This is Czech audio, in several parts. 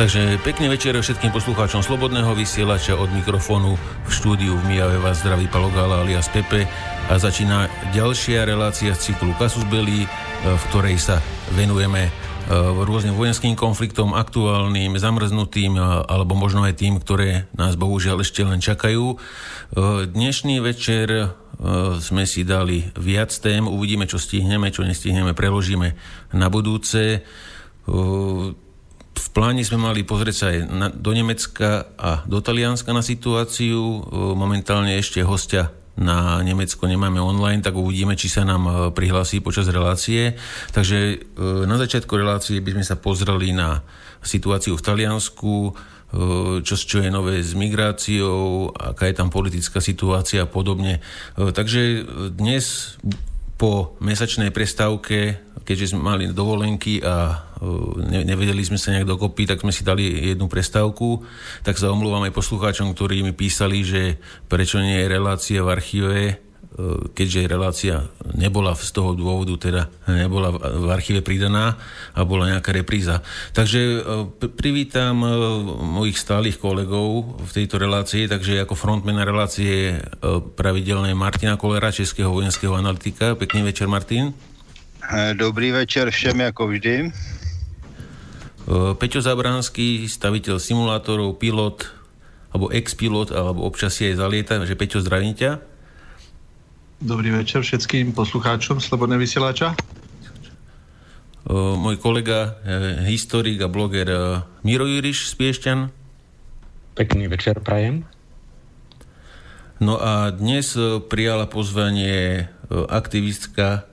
Takže pekný večer všetkým poslucháčom Slobodného vysielača od mikrofónu v štúdiu v Mijave vás zdraví Palogala alias Pepe a začína ďalšia relácia z cyklu Kasus Belli, e, v ktorej sa venujeme e, rôznym vojenským konfliktom, aktuálnym, zamrznutým, e, alebo možno aj tým, ktoré nás bohužiaľ ešte len čakajú. Dnešný večer sme si dali viac tém, uvidíme, čo stihneme, čo nestihneme, preložíme na budúce v pláne sme mali pozrieť sa aj na, do Nemecka a do Talianska na situáciu. Momentálne ešte hostia na Nemecko nemáme online, tak uvidíme, či sa nám prihlási počas relácie. Takže na začiatku relácie by sme sa pozreli na situáciu v Taliansku, čo, čo je nové s migráciou, aká je tam politická situácia a podobne. Takže dnes po mesačnej prestávke, keďže sme mali dovolenky a ne, nevedeli sme sa nejak dokopy, tak sme si dali jednu prestávku. Tak sa omlúvam aj poslucháčom, ktorí mi písali, že prečo nie je relácia v archíve, keďže relácia nebola z toho dôvodu, teda nebola v archíve pridaná a bola nejaká repríza. Takže privítam mojich stálych kolegov v tejto relácii, takže ako frontmana relácie pravidelné Martina Kolera, českého vojenského analytika. Pekný večer, Martin. Dobrý večer všem, ako vždy. Peťo Zabranský, staviteľ simulátorov, pilot, alebo ex-pilot, alebo občas aj zalieta, že Peťo, zdravím ťa. Dobrý večer všetkým poslucháčom Slobodné vysielača. Môj kolega, e, historik a bloger Miro Juriš z Piešťan. Pekný večer, prajem. No a dnes prijala pozvanie aktivistka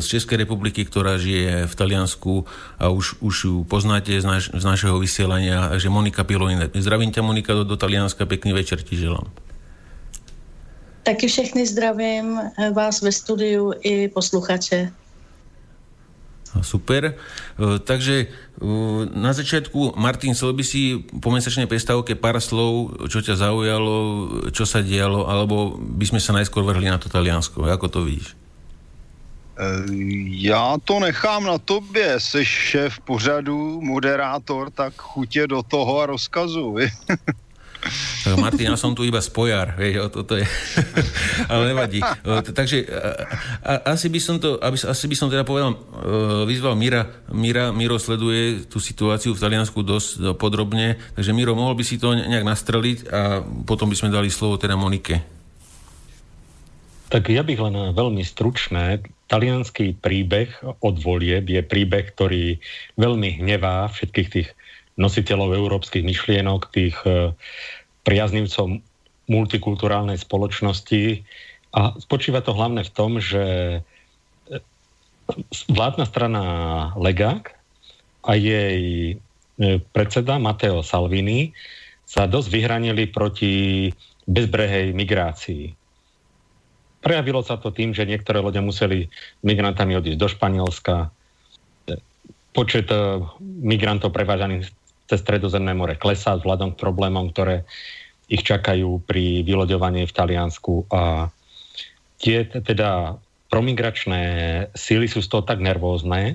z Českej republiky, ktorá žije v Taliansku a už, už ju poznáte z, naš, z našeho vysielania, že Monika Pilonina. Zdravím ťa Monika do, do Talianska, pekný večer ti želám. Taky všechny zdravím vás ve studiu i posluchače. Super. Takže na začiatku, Martin, chcel by si po mesačnej prestávke pár slov, čo ťa zaujalo, čo sa dialo, alebo by sme sa najskôr vrhli na to Taliansko. Ako to vidíš? Já to nechám na tobě, jsi šéf pořadu, moderátor, tak chutě do toho a rozkazu. Tak Martin, ja som tu iba spojar, vieš, o toto je, ale nevadí. Takže a, a, asi by som to, aby, asi by som teda povedal, vyzval Mira, Mira, Miro sleduje tú situáciu v Taliansku dosť podrobne, takže Miro, mohol by si to nejak nastreliť a potom by sme dali slovo teda Monike. Tak ja bych len veľmi stručné talianský príbeh od volieb je príbeh, ktorý veľmi hnevá všetkých tých nositeľov európskych myšlienok, tých e, priaznivcov multikulturálnej spoločnosti. A spočíva to hlavne v tom, že e, vládna strana Legák a jej e, predseda Matteo Salvini sa dosť vyhranili proti bezbrehej migrácii. Prejavilo sa to tým, že niektoré lode museli migrantami odísť do Španielska. Počet eh, migrantov prevážaných cez Stredozemné more klesá vzhľadom k problémom, ktoré ich čakajú pri vyloďovaní v Taliansku a tie teda promigračné síly sú z toho tak nervózne,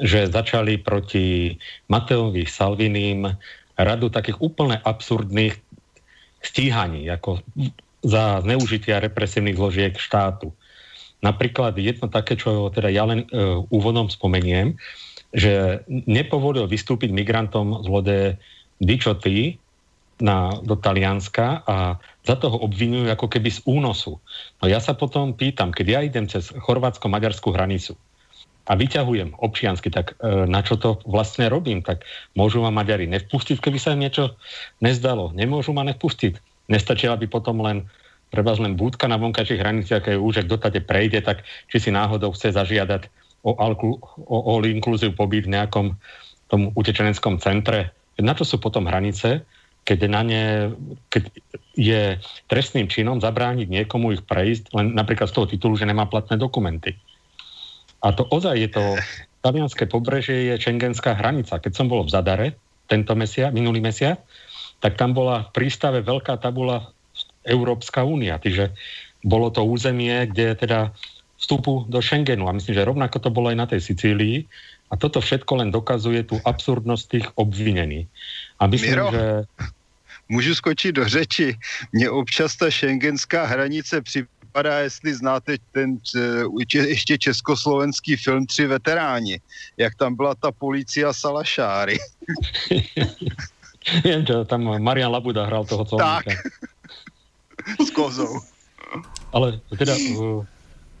že začali proti Mateovi Salvinim radu takých úplne absurdných stíhaní, ako za zneužitia represívnych zložiek štátu. Napríklad jedno také, čo teda ja len uh, úvodom spomeniem, že nepovolil vystúpiť migrantom z lode Dičoty na, do Talianska a za toho obvinujú ako keby z únosu. No ja sa potom pýtam, keď ja idem cez chorvátsko-maďarskú hranicu a vyťahujem občiansky, tak e, na čo to vlastne robím? Tak môžu ma Maďari nevpustiť, keby sa im niečo nezdalo. Nemôžu ma nevpustiť nestačila by potom len treba len búdka na vonkajších hraniciach, keď už kto tady prejde, tak či si náhodou chce zažiadať o, o all inclusive pobyt v nejakom tom utečeneckom centre. Na čo sú potom hranice, keď, na ne, keď je trestným činom zabrániť niekomu ich prejsť, len napríklad z toho titulu, že nemá platné dokumenty. A to ozaj je to, talianské pobrežie je šengenská hranica. Keď som bol v Zadare tento mesiac, minulý mesiac, tak tam bola v prístave veľká tabula Európska únia. Čiže bolo to územie, kde teda vstupu do Schengenu. A myslím, že rovnako to bolo aj na tej Sicílii. A toto všetko len dokazuje tú absurdnosť tých obvinení. A myslím, Miro, že... můžu skočit do řeči. Mně občas ta šengenská hranice připadá, jestli znáte ten ještě československý film Tři veteráni, jak tam byla ta policia Salašáry. Viem, že tam Marian Labuda hral toho colníka. Tak. S kozou. Ale teda uh,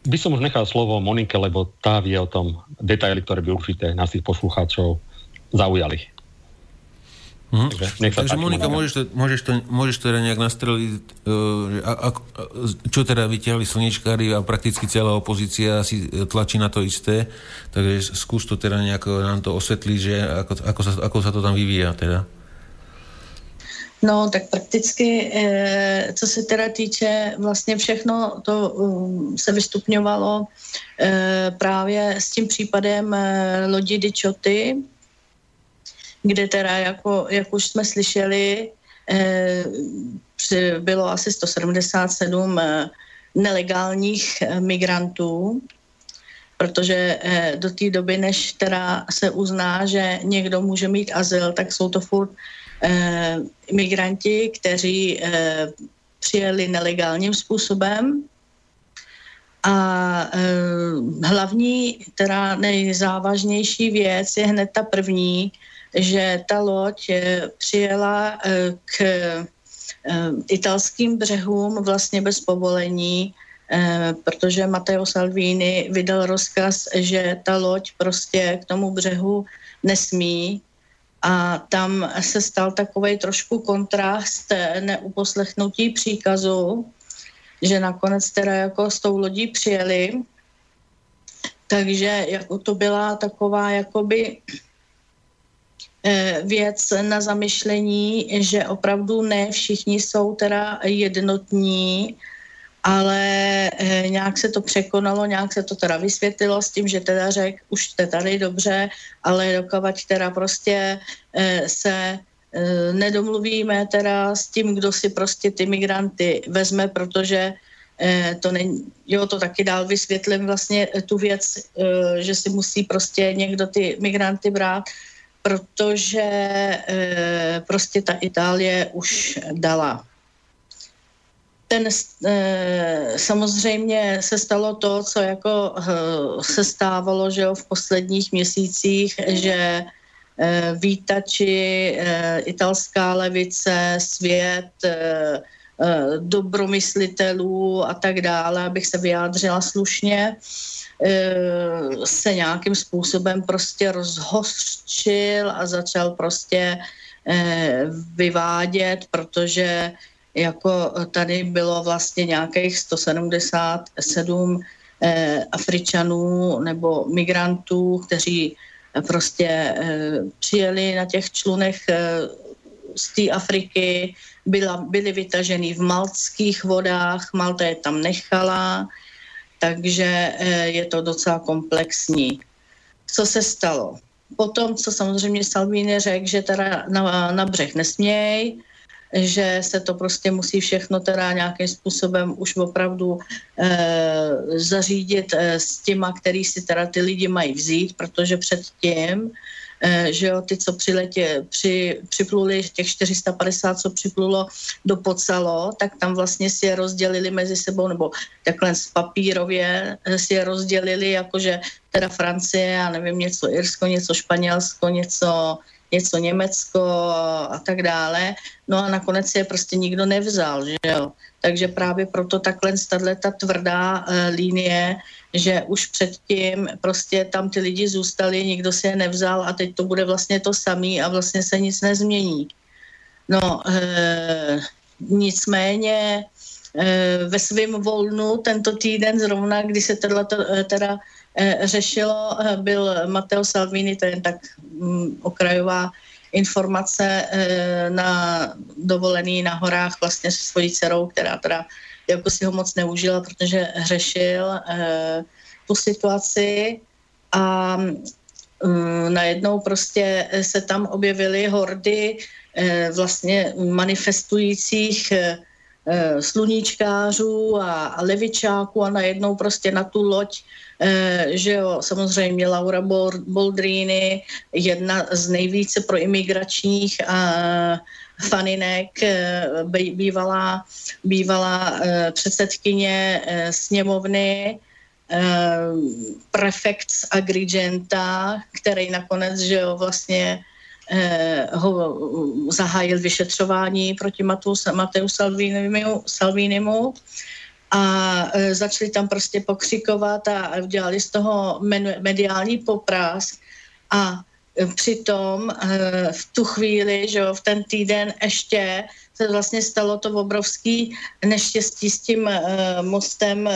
by som už nechal slovo Monike, lebo tá vie o tom detaily, ktoré by určite nás tých poslucháčov zaujali. Hmm. Takže, nech sa Takže Monika, môžeš to, môžeš, to, môžeš to teda nejak nastreliť, uh, a, a, čo teda vyťahli slnečkári a prakticky celá opozícia si tlačí na to isté, takže skús to teda nejako nám to osvetliť, že ako, ako, sa, ako sa to tam vyvíja teda. No, tak prakticky, eh, co se teda týče, vlastně všechno to um, se vystupňovalo eh, právě s tím případem eh, lodi Dičoty, kde teda, jako, jak už jsme slyšeli, bylo asi 177 nelegálních migrantů, protože do té doby, než teda se uzná, že někdo může mít azyl, tak jsou to furt eh, imigranti, kteří eh, přijeli nelegálním způsobem. A eh, hlavní, teda nejzávažnější věc je hned ta první, že ta loď přijela k italským břehům vlastně bez povolení, protože Matteo Salvini vydal rozkaz, že ta loď prostě k tomu břehu nesmí a tam se stal takový trošku kontrast neuposlechnutí příkazu, že nakonec teda jako s tou lodí přijeli, takže jako to byla taková jakoby eh, věc na zamyšlení, že opravdu ne všichni jsou teda jednotní ale e, nějak se to překonalo, nějak se to teda vysvětlilo s tím, že teda řekl, už jste tady dobře, ale dokovat teda prostě e, se e, nedomluvíme teda s tím, kdo si prostě ty migranty vezme, protože to není, jo, to taky dál vysvětlím vlastně tu věc, že si musí prostě někdo ty migranty brát, protože prostě ta Itálie už dala ten e, samozřejmě se stalo to, co jako e, se stávalo že jo, v posledních měsících, že e, vítači, e, italská levice, svět, dobromyslitelů a tak dále, abych se vyjádřila slušně, se nějakým způsobem prostě rozhořčil a začal prostě vyvádět, protože jako tady bylo vlastně nějakých 177 eh, Afričanů nebo migrantů, kteří eh, prostě eh, přijeli na těch člunech eh, z té Afriky, byla, byli vytaženi v maltských vodách, Malta je tam nechala, takže eh, je to docela komplexní. Co se stalo? Potom, co samozřejmě Salvini řekl, že teda na, na břeh nesměj, že se to prostě musí všechno teda nějakým způsobem už opravdu e, zařídit e, s těma, který si teda ty lidi mají vzít, protože předtím e, že jo, ty, co přiletě, při, připluli, těch 450, co připlulo do Pocalo, tak tam vlastně si je rozdělili mezi sebou, nebo takhle z papírově si je rozdělili, jakože teda Francie, já nevím, něco Irsko, něco Španělsko, něco něco Německo a tak dále. No a nakonec je prostě nikdo nevzal, že jo. Takže právě proto takhle ta tvrdá uh, linie, že už předtím prostě tam ty lidi zůstali, nikdo si je nevzal a teď to bude vlastně to samý a vlastně se nic nezmění. No, uh, nicméně uh, ve svém volnu tento týden zrovna, kdy se teda, teda řešilo, eh, byl Matteo Salvini, to je tak mm, okrajová informace eh, na dovolený na horách vlastně se svojí dcerou, která teda jako si ho moc neužila, protože řešil tu situaci. A mm, najednou prostě se tam objevily hordy vlastně manifestujících sluníčkářů a, levičáků a najednou prostě na tu loď že jo, samozřejmě Laura Boldrini, jedna z nejvíce proimigračních faninek, bývalá, bývalá předsedkyně sněmovny, prefekt z Agrigenta, který nakonec, že jo, vlastně Eh, ho zahájil vyšetřování proti Mateu Salvinimu, Salvinimu a eh, začali tam prostě pokřikovat a udělali z toho mediální popras a eh, přitom v tu chvíli, že jo, v ten týden ještě se vlastně stalo to obrovský neštěstí s tím mostem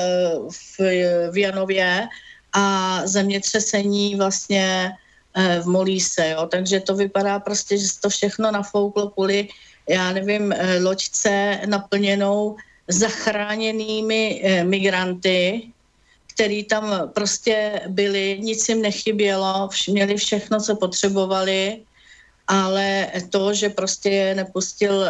v, Janově a zemětřesení vlastně Eh, v Molíse, jo. takže to vypadá prostě, že to všechno nafouklo kvůli, já nevím, eh, loďce naplněnou zachráněnými eh, migranty, který tam prostě byli, nic jim nechybělo, měli všechno, co potřebovali, ale to, že prostě je nepustil uh,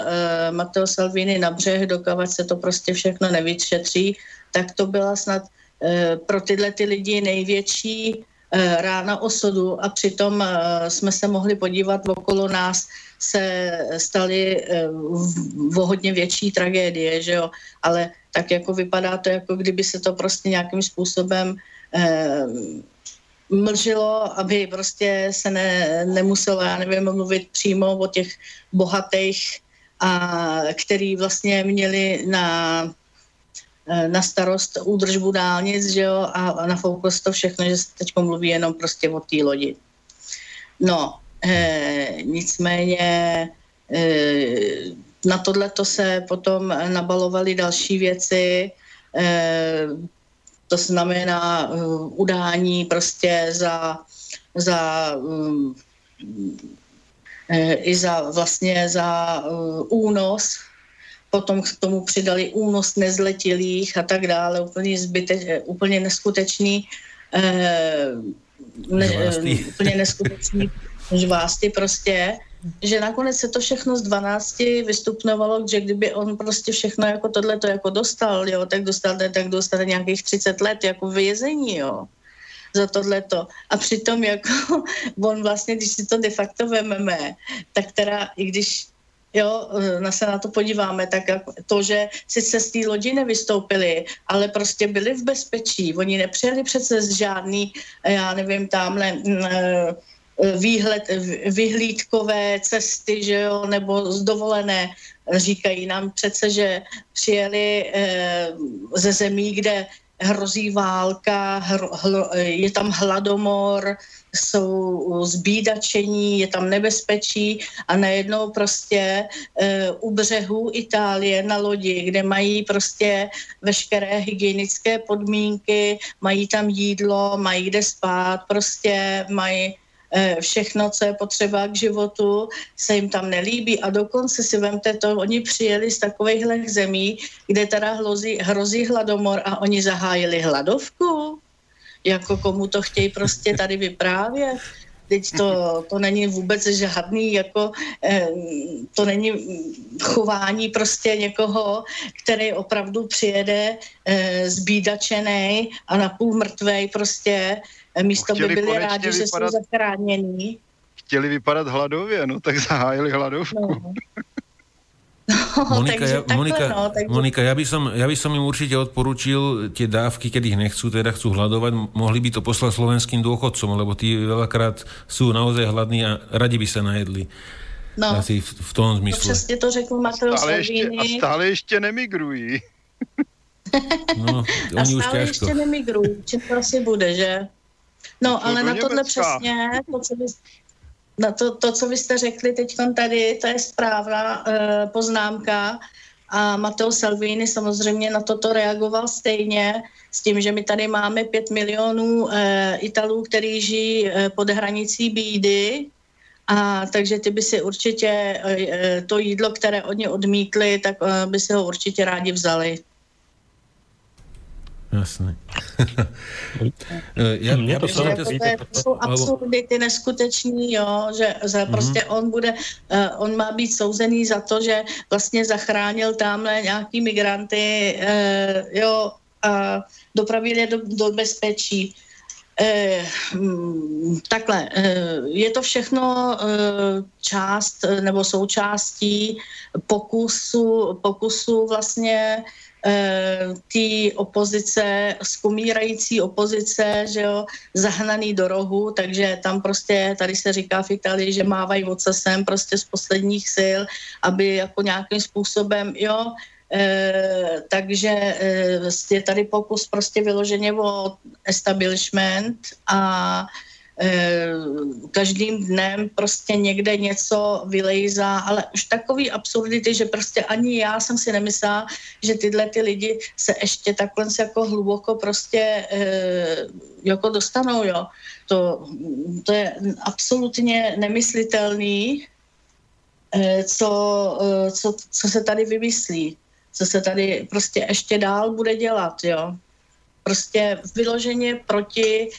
Matteo Salvini na břeh, dokávat se to prostě všechno nevyšetří, tak to byla snad uh, pro tyhle ty lidi největší Eh, rána osudu a přitom eh, jsme se mohli podívat okolo nás se staly eh, v hodně větší tragédie, že jo, ale tak jako vypadá to, jako kdyby se to prostě nějakým způsobem mlžilo, aby prostě se ne, nemuselo, já nevím, mluvit přímo o těch bohatých, a který vlastně měli na Eh, na starost údržbu dálnic, že jo, a, nafouklo se to všechno, že se teď mluví jenom prostě o té lodi. No, e, nicméně e, na tohle to se potom nabalovaly další věci, e, to znamená uh, udání prostě za, za e, i za vlastně za uh, únos potom k tomu přidali únos nezletilých a tak dále, úplně, zbyte, úplně neskutečný eh, ne, eh, úplně neskutečný žvásty prostě, že nakonec se to všechno z 12 vystupnovalo, že kdyby on prostě všechno jako tohle to jako dostal, jo, tak dostal, tak dostane nějakých 30 let jako vězení, jo za tohleto. A přitom jako on vlastně, když si to de facto vememe, tak teda, i když jo, na se na to podíváme, tak to, že sice z té lodi nevystoupili, ale prostě byli v bezpečí. Oni nepřijeli přece z žádný, já nevím, tamhle eh, výhled, vyhlídkové cesty, že jo, nebo z dovolené. Říkají nám přece, že přijeli eh, ze zemí, kde hrozí válka, hr, hl, je tam hladomor, jsou zbídačení, je tam nebezpečí a najednou prostě e, u břehu Itálie na lodi, kde mají prostě veškeré hygienické podmínky, mají tam jídlo, mají kde spát, prostě mají všechno, co je potřeba k životu, se jim tam nelíbí a dokonce si vemte to, oni přijeli z takovýchhle zemí, kde teda hrozí, hrozí hladomor a oni zahájili hladovku jako komu to chtějí prostě tady vyprávět. Teď to, to není vůbec žádný, jako, eh, to není chování prostě někoho, který opravdu přijede eh, zbídačený a napůl mrtvej prostě, eh, místo by byli rádi, vypadat, že jsou zachránění. Chtěli vypadat hladově, no tak zahájili hladovku. No. Monika, ja, Monika, no, takže... Monika ja, by som, ja by som im určite odporučil tie dávky, keď ich nechcú, teda chcú hľadovať, mohli by to poslať slovenským dôchodcom, lebo tí veľakrát sú naozaj hladní a radi by sa najedli. No, Asi v, v tom zmysle. Přesně to řekl Mateo stále ještě, A stále ještě nemigrují. no, oni a už stále ještě nemigrují, či to asi bude, že? No, ale na tohle přesně, to, co bys, na to, to, co vy jste řekli teď tady, to je správná uh, poznámka. A Matteo Salvini samozřejmě na toto reagoval stejně s tím, že my tady máme pět milionů uh, Italů, kteří žijí uh, pod hranicí bídy, a takže ty by si určitě uh, to jídlo, které oni odmítli, tak uh, by si ho určitě rádi vzali. Jasné. já, já to, to, to, to jsou absurdity neskutečný, jo, že, že mm-hmm. prostě on bude, uh, on má být souzený za to, že vlastně zachránil tamhle nějaký migranty, uh, jo, a dopravil je do, do bezpečí. Eh, mm, takhle, eh, je to všechno eh, část nebo součástí pokusu, pokusu vlastně té opozice, skumírající opozice, že jo, zahnaný do rohu, takže tam prostě, tady se říká v Itálii, že mávají ocasem prostě z posledních sil, aby jako nějakým způsobem, jo, Eh, takže eh, je tady pokus prostě vyloženě o establishment a eh, každým dnem prostě někde něco vylejzá, ale už takový absurdity, že prostě ani já jsem si nemyslela, že tyhle ty lidi se ještě takhle jako hluboko prostě jako dostanou, jo. To, to je absolutně nemyslitelný, co, co, co se tady vymyslí co se tady prostě ještě dál bude dělat, jo. Prostě vyloženě proti,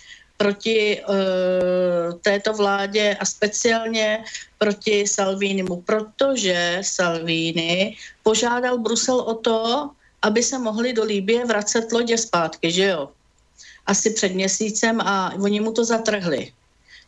proti uh, této vládě a speciálně proti Salvinimu, protože Salvini požádal Brusel o to, aby se mohli do Líbie vracet lodě zpátky, že jo? Asi před měsícem a oni mu to zatrhli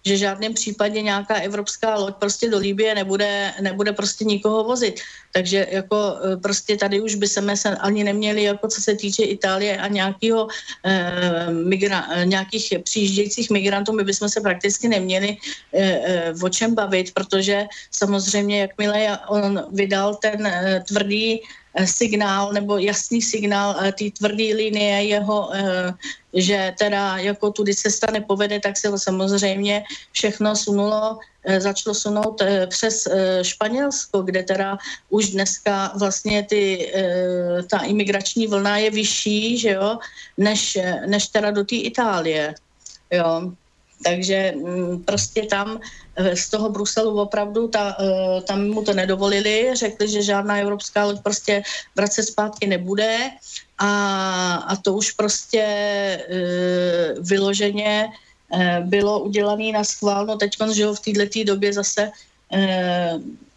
že v žádném případě nějaká evropská loď prostě do Líbie nebude, nebude prostě nikoho vozit. Takže jako e, prostě tady už by se ani neměli, jako co se týče Itálie a nějakého, eh, migra, e, nějakých přijíždějících migrantů, my bychom se prakticky neměli eh, o čem bavit, protože samozřejmě, jakmile on vydal ten eh, tvrdý signál nebo jasný signál eh, té tvrdé linie jeho, eh, že teda jako tudy cesta nepovede, tak se samozřejmě všechno sunulo, začalo sunout přes Španělsko, kde teda už dneska vlastně ty, ta imigrační vlna je vyšší, že jo, než, než teda do té Itálie. Jo. Takže mm, prostě tam eh, z toho Bruselu opravdu ta, eh, tam mu to nedovolili, řekli, že žádná evropská loď prostě vracet zpátky nebude a, a to už prostě eh, vyloženě bylo udělané na schvál. No teď, že v této době zase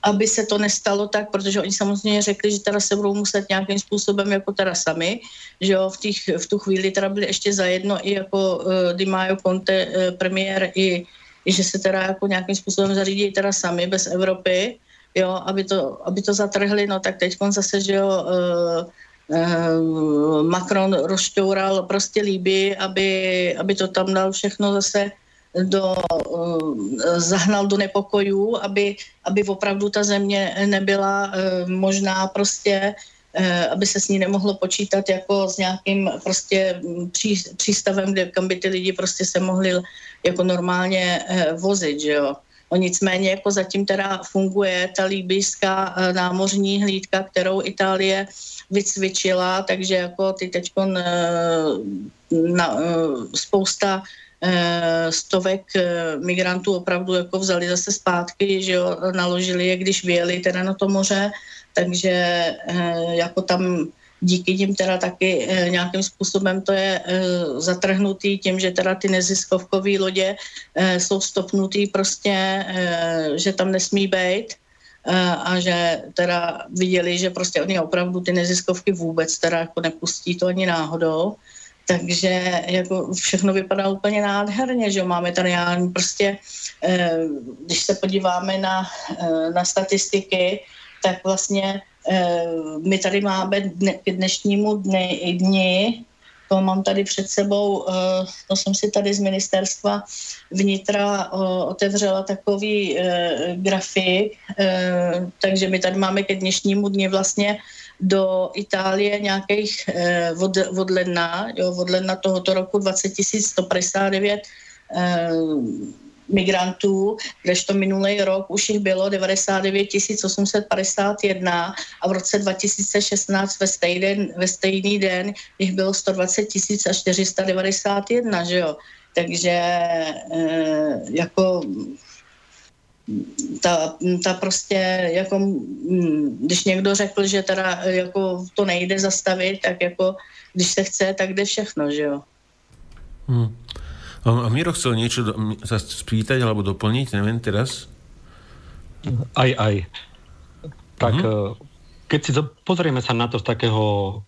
aby se to nestalo tak, protože oni samozřejmě řekli, že teda se budou muset nějakým způsobem jako teda sami, že jo, v, těch, v tu chvíli teda byli ještě zajedno i jako uh, Di Maio Conte, uh, premiér, i, i že se teda jako nějakým způsobem zařídí teda sami bez Evropy, jo, aby to, aby to zatrhli, no tak teď zase, že jo, uh, Macron rozšťoural prostě líby, aby, aby to tam dal všechno zase do, eh, zahnal do nepokojů, aby, aby opravdu ta země nebyla eh, možná prostě aby se s ní nemohlo počítat jako s nějakým prostě pří, přístavem, kde, kam by ty lidi prostě se mohli jako normálně vozit, že jo. No nicméně jako zatím teda funguje ta líbyská námořní hlídka, kterou Itálie vycvičila, takže jako ty teď na, spousta Eh, stovek eh, migrantů opravdu jako vzali zase zpátky, že jo, naložili je, když vyjeli teda na to moře, takže eh, jako tam díky nim teda taky nějakým způsobem to je zatrhnutý tím, že teda ty neziskovkové lodě jsou stopnutý prostě, že tam nesmí být a že teda viděli, že prostě oni opravdu ty neziskovky vůbec teda jako nepustí to ani náhodou. Takže jako všechno vypadá úplně nádherně, že máme tady prostě, eh, když se podíváme na, eh, na statistiky, tak vlastně eh, my tady máme dne, k dnešnímu dny, dni, to mám tady před sebou, to jsem si tady z ministerstva vnitra otevřela takový grafik, takže my tady máme ke dnešnímu dni vlastně do Itálie nějakých eh, od, od ledna, jo, od ledna tohoto roku 20 159 eh, migrantů, kdežto minulý rok už jich bylo 99 851 a v roce 2016 ve stejný, ve stejný den jich bylo 120 491, že jo. Takže eh, jako ta, ta prostě jako, mm, když někdo řekl, že teda jako to nejde zastavit, tak jako když se chce, tak jde všechno, že jo. Hmm. A Miro chcel niečo sa spýtať alebo doplniť, neviem teraz. Aj, aj. Tak uh-huh. keď si pozrieme sa na to z takého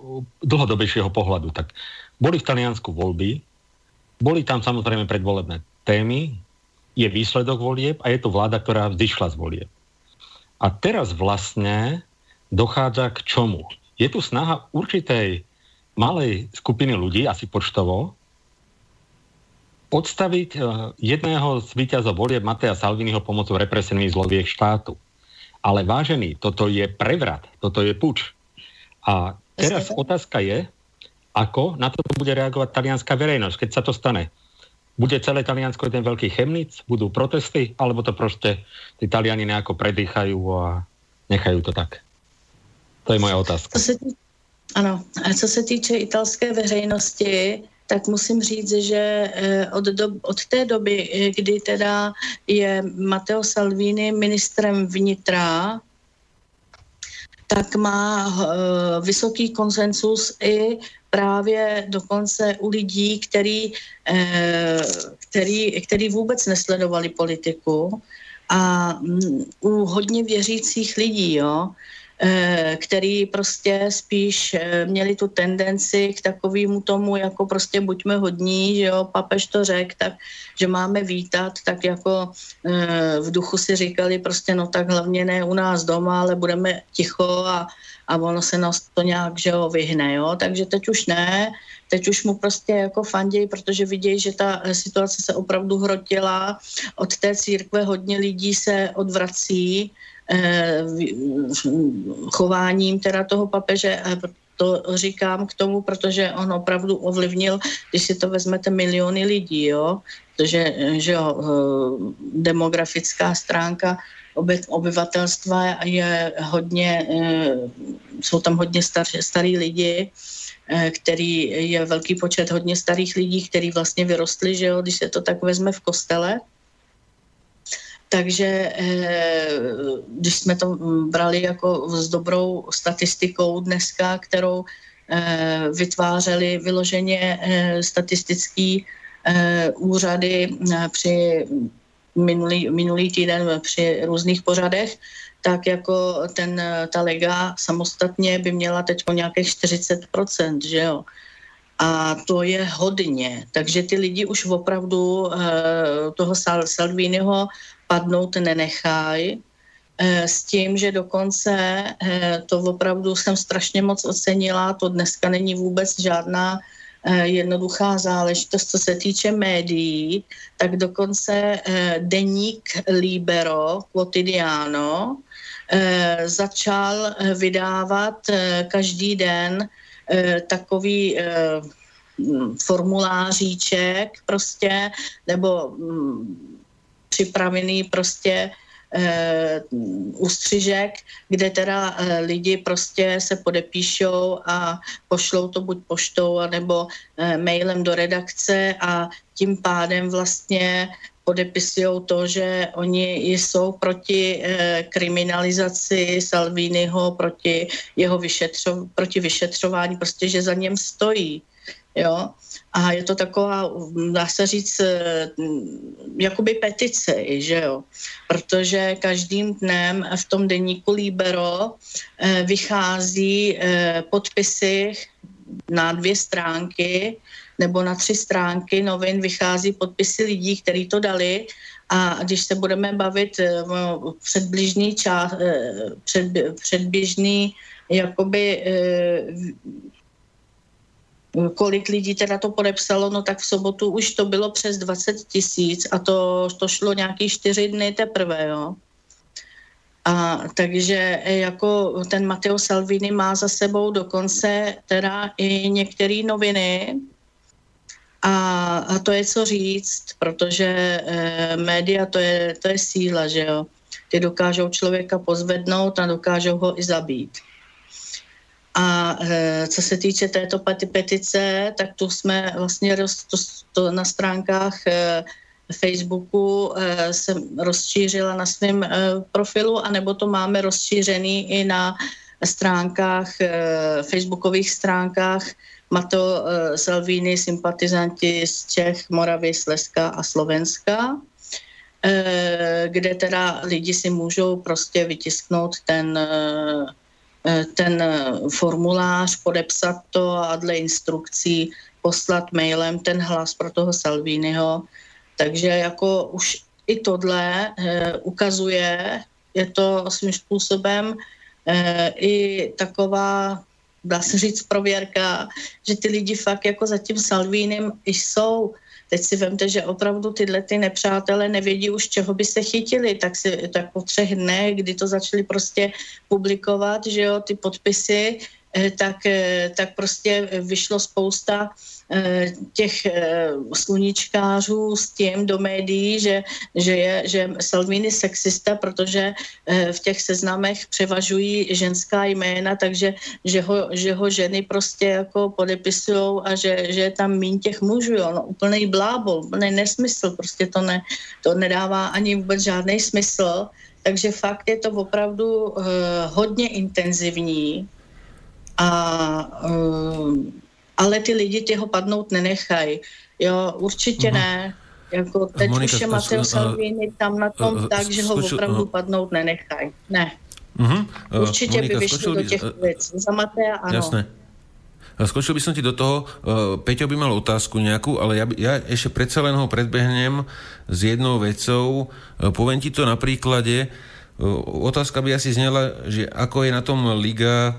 dlhodobejšieho pohľadu, tak boli v Taliansku voľby, boli tam samozrejme predvolebné témy, je výsledok volieb a je to vláda, ktorá vzdyšla z volieb. A teraz vlastne dochádza k čomu? Je tu snaha určitej malej skupiny ľudí, asi počtovo, odstaviť eh, jedného z víťazov volieb Matea Salviniho pomocou represívnych zloviek štátu. Ale vážený, toto je prevrat, toto je puč. A teraz otázka je, ako na to bude reagovať talianská verejnosť, keď sa to stane. Bude celé Taliansko jeden veľký chemnic? Budú protesty? Alebo to proste tí Taliani nejako predýchajú a nechajú to tak? To je moja otázka. Co se. Ano, a co se týče italské veřejnosti, tak musím říct, že eh, od, do, od té doby, eh, kdy teda je Matteo Salvini ministrem vnitra, tak má uh, vysoký konsensus i právě dokonce u lidí, který, který, který vůbec nesledovali politiku. A um, u hodně věřících lidí, jo, Eh, který prostě spíš eh, měli tu tendenci k takovému tomu, jako prostě buďme hodní, že jo, papež to řekl, tak, že máme vítat, tak jako eh, v duchu si říkali prostě, no tak hlavně ne u nás doma, ale budeme ticho a, a ono se nás to nějak, že jo, vyhne, jo, takže teď už ne, teď už mu prostě jako fandějí, protože vidějí, že ta situace se opravdu hrotila, od té církve hodně lidí se odvrací, Eh, chováním teda toho papeže. To říkám k tomu, protože on opravdu ovlivnil, když si to vezmete, miliony lidí, jo, protože že jo, eh, demografická stránka obyvatelstva je hodně, eh, jsou tam hodně star, starý lidi, který je velký počet hodně starých lidí, který vlastně vyrostli, že jo, když se to tak vezme v kostele, takže eh, když jsme to brali jako s dobrou statistikou dneska, kterou eh, vytvářeli vyloženě eh, statistický úřady při minulý, minulý týden při různých pořadech, tak jako ten, ta lega samostatně by měla teď nějakých 40%, že jo. A to je hodně. Takže ty lidi už opravdu toho Salviniho padnout nenechají, eh, s tím, že dokonce eh, to opravdu jsem strašně moc ocenila, to dneska není vůbec žádná jednoduchá záležitost, co se týče médií, tak dokonce deník Libero Quotidiano začal vydávat každý den takový formuláříček prostě, nebo mm, připravený prostě ústřižek, kde teda e, lidi prostě se podepíšou a pošlou to buď poštou, anebo e, mailem do redakce a tím pádem vlastně podepisují to, že oni jsou proti kriminalizaci Salviniho, proti jeho vyšetřo, proti vyšetřování, prostě, že za něm stojí. Jo? A je to taková, dá se říct, eh, jakoby petice, že jo? Protože každým dnem v tom deníku Libero eh, vychází eh, podpisy na dvě stránky nebo na tři stránky novin vychází podpisy lidí, kteří to dali a když se budeme bavit o předbližný čas, před, předběžný jakoby kolik lidí teda to podepsalo, no tak v sobotu už to bylo přes 20 tisíc a to, to šlo nějaký čtyři dny teprve, jo. A takže jako ten Matteo Salvini má za sebou dokonce teda i některé noviny a, a to je co říct, protože e, média to je, to je síla, že jo. Ty dokážou člověka pozvednout a dokážou ho i zabít. A e, co se týče této petice, tak tu jsme vlastně roz, to, to na stránkách e, Facebooku jsem rozšířila na svém profilu, anebo to máme rozšířený i na stránkách, facebookových stránkách. Mato Salvini, sympatizanti z Čech, Moravy, Slezska a Slovenska kde teda lidi si můžou prostě vytisknout ten ten eh, formulář, podepsat to a dle instrukcí poslat mailem ten hlas pro toho Salviniho. Takže jako už i tohle eh, ukazuje, je to svým způsobem i taková, dá se říct, prověrka, že ty lidi fakt jako za tím Salvínem jsou Teď si vemte, že opravdu tyhle ty nepřátelé nevědí už, čeho by se chytili, tak, si, tak po třech dnech, kdy to začali prostě publikovat, že jo, ty podpisy, tak, eh, tak prostě vyšlo spousta Eh, těch eh, sluníčkářů s tím do médií, že, že je že Salvini sexista, protože eh, v těch seznamech převažují ženská jména, takže že ho, že ho ženy prostě jako podepisují a že, že je tam mín těch mužů. Jo. No, úplný blábol, úplný nesmysl, prostě to, ne, to nedává ani vůbec žádný smysl. Takže fakt je to opravdu uh, hodně intenzivní a uh, ale ty lidi těho padnout nenechají. Jo, určitě uh-huh. ne. Jako teď Monika, už je Mateo Salvini tam na tom uh, tak, že ho skočil, opravdu uh, padnout nenechají. Ne. Uh-huh. Určitě Monika, by vyšli do těch uh, věcí. Za Matea ano. Jasné. Skočil by som ti do toho, uh, Peťo by mal otázku nejakú, ale ja, ja ešte predsa len ho predbehnem s jednou vecou. Uh, poviem ti to na príklade. Uh, otázka by asi znela, že ako je na tom Liga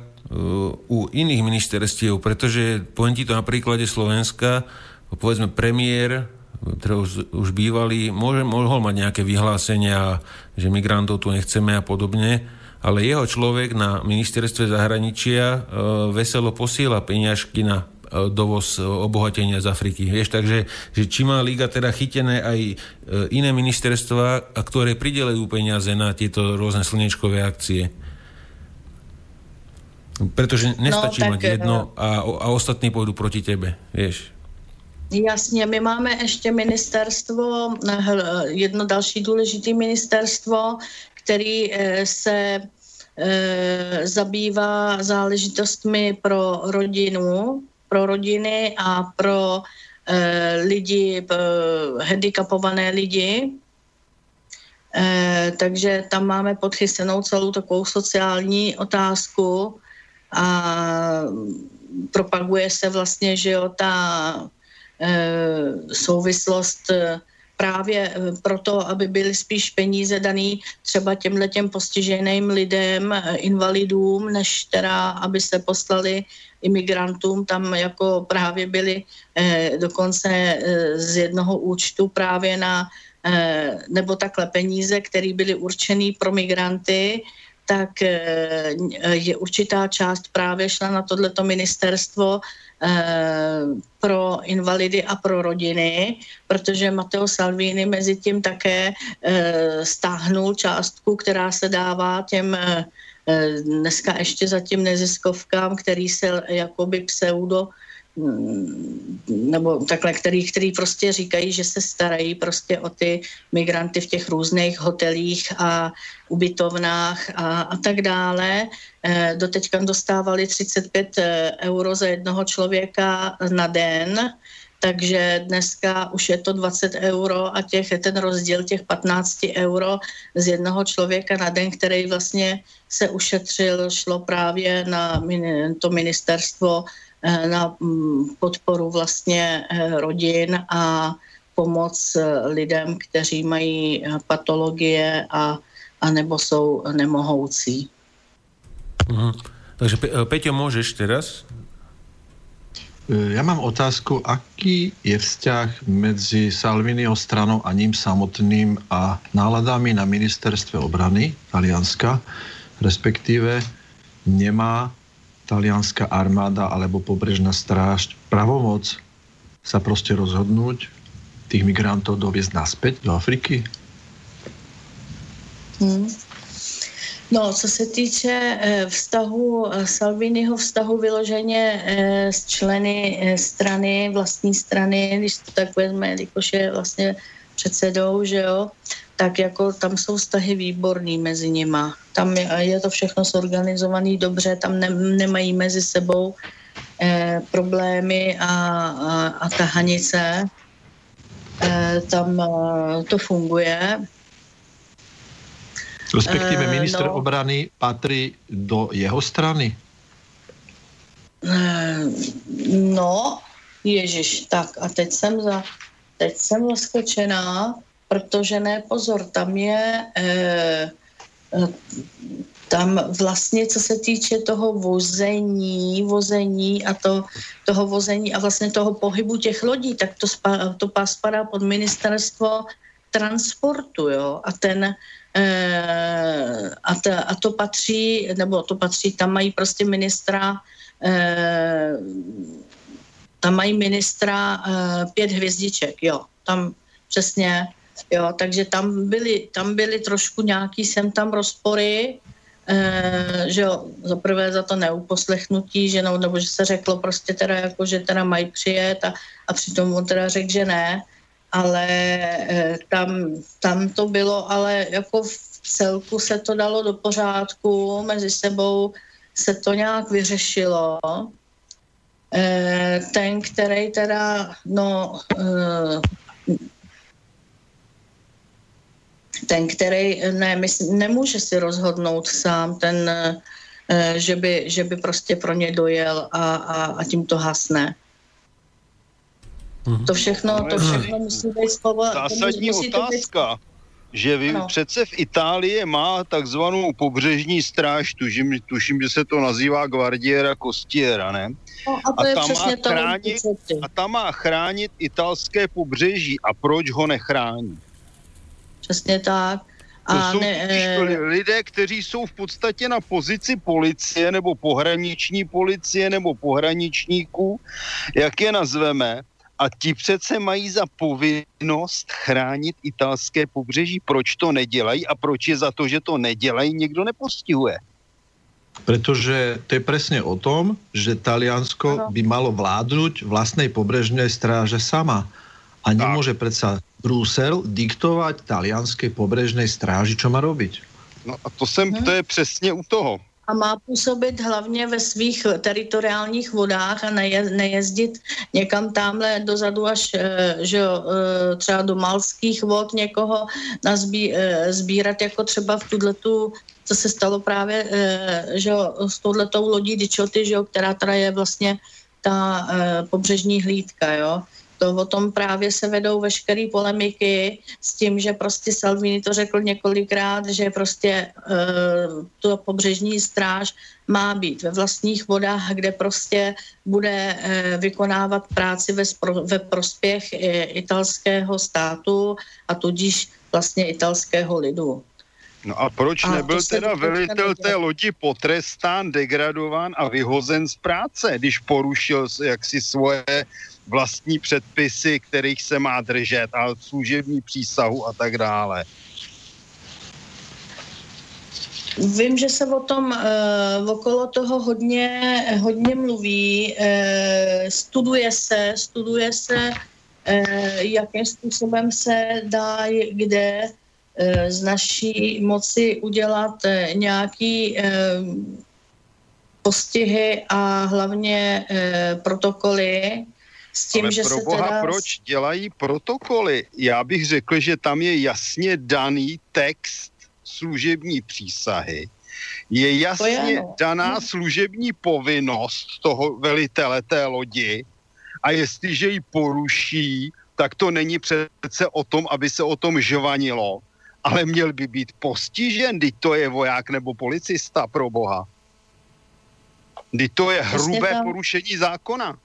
u iných ministerstiev, pretože poviem ti to na príklade Slovenska, povedzme premiér, teda už, už bývalý, môže, mohol mať nejaké vyhlásenia, že migrantov tu nechceme a podobne, ale jeho človek na ministerstve zahraničia e, veselo posiela peniažky na e, dovoz e, obohatenia z Afriky. Vieš, takže že či má Liga teda chytené aj iné ministerstva, ktoré pridelejú peniaze na tieto rôzne slnečkové akcie. Protože nestačí no, mať jedno eh, a, a ostatní půjdu proti tebe, víš. Jasně, my máme ještě ministerstvo, eh, jedno další důležité ministerstvo, který eh, se zabývá záležitostmi pro rodinu, pro rodiny a pro lidi, handicapované lidi. Takže tam máme podchysenou celou takovou sociální otázku, a propaguje se vlastně, že jo, ta e, souvislost e, právě e, proto, aby byly spíš peníze daný třeba těmhle těm postiženým lidem, invalidům, než teda, aby se poslali imigrantům. Tam jako právě byly eh, dokonce eh, z jednoho účtu právě na nebo takhle peníze, které byly určené pro migranty, tak eh, je určitá část právě šla na tohleto ministerstvo eh, pro invalidy a pro rodiny, protože Matteo Salvini mezi tím také eh, stáhnul částku, která se dává těm dneska ještě zatím neziskovkám, který se jakoby pseudo nebo takhle, který, který prostě říkají, že se starají prostě o ty migranty v těch různých hotelích a ubytovnách a, a tak dále. E, doteďka dostávali 35 eh, euro za jednoho člověka na den, takže dneska už je to 20 euro a těch, ten rozdíl těch 15 euro z jednoho člověka na den, který vlastně se ušetřil, šlo právě na to ministerstvo Eh, na mm, podporu vlastně eh, rodin a pomoc eh, lidem, kteří mají patologie a, a nebo jsou nemohoucí. Mhm. Takže Peťo, můžeš teraz? Já mám otázku, aký je vzťah mezi Salviniho stranou a ním samotným a náladami na ministerstve obrany Talianska, respektíve nemá talianská armáda alebo pobrežná stráž pravomoc sa prostě rozhodnúť tých migrantov doviezť naspäť do Afriky? Hmm. No, co se týče eh, vztahu eh, Salviniho vztahu vyloženě eh, s členy strany, vlastní strany, když to tak vezme, jakož je vlastně předsedou, že jo, tak jako tam jsou vztahy výborný mezi nima. Tam je, je to všechno zorganizovaný dobře, tam ne, nemají mezi sebou eh, problémy a, a, a tahanice. Eh, tam eh, to funguje. Respektíve eh, minister no, obrany patří do jeho strany? Eh, no, Ježiš, tak a teď jsem za, teď jsem zaskočená, protože ne, pozor, tam je, eh, eh, tam vlastně, co se týče toho vození, vození a to, toho vození a vlastně toho pohybu těch lodí, tak to, spa, to spadá pod ministerstvo transportu, jo, a ten, eh, a, ta, a to patří, nebo to patří, tam mají prostě ministra tam mají ministra pět hvězdiček, jo, tam přesně, jo, takže tam byly, tam byly trošku nějaký sem tam rozpory, uh, že jo, za prvé za to neuposlechnutí, že no, nebo že se řeklo prostě teda jako, že teda mají přijet a, a přitom on teda řekl, že ne, ale uh, tam, tam to bylo, ale jako v celku se to dalo do pořádku, mezi sebou se to nějak vyřešilo, Eh, ten, který teda, no, eh, ten, který ne, mysl, nemůže si rozhodnout sám, ten, eh, že by, že by prostě pro ně dojel a, a, a tím to hasne. Mm-hmm. To všechno, to všechno musí být slovo. Zásadní musí otázka. Být že vy, no. přece v Itálii má takzvanou pobřežní stráž, tuším, tuším, že se to nazývá Guardiera Costiera, ne? No, a, to a, tam má chránit, a tam má chránit italské pobřeží. A proč ho nechrání? Přesně tak. A to jsou ne, e... lidé, kteří jsou v podstatě na pozici policie nebo pohraniční policie nebo pohraničníků, jak je nazveme, a ti přece mají za povinnost chránit italské pobřeží. Proč to nedělají a proč je za to, že to nedělají, někdo nepostihuje? Protože to je přesně o tom, že Taliansko by malo vládnout vlastnej pobřežné stráže sama. A nemůže přece Brusel diktovat talianské pobřežné stráži, co má robiť. No a to, jsem, to je přesně u toho. A má působit hlavně ve svých teritoriálních vodách a neje, nejezdit někam tamhle dozadu až eh, že jo, eh, třeba do malských vod někoho nazbí, eh, sbírat jako třeba v tu co se stalo právě že jo, s touhletou lodí Dičoty, že jo, která teda je vlastně ta pobřežní hlídka, jo to o tom právě se vedou veškeré polemiky s tím, že prostě Salvini to řekl několikrát, že prostě uh, to pobřežní stráž má být ve vlastních vodách, kde prostě bude uh, vykonávat práci ve, spro, ve prospěch uh, italského státu a tudíž vlastně italského lidu. No a proč a nebyl teda velitel té lodi potrestán, degradován a vyhozen z práce, když porušil jaksi svoje vlastní předpisy, kterých se má držet a služební přísahu a tak dále. Vím, že se o tom uh, okolo toho hodně, hodně mluví, uh, studuje se, studuje se, uh, jakým způsobem se dá kde uh, z naší moci udělat nějaký uh, postihy a hlavně uh, protokoly, s tím, Ale že pro se boha, teda... proč dělají protokoly? Já bych řekl, že tam je jasně daný text služební přísahy. Je jasně je, no. daná hm. služební povinnost toho velitele té lodi a jestliže ji poruší, tak to není přece o tom, aby se o tom žvanilo, ale měl by být postižen, když to je voják nebo policista, pro boha. Když to je hrubé tam... porušení zákona.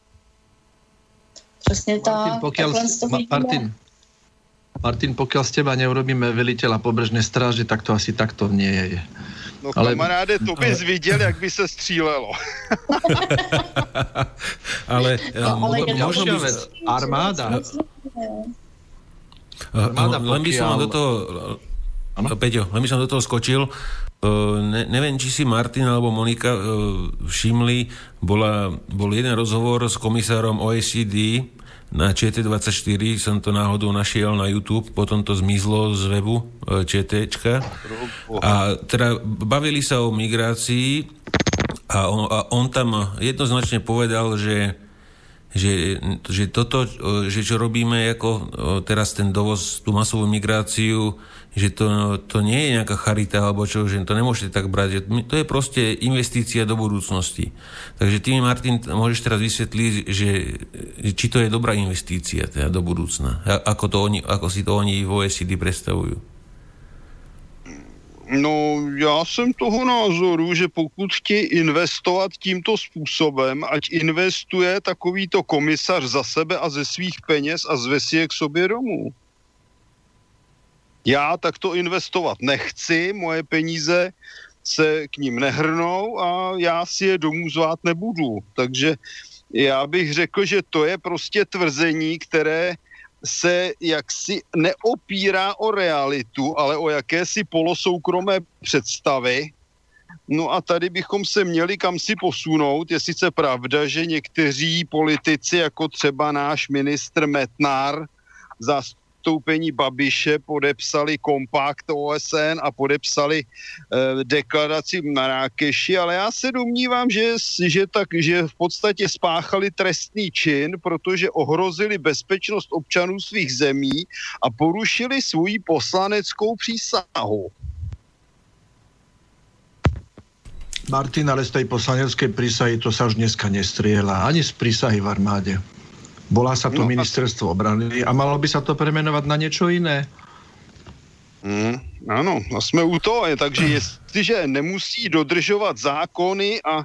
Přesně Martin, tak. Pokiaľ, Martin, Martin, pokiaľ z teba neurobíme veliteľa pobrežné stráže, tak to asi takto nie je. No ale, kamaráde, to bys ale... viděl, jak by se střílelo. ale, no, ale um, možno by... Armáda. Armáda, len by som do toho... Ano? Peťo, len by som do toho skočil. Uh, ne, neviem, či si Martin alebo Monika uh, všimli, bola, bol jeden rozhovor s komisárom OECD na ČT24, som to náhodou našiel na YouTube, potom to zmizlo z webu e, ČTčka. A teda bavili sa o migrácii a on, a on tam jednoznačne povedal, že že, že toto, že čo robíme ako e, teraz ten dovoz, tú masovú migráciu, že to, to nie je nejaká charita alebo čo, že to nemôžete tak brať, že to je proste investícia do budúcnosti. Takže ty, Martin, môžeš teraz vysvetliť, že, či to je dobrá investícia teda do budúcna. Ako, to oni, ako si to oni v OECD predstavujú. No, já jsem toho názoru, že pokud chtějí investovat tímto způsobem, ať investuje takovýto komisař za sebe a ze svých peněz a zve si je k sobě domů. Já takto investovat nechci, moje peníze se k ním nehrnou a já si je domů zvát nebudu. Takže já bych řekl, že to je prostě tvrzení, které se jaksi neopírá o realitu, ale o jakési polosoukromé představy. No a tady bychom se měli kam si posunout. Je sice pravda, že někteří politici, jako třeba náš ministr Metnar, zastoupení Babiše podepsali kompakt OSN a podepsali eh, deklaraci v Marrakeši, ale já se domnívám, že, že, tak, že v podstatě spáchali trestný čin, protože ohrozili bezpečnost občanů svých zemí a porušili svou poslaneckou přísahu. Martin, ale z tej poslaneckej prísahy to sa už dneska nestriela. Ani z prísahy v armáde. Volá sa to no, ministerstvo obrany a malo by sa to premenovať na niečo iné. Mm, ano, a jsme u toho, takže jestliže nemusí dodržovat zákony a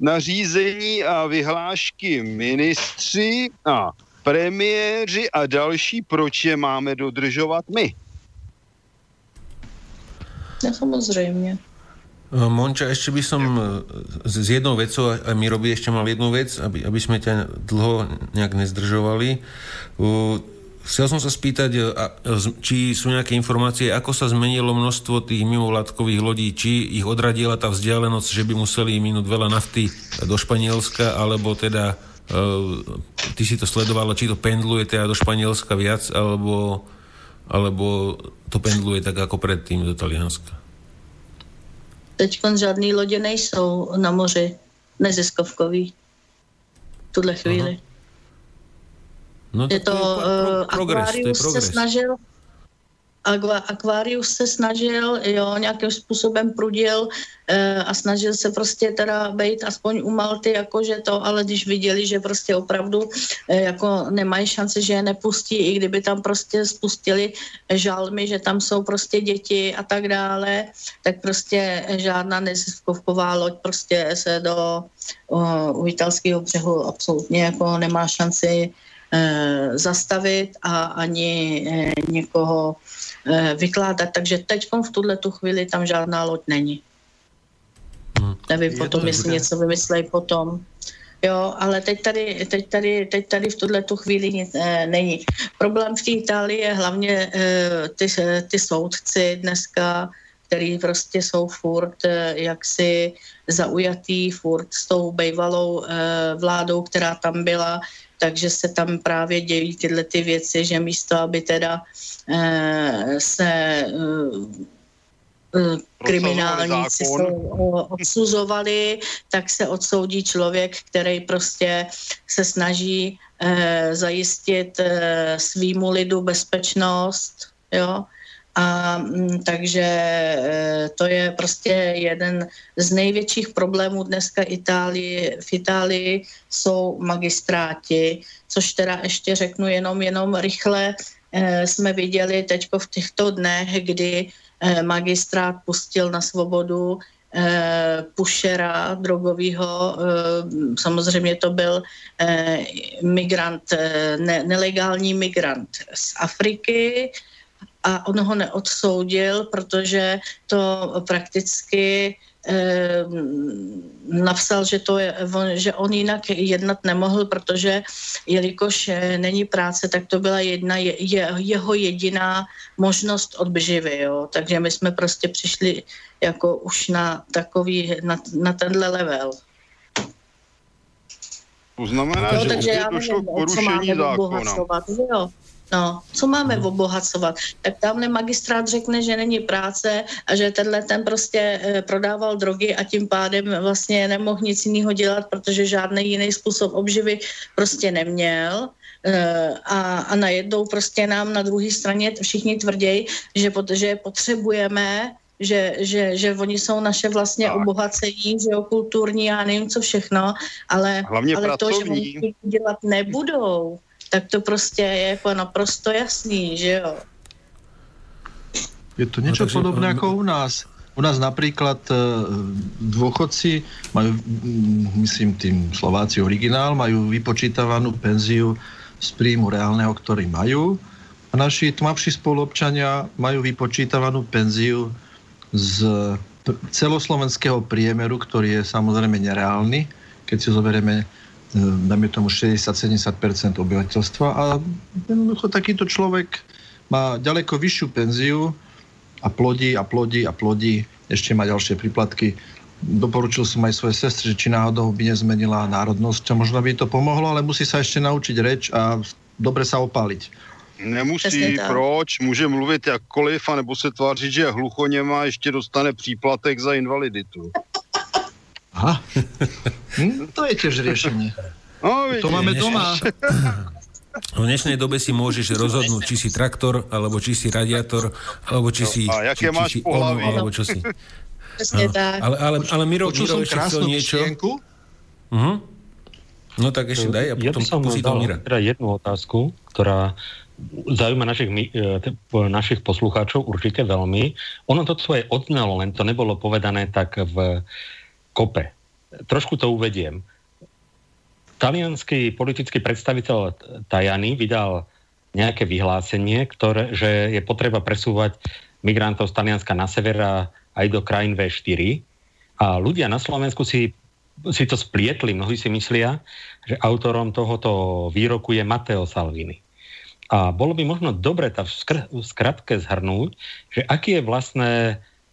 nařízení a vyhlášky ministři a premiéři a další, proč je máme dodržovat my? No, samozřejmě. Eh, Monča, ešte by som eh, s jednou vecou, a mi robí ešte mal jednu vec, aby, aby sme ťa dlho nejak nezdržovali. Chcel som sa spýtať, eh, či sú nejaké informácie, ako sa zmenilo množstvo tých mimovládkových lodí, či ich odradila tá vzdialenosť, že by museli minúť veľa nafty do Španielska, alebo teda ty si to sledovala, či to pendluje teda do Španielska viac, alebo, alebo to pendluje tak ako predtým do Talianska. Teď žádný lodě nejsou na moři neziskovkový v tuhle chvíli. Aha. No, je to, to pro, pro, progres, Aquarius to je se snažil Aquarius se snažil, jo, nějakým způsobem prudil e, a snažil se prostě teda být aspoň u Malty, jakože to, ale když viděli, že prostě opravdu e, jako nemají šanci, že je nepustí, i kdyby tam prostě spustili žalmy, že tam jsou prostě děti a tak dále, tak prostě žádná neziskovková loď prostě se do o, u italského břehu absolutně jako nemá šanci e, zastavit a ani e, někoho Eh, vykládat. Takže teď v tuhle tu chvíli tam žádná loď není. Hmm. Nevím Je potom, jestli něco vymyslej potom. Jo, ale teď tady, teď tady, teď tady v tuhle tu chvíli nic e, není. Problém v té Itálii je hlavně e, ty, ty soudci dneska, který prostě jsou furt e, jaksi zaujatý, furt s tou bývalou e, vládou, která tam byla, takže se tam právě dějí tyhle ty věci, že místo, aby teda eh, se eh, eh kriminálníci odsuzovali, tak se odsoudí člověk, který prostě se snaží eh, zajistit eh, svýmu lidu bezpečnost, jo, a mm, takže e, to je prostě jeden z největších problémů dneska Itálii. V Itálii jsou magistráti, což teda ještě řeknu jenom, jenom rychle e, jsme viděli teď v těchto dnech, kdy e, magistrát pustil na svobodu pušera drogového. Samozřejmě to byl migrant, nelegální migrant z Afriky, a on ho neodsoudil, protože to prakticky eh, napsal, že, to je, že on jinak jednat nemohl, protože jelikož eh, není práce, tak to byla jedna je, jeho jediná možnost obživy. Jo. Takže my jsme prostě přišli jako už na takový, na, na tenhle level. To znamená, no, že takže já došlo k porušení zákona. Jo. No, co máme hmm. obohacovat? Tak tamhle magistrát řekne, že není práce a že tenhle ten prostě e, prodával drogy a tím pádem vlastně nemohl nic jiného dělat, protože žádný jiný způsob obživy prostě neměl. E, a, a najednou prostě nám na druhé straně všichni tvrdějí, že, že potřebujeme že, že, že oni jsou naše vlastně tak. obohacení, že jo, kulturní a nevím co všechno, ale, Hlavně ale to, že oni dělat nebudou, tak to prostě je jako naprosto jasný, že jo. Je to niečo no, podobné ako u nás. U nás napríklad e, dôchodci majú, myslím tým Slováci originál, majú vypočítavanú penziu z príjmu reálneho, ktorý majú. A naši tmavší spoluobčania majú vypočítavanú penziu z celoslovenského priemeru, ktorý je samozrejme nereálny, keď si zoberieme E, dajme tomu 60-70% obyvateľstva a jednoducho takýto človek má ďaleko vyššiu penziu a plodí a plodí a plodí, ešte má ďalšie príplatky. Doporučil som aj svoje sestry, že či náhodou by nezmenila národnosť, čo možno by to pomohlo, ale musí sa ešte naučiť reč a dobre sa opáliť. Nemusí, proč, může mluvit jakkoliv, anebo se tvářit, že je hluchoněma ještě dostane příplatek za invaliditu. Aha. Hm, to je tiež riešenie. No, to máme doma. V dnešnej dobe si môžeš rozhodnúť, či si traktor, alebo či si radiátor, alebo či si... A jaké či, máš či ono, alebo čo si. Ale, ale, ale Miro, Miro ešte chcel niečo. Uh-huh. No tak ešte daj a potom ja pustí to Mira. Teda jednu otázku, ktorá zaujíma našich, e, našich poslucháčov určite veľmi. Ono to svoje odznalo, len to nebolo povedané tak v kope. Trošku to uvediem. Talianský politický predstaviteľ Tajany vydal nejaké vyhlásenie, ktoré, že je potreba presúvať migrantov z Talianska na sever a aj do krajín V4. A ľudia na Slovensku si, si to splietli. Mnohí si myslia, že autorom tohoto výroku je Matteo Salvini. A bolo by možno dobre tá v skratke zhrnúť, že aký je vlastne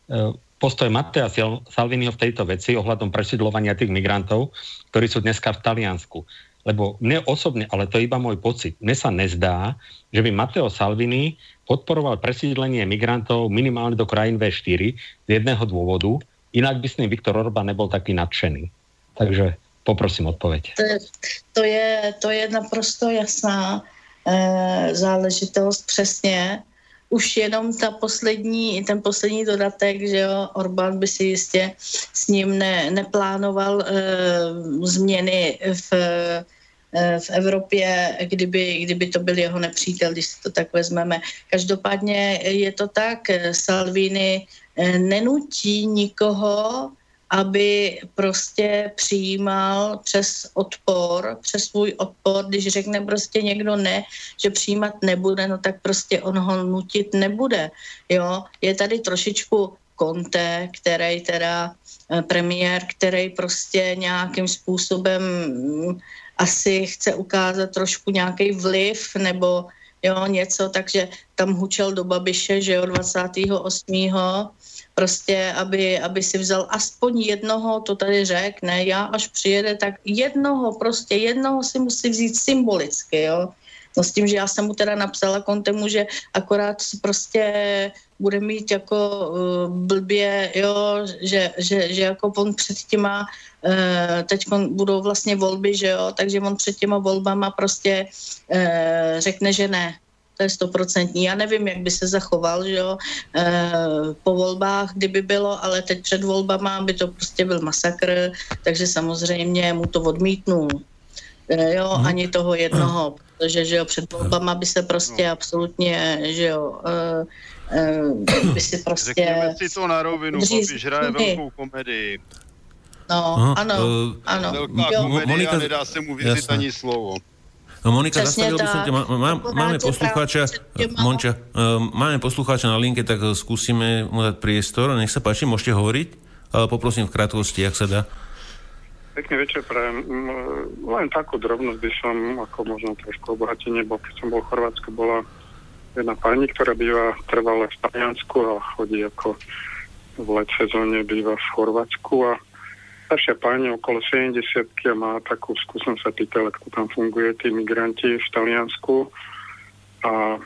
e, postoj Matea Salviniho v tejto veci ohľadom presidlovania tých migrantov, ktorí sú dneska v Taliansku. Lebo mne osobne, ale to je iba môj pocit, mne sa nezdá, že by Matteo Salvini podporoval presídlenie migrantov minimálne do krajín V4 z jedného dôvodu, inak by s ním Viktor Orbán nebol taký nadšený. Takže poprosím odpoveď. To je, to je, to je naprosto jasná e, záležitost, přesně už jenom ta poslední, ten poslední dodatek, že jo, Orbán by si jistě s ním ne, neplánoval e, změny v, e, v Evropě, kdyby, kdyby to byl jeho nepřítel, když si to tak vezmeme. Každopádně je to tak, Salvini eh, nenutí nikoho, aby prostě přijímal přes odpor, přes svůj odpor, když řekne prostě někdo ne, že přijímat nebude, no tak prostě on ho nutit nebude. Jo, je tady trošičku Conte, který teda eh, premiér, který prostě nějakým způsobem mm, asi chce ukázat trošku nějaký vliv nebo jo, něco, takže tam hučel do Babiše, že jo, 28 prostě, aby, aby si vzal aspoň jednoho, to tady řekne, já až přijede, tak jednoho, prostě jednoho si musí vzít symbolicky, jo. No s tím, že já jsem mu teda napsala kontemu, že akorát prostě bude mít jako uh, blbě, jo, že, že, že jako on před těma, uh, teď budou vlastně volby, že jo, takže on před těma volbama prostě uh, řekne, že ne, to je stoprocentní. Já nevím, jak by se zachoval, že jo, e, po volbách, kdyby bylo, ale teď před volbama by to prostě byl masakr, takže samozřejmě mu to odmítnu. E, jo, hmm. ani toho jednoho, protože, že jo, před volbama by se prostě absolutně, že jo, e, e, by si prostě... Řekněme si to na rovinu, když hraje velkou komedii. No, Aha, ano, uh, ano. Velká jo. komedie Monika, nedá se mu věřit ani slovo. No Monika, zastavil by som ťa, má, má, máme poslucháča, Monča, uh, máme poslucháča na linke, tak skúsime mu dať priestor. Nech sa páči, môžete hovoriť, ale poprosím v krátkosti, ak sa dá. Pekný večer prajem. Len takú drobnosť by som, ako možno trošku obohatenie, bo keď som bol v Chorvátsku, bola jedna pani, ktorá býva trvale v Taliansku a chodí ako v let sezóne býva v Chorvátsku a staršia pani okolo 70 a má takú, skúsim sa pýtať, ako tam funguje, tí migranti v Taliansku a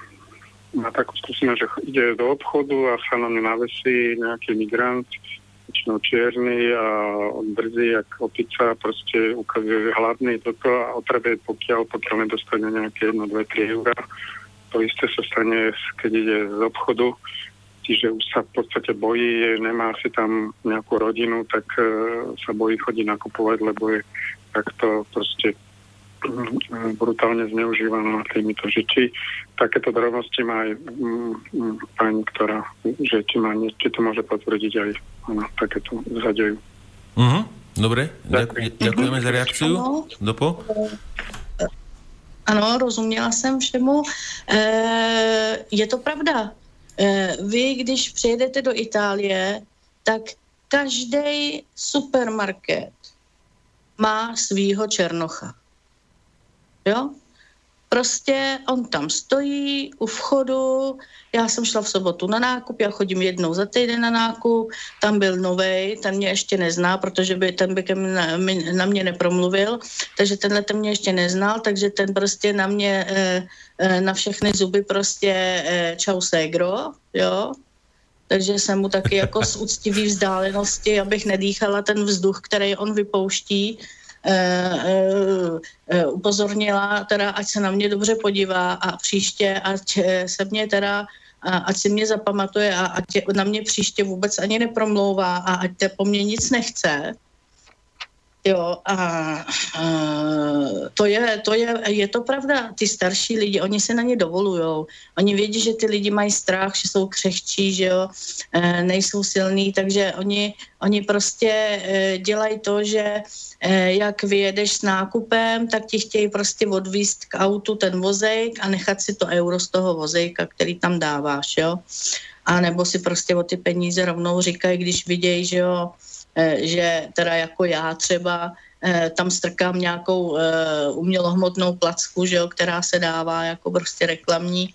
má takú skúsenosť, že ide do obchodu a sa na mňa navesí nejaký migrant, väčšinou čierny a on brzí jak opica, proste ukazuje, že hladný toto a otrebe, pokiaľ, pokiaľ nedostane nejaké 1, 2, 3 eurá. To isté sa stane, keď ide z obchodu, čiže už sa v podstate bojí, nemá si tam nejakú rodinu, tak uh, sa bojí chodiť nakupovať, lebo je takto proste brutálne zneužívaná týmito, že či takéto drobnosti má aj mm, mm, pani, ktorá, že či, má, či to môže potvrdiť aj ona, takéto zadejú. Uh-huh. Dobre, Ďakujem. ďakujeme za reakciu. Dopo? Ano, rozuměla jsem všemu. E, je to pravda. E, vy, když přijedete do Itálie, tak každý supermarket má svýho černocha. Jo? Prostě on tam stojí u vchodu, já jsem šla v sobotu na nákup, já chodím jednou za týden na nákup, tam byl novej, ten mě ještě nezná, protože by ten by na, na mě nepromluvil, takže tenhle ten mě ještě neznal, takže ten prostě na mě, eh, eh, na všechny zuby prostě eh, čau ségro, jo, takže jsem mu taky jako z úctivý vzdálenosti, abych nedýchala ten vzduch, který on vypouští, upozornila, teda ať se na mě dobře podívá a příště, ať se mě teda ať si mě zapamatuje a ať na mě příště vůbec ani nepromlouvá a ať po mně nic nechce, Jo, a, a to, je, to je, je to pravda. Ty starší lidi, oni se na ně dovolujou. Oni vědí, že ty lidi mají strach, že jsou křehčí, že jo, e, nejsou silní, takže oni, oni prostě e, dělají to, že e, jak vyjedeš s nákupem, tak ti chtějí prostě odvíst k autu ten vozejk a nechat si to euro z toho vozejka, který tam dáváš, jo. A nebo si prostě o ty peníze rovnou říkají, když vidějí, že jo, že teda jako já třeba eh, tam strkám nějakou eh, umělohmotnou placku, že jo, která se dává jako prostě reklamní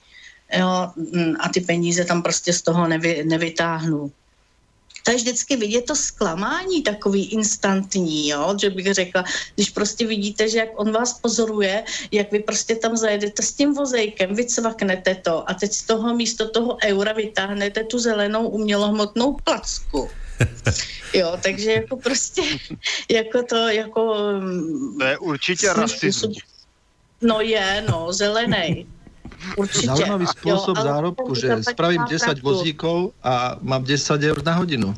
jo, mm, a ty peníze tam prostě z toho nevy, nevytáhnu. To je vždycky vidět to zklamání takový instantní, jo? že bych řekla, když prostě vidíte, že jak on vás pozoruje, jak vy prostě tam zajedete s tím vozejkem, vycvaknete to a teď z toho místo toho eura vytáhnete tu zelenou umělohmotnou placku. Jo, takže jako prostě, jako to, jako... Mm, to je určitě rasismus. No je, no, zelený. Určitě. Zaujímavý spôsob jo, zárobku, že spravím 10 vozíkov a mám 10 eur na hodinu.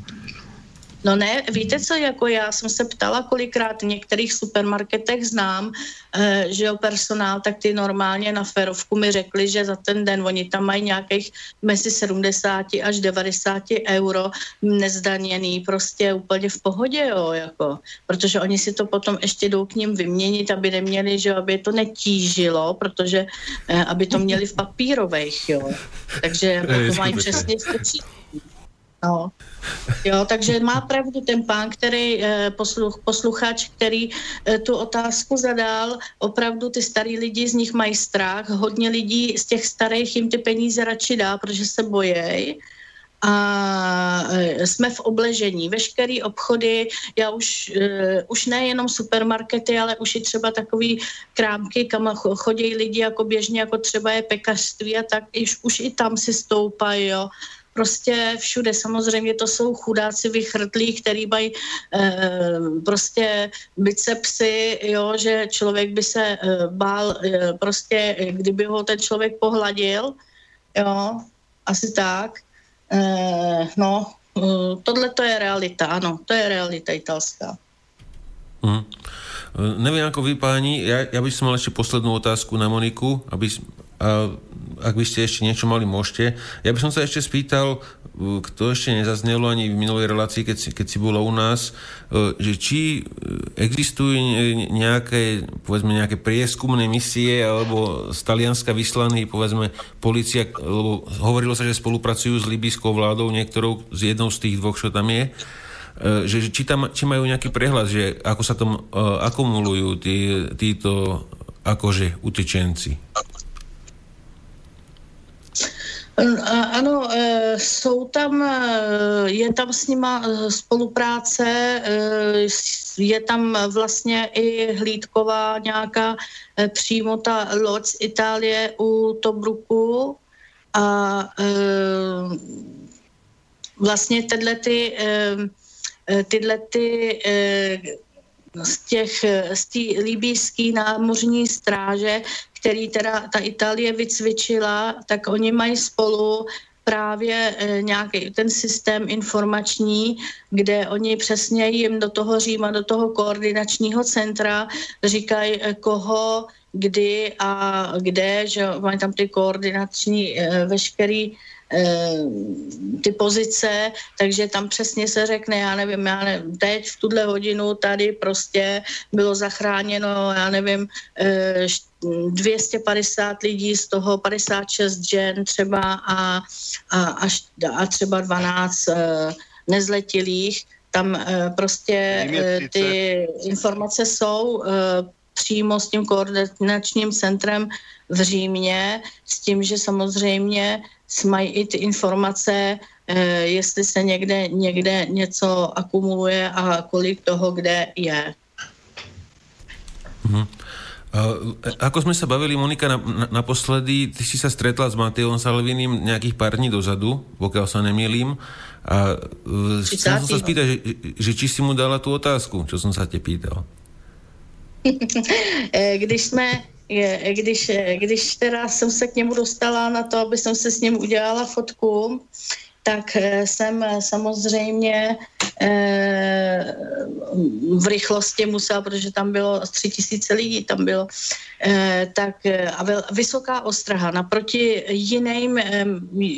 No ne, víte co, jako já jsem se ptala kolikrát v některých supermarketech znám, eh, že jo, personál, tak ty normálně na ferovku mi řekli, že za ten den oni tam mají nějakých mezi 70 až 90 euro nezdaněný, prostě úplně v pohodě, jo, jako, protože oni si to potom ještě jdou k ním vyměnit, aby neměli, že jo, aby to netížilo, protože eh, aby to měli v papírových, jo. Takže jako to mají přesně stačí. No. Jo, takže má pravdu ten pán, který, eh, posluch, posluchač, který eh, tu otázku zadal. Opravdu ty starý lidi z nich mají strach. Hodně lidí z těch starých jim ty peníze radši dá, protože se bojejí a eh, jsme v obležení. Veškerý obchody, já už, uh, už nejenom supermarkety, ale už i třeba takový krámky, kam chodí lidi jako běžně, jako třeba je pekařství a tak, už, už i tam si stoupají, jo prostě všude. Samozřejmě to jsou chudáci vychrtlí, který mají e, prostě bicepsy, jo, že člověk by se e, bál e, prostě, kdyby ho ten člověk pohladil, jo, asi tak. E, no, tohle to je realita, ano, to je realita italská. Mm. Neviem ako vy páni, ja, ja by som mal ešte poslednú otázku na Moniku, aby, ak by ste ešte niečo mali, môžete. Ja by som sa ešte spýtal, kto ešte nezaznelo ani v minulej relácii, keď si, keď si bolo u nás, e, že či existujú nejaké, povedzme, nejaké prieskumné misie alebo z Talianska vyslaní, povedzme, policia, lebo hovorilo sa, že spolupracujú s libyskou vládou, niektorou z jednou z tých dvoch, čo tam je, e, že či, tam, či majú nejaký prehľad, že ako sa tam uh, akumulujú tí, títo akože utečenci. Ano, jsou tam, je tam s nima spolupráce, je tam vlastně i hlídková nějaká přímo ta loď z Itálie u Tobruku a vlastně tyhle ty, tyhle ty z těch, z té libijské námořní stráže, který teda ta Itálie vycvičila, tak oni mají spolu právě e, nějaký ten systém informační, kde oni přesně jim do toho Říma, do toho koordinačního centra říkají, e, koho, kdy a kde, že mají tam ty koordinační e, veškerý Eh, ty pozice, takže tam přesně se řekne, já nevím, já nevím, teď v tuhle hodinu tady prostě bylo zachráněno, já nevím, 250 eh, lidí, z toho 56 žen třeba a, a, až, a třeba 12 eh, nezletilých. Tam prostě ty informace jsou přímo s tím koordinačním centrem v Římě, s tím, že samozřejmě mají i ty informace, eh, jestli se někde, někde něco akumuluje a kolik toho kde je. Mm-hmm. Ako sme sa bavili, Monika, na, na, naposledy, ty si sa stretla s Mateom Salvinim nejakých pár dní dozadu, pokiaľ sa nemýlim. A uh, chcem sa spýtať, že, že či si mu dala tú otázku, čo som sa te pýtal. Eh, když jsme je, když, když teda jsem se k němu dostala na to, aby jsem se s ním udělala fotku, tak eh, jsem samozřejmě eh, v rychlosti musela, protože tam bylo tři tisíce lidí, tam bylo, eh, tak a vysoká ostraha naproti jiným,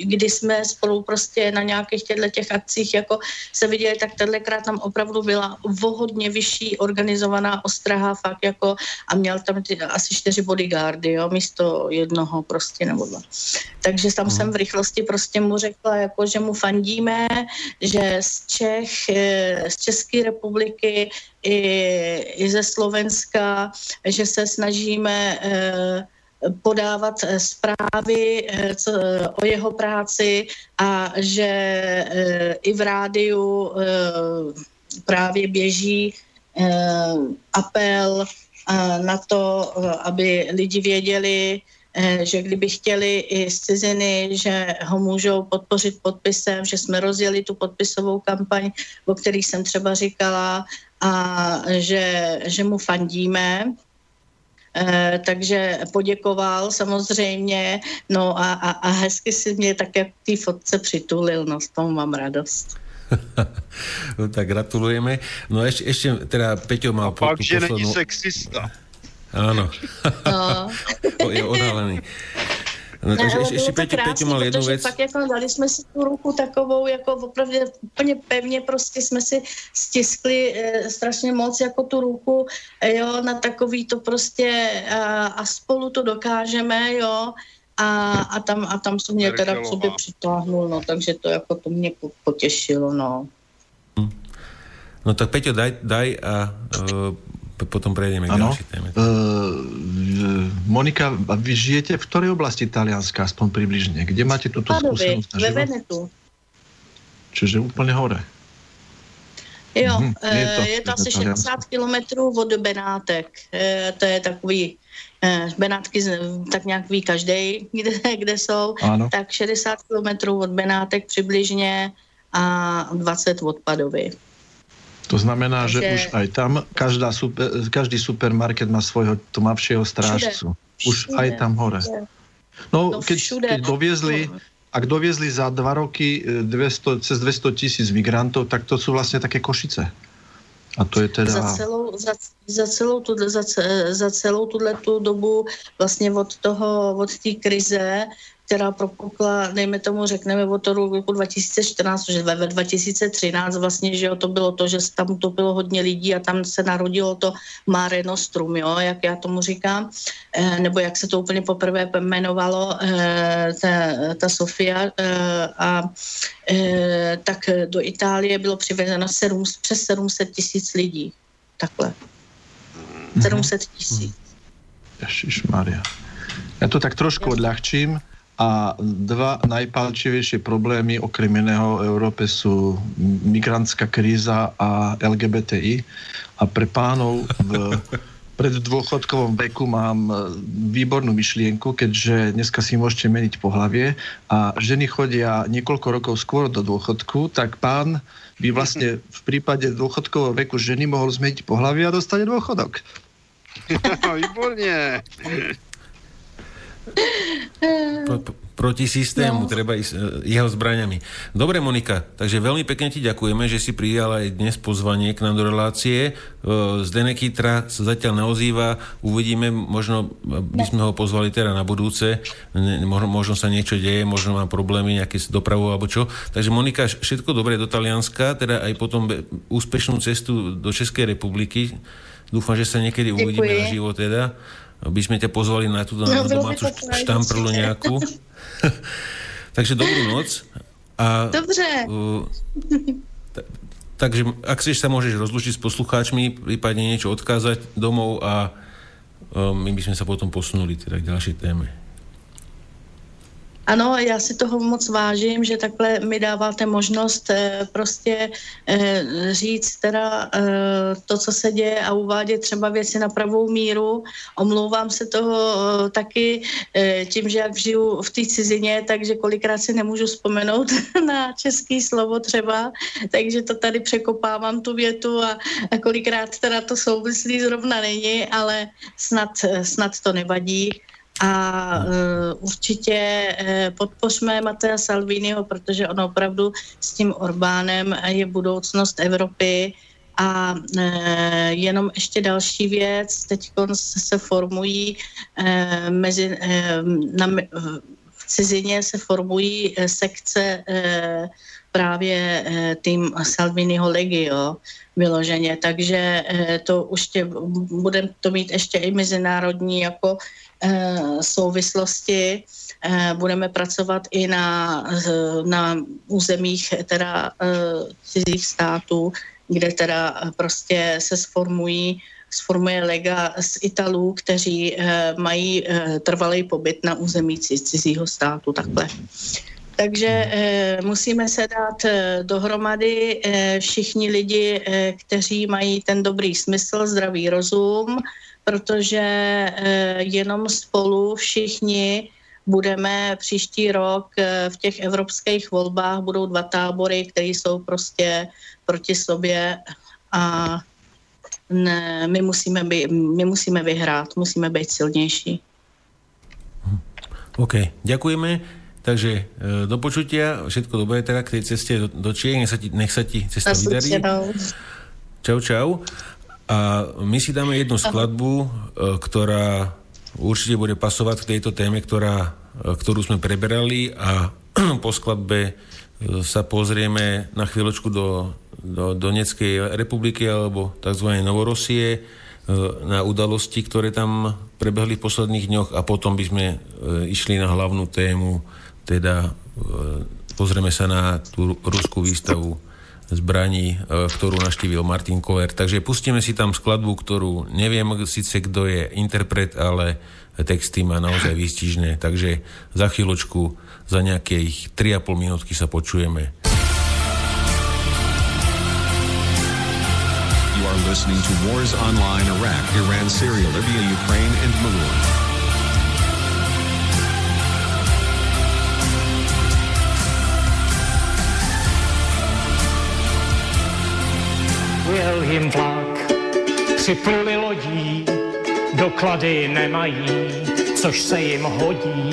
kdy jsme spolu prostě na nějakých těchto těch akcích jako se viděli, tak tentokrát tam opravdu byla vohodně vyšší organizovaná ostraha fakt jako a měl tam ty, asi čtyři bodyguardy, jo, místo jednoho prostě nebo dva. Takže tam hmm. jsem v rychlosti prostě mu řekla, jako, že mu fandíme, že z Čech, eh, z České republiky i, i ze Slovenska, že se snažíme eh, podávat zprávy eh, o jeho práci a že i v rádiu právě běží apel na to, aby lidi věděli, že kdyby chtěli i z ciziny, že ho můžou podpořit podpisem, že jsme rozjeli tu podpisovou kampaň, o kterých jsem třeba říkala, a že, že mu fandíme. Eh, takže poděkoval samozřejmě, no a, a, a hezky si mě tak jak té fotce přitulil, no z toho mám radost. no, tak gratulujeme. No ještě, ještě teda Peťo má... A pak, že poslednú... není sexista. Áno. No. je odhalený. No, takže ne, ještě Peťo, Peťo mal jednu věc. Pak jako dali jsme si tu ruku takovou, jako opravdu úplně pevně prostě jsme si stiskli e, strašně moc jako tu ruku, e, jo, na takový to prostě a, a spolu to dokážeme, jo, a, a tam, a tam se mě teda k sobě přitáhnul, no, takže to jako to mě potěšilo, no. Hm. No tak Peťo, daj, daj a uh, potom prejdeme k ďalšej téme. Uh, Monika, vy žijete v ktorej oblasti Talianska, aspoň približne? Kde máte túto Padovi, skúsenosť? Ve Venetu. Čiže úplne hore. Jo, mm-hmm. je to, je to asi 60 kilometrů od Benátek. E, to je takový, e, Benátky tak nějak ví každý, kde, kde jsou. Ano. Tak 60 kilometrů od Benátek přibližně a 20 od Padovy. To znamená, že, že už aj tam každá super, každý supermarket má svojho tmavšieho strážcu. Všude, už všude, aj tam hore. No, no keď, keď doviezli, ak doviezli za dva roky 200, e, cez 200 tisíc migrantov, tak to sú vlastne také košice. A to je teda... Za celou, za, za celou, tu, za, za celou tuhle tu dobu vlastně od toho, od té krize která propukla, dejme tomu, řekneme od toho roku 2014, že ve 2013 vlastně, že jo, to bylo to, že tam to bylo hodně lidí a tam se narodilo to Mare Nostrum, jo, jak já tomu říkám, e, nebo jak se to úplně poprvé jmenovalo, e, ta, ta Sofia e, a e, tak do Itálie bylo přivezeno 7, přes 700 tisíc lidí. Takhle. 700 tisíc. Ježiš Maria. Ja to tak trošku odľahčím a dva najpálčivejšie problémy okrem iného v Európe sú migrantská kríza a LGBTI. A pre pánov v preddôchodkovom veku mám e, výbornú myšlienku, keďže dneska si môžete meniť pohlavie a ženy chodia niekoľko rokov skôr do dôchodku, tak pán by vlastne v prípade dôchodkového veku ženy mohol zmeniť pohlavie a dostane dôchodok. Výborně. proti systému, no. treba ísť e, jeho zbraňami. Dobre, Monika, takže veľmi pekne ti ďakujeme, že si prijala aj dnes pozvanie k nám do relácie. E, Zdenek Kytra sa zatiaľ neozýva, uvidíme, možno by sme ho pozvali teda na budúce, možno, sa niečo deje, možno má problémy nejaké s dopravou alebo čo. Takže Monika, všetko dobré do Talianska, teda aj potom úspešnú cestu do Českej republiky. Dúfam, že sa niekedy uvidíme na život teda by sme ťa pozvali na tú na no, domácu štamprlu nejakú. Takže dobrú noc. A, Dobře. Uh, takže ak chceš sa môžeš rozlučiť s poslucháčmi, prípadne niečo odkázať domov a uh, my by sme sa potom posunuli teda k ďalšej téme. Ano, já si toho moc vážím, že takhle mi dáváte možnost eh, prostě eh, říct teda eh, to, co se děje a uvádět třeba věci na pravou míru. Omlouvám se toho taky tím, že jak žiju v té cizině, takže kolikrát si nemůžu vzpomenout na český slovo třeba, takže to tady překopávám tu větu a, a kolikrát teda to souvislí zrovna není, ale snad, snad to nevadí a uh, určitě uh, podpořme Matea Salviniho, protože on opravdu s tím Orbánem je budoucnost Evropy. A uh, jenom ještě další věc, teď se formují uh, mezi, uh, na, v cizině se formují sekce uh, právě uh, tým Salviniho legio vyloženě, takže uh, to už budeme to mít ještě i mezinárodní jako souvislosti. Eh, budeme pracovat i na, na územích teda eh, cizích států, kde teda prostě se sformují sformuje lega z Italů, kteří mají trvalý pobyt na území cizího státu, takhle. Takže musíme se dát dohromady všichni lidi, kteří mají ten dobrý smysl, zdravý rozum, protože eh, jenom spolu všichni budeme příští rok eh, v těch evropských volbách, budou dva tábory, které jsou prostě proti sobě a ne, my, musíme by, my musíme vyhrát, musíme být silnější. OK, děkujeme. Takže eh, do počutia, všetko dobré teda k tej ceste do, do Čiech, nech sa ti, nech sa ti cesta vydarí. Čau, čau. A my si dáme jednu skladbu, e, ktorá určite bude pasovať k tejto téme, ktorá, e, ktorú sme preberali a po skladbe e, sa pozrieme na chvíľočku do, do Donetskej republiky alebo tzv. Novorosie na udalosti, ktoré tam prebehli v posledných dňoch a potom by sme išli na hlavnú tému, teda pozrieme sa na tú ruskú výstavu zbraní, e, ktorú naštívil Martin Koller. Takže pustíme si tam skladbu, ktorú neviem síce, kto je interpret, ale texty má naozaj výstižné. Takže za chvíľočku, za nejakých 3,5 minútky sa počujeme. You are listening to Wars Online Iraq, Iran, Syria, Libya, Ukraine, and Maroon. Ujel jim vlak. Připluli lodí, doklady nemají, což se jim hodí.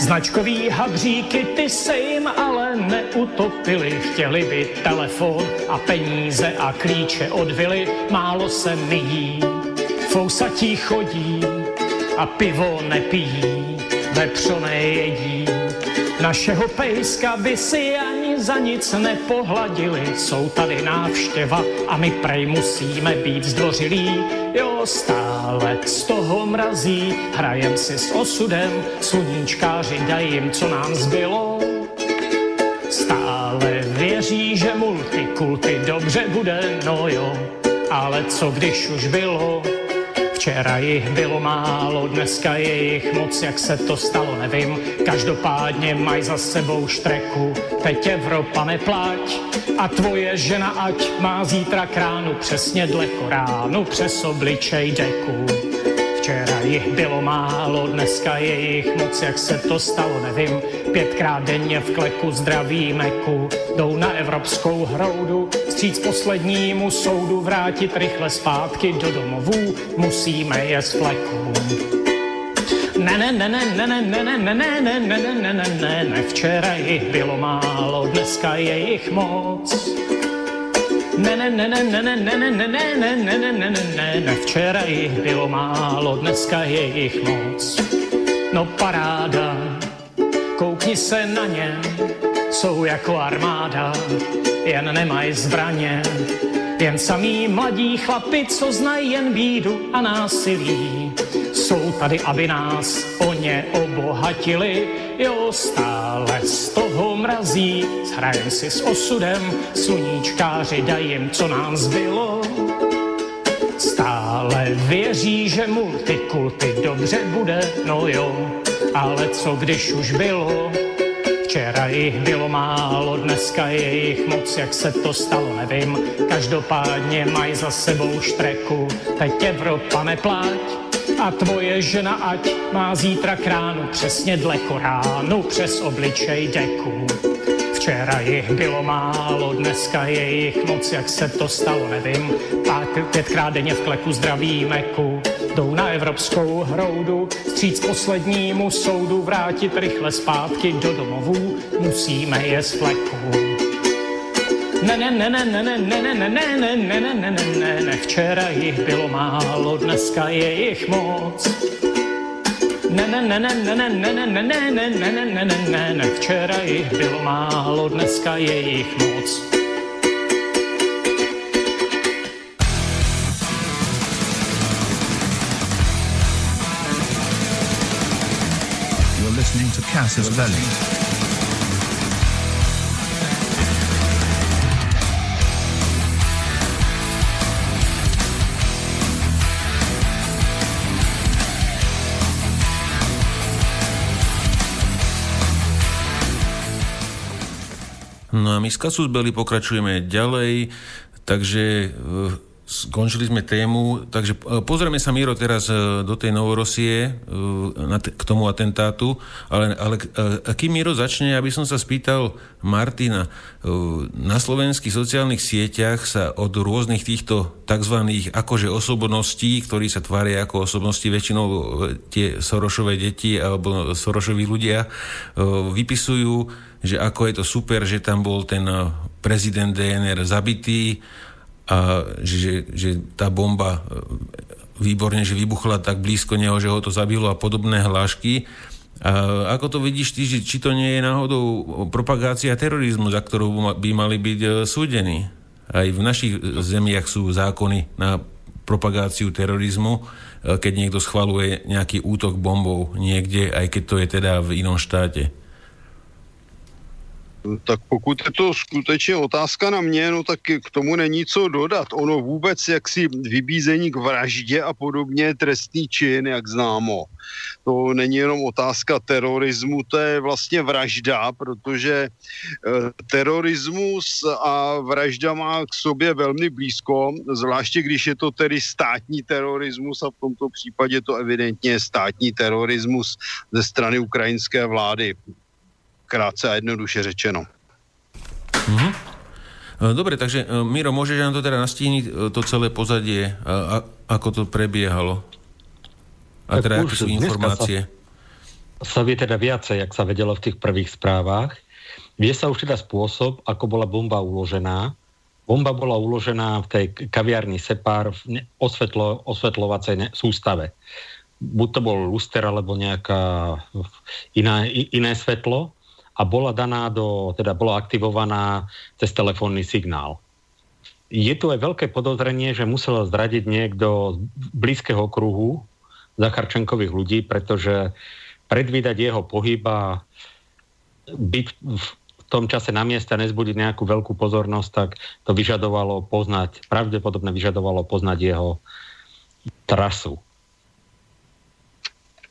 Značkový habříky ty se jim ale neutopili, chtěli by telefon a peníze a klíče od vily, málo se myjí. Fousatí chodí a pivo nepijí, vepřo nejedí. Našeho pejska by si ani za nic nepohladili. Jsou tady návštěva a my prej musíme být zdvořilí. Jo, stále z toho mrazí, hrajem si s osudem, sluníčkáři dají jim, co nám zbylo. Stále věří, že multikulty dobře bude, no jo, ale co když už bylo, Včera jich bylo málo, dneska je jich moc, jak se to stalo, nevím. Každopádně mají za sebou štreku, teď Evropa neplať. A tvoje žena ať má zítra kránu, přesně dle Koránu, přes obličej deku. Jich bylo málo, dneska je jich moc, jak se to stalo, nevím. Pětkrát denně v kleku zdraví meku, jdou na evropskou hroudu, stříc poslednímu soudu vrátit rychle zpátky do domovů, musíme je z fleku. Ne, ne, ne, ne, ne, ne, ne, ne, ne, ne, ne, ne, ne, ne, ne, ne, včera jich bylo málo, dneska je jich moc. Ne, ne, ne, ne, ne, ne, ne, ne, ne, ne, ne, ne, ne, ne, ne, ne, ne, včera jich bylo málo, dneska je jich moc. No paráda, koukni se na ně, jsou jako armáda, jen nemají zbraně, jen samý mladí chlapi, co znají jen bídu a násilí. Jsou tady, aby nás o ně obohatili, jo, stále z toho mrazí. Hrajem si s osudem, sluníčkáři dají jim, co nám zbylo. Stále věří, že multikulty dobře bude, no jo, ale co když už bylo? Včera jich bylo málo, dneska je jich moc, jak se to stalo, nevím. Každopádně mají za sebou štreku, teď Evropa neplať. A tvoje žena ať má zítra kránu přesně dle Koránu přes obličej deku. Včera jich bylo málo, dneska je jich moc, jak se to stalo, nevím. Pát, pětkrát denně v kleku zdraví meku, jdou na evropskou hroudu, stříc poslednímu soudu, vrátit rychle zpátky do domovů, musíme je z fleku. Ne, ne, ne, ne, ne, ne, ne, ne, ne, ne, ne, ne, ne, ne, ne, ne, včera jich bylo málo, dneska je jich moc. Ne, ne, ne, ne, ne, ne, ne, ne, ne, ne, ne, ne, ne, ne, ne, ne, včera jich bylo málo, dneska je jich moc. Casas Valley. No a my z Kasus byli pokračujeme ďalej, takže eh, skončili sme tému, takže e, pozrieme sa, Miro, teraz e, do tej Novorosie k tomu atentátu, ale, ale kým Miro začne, aby som sa spýtal Martina, na slovenských sociálnych sieťach sa od rôznych týchto tzv. akože osobností, ktorí sa tvária ako osobnosti, väčšinou tie Sorošové deti alebo Sorošoví ľudia, vypisujú že ako je to super, že tam bol ten prezident DNR zabitý a že, že tá bomba eh, výborne, že vybuchla tak blízko neho, že ho to zabilo a podobné hlášky. A ako to vidíš ty, či to nie je náhodou propagácia terorizmu, za ktorú by mali byť eh, súdení? Aj v našich zemiach sú zákony na propagáciu terorizmu, keď niekto schvaluje nejaký útok bombou niekde, aj keď to je teda v inom štáte. Tak pokud je to skutečně otázka na mě, no tak k tomu není co dodat. Ono vůbec jaksi vybízení k vraždě a podobně trestný čin, jak známo. To není jenom otázka terorismu, to je vlastně vražda, protože e, terorismus a vražda má k sobě velmi blízko, zvláště když je to tedy státní terorismus a v tomto případě to evidentně je státní terorismus ze strany ukrajinské vlády krátce a jednoduše řečeno. Mm-hmm. Dobre, takže e, Miro, môžeš nám to teda nastíniť, e, to celé pozadie, a, a, ako to prebiehalo? A tak teda, aké sú informácie? Sa, sa vie teda viacej, jak sa vedelo v tých prvých správach. Vie sa už teda spôsob, ako bola bomba uložená. Bomba bola uložená v tej kaviarni Separ v osvetlo, osvetlovacej ne, sústave. Buď to bol luster, alebo nejaká iná, iné svetlo a bola daná do, teda bola aktivovaná cez telefónny signál. Je tu aj veľké podozrenie, že musel zradiť niekto z blízkeho kruhu Zacharčenkových ľudí, pretože predvídať jeho pohyb a byť v tom čase na mieste nezbudiť nejakú veľkú pozornosť, tak to vyžadovalo poznať, pravdepodobne vyžadovalo poznať jeho trasu.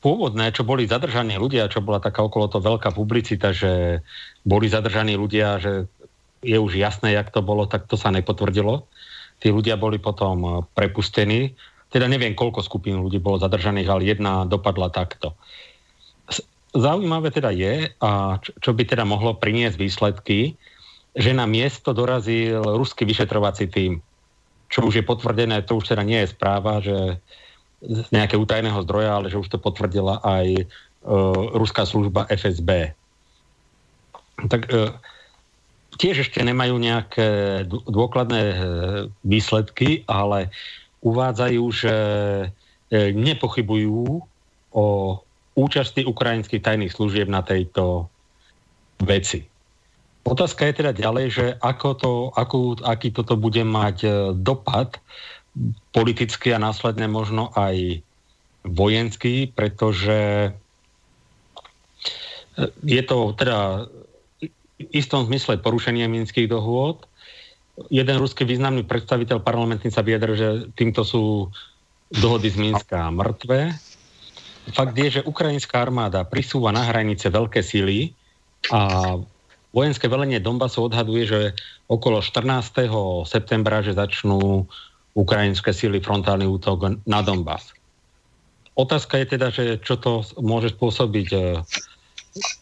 Pôvodné, čo boli zadržaní ľudia, čo bola taká okolo to veľká publicita, že boli zadržaní ľudia, že je už jasné, jak to bolo, tak to sa nepotvrdilo. Tí ľudia boli potom prepustení. Teda neviem, koľko skupín ľudí bolo zadržaných, ale jedna dopadla takto. Zaujímavé teda je, a čo by teda mohlo priniesť výsledky, že na miesto dorazil ruský vyšetrovací tým, čo už je potvrdené, to už teda nie je správa, že z nejakého utajeného zdroja, ale že už to potvrdila aj uh, ruská služba FSB. Tak uh, tiež ešte nemajú nejaké dôkladné uh, výsledky, ale uvádzajú, že nepochybujú o účasti ukrajinských tajných služieb na tejto veci. Otázka je teda ďalej, že ako to, akú, aký toto bude mať dopad politicky a následne možno aj vojenský, pretože e, je to teda v istom zmysle porušenie minských dohôd. Jeden ruský významný predstaviteľ parlamentný sa vyjadril, že týmto sú dohody z Minska mŕtve. Fakt je, že ukrajinská armáda prisúva na hranice veľké síly a vojenské velenie Donbasu odhaduje, že okolo 14. septembra, že začnú ukrajinské síly frontálny útok na Donbas. Otázka je teda, že čo to môže spôsobiť e,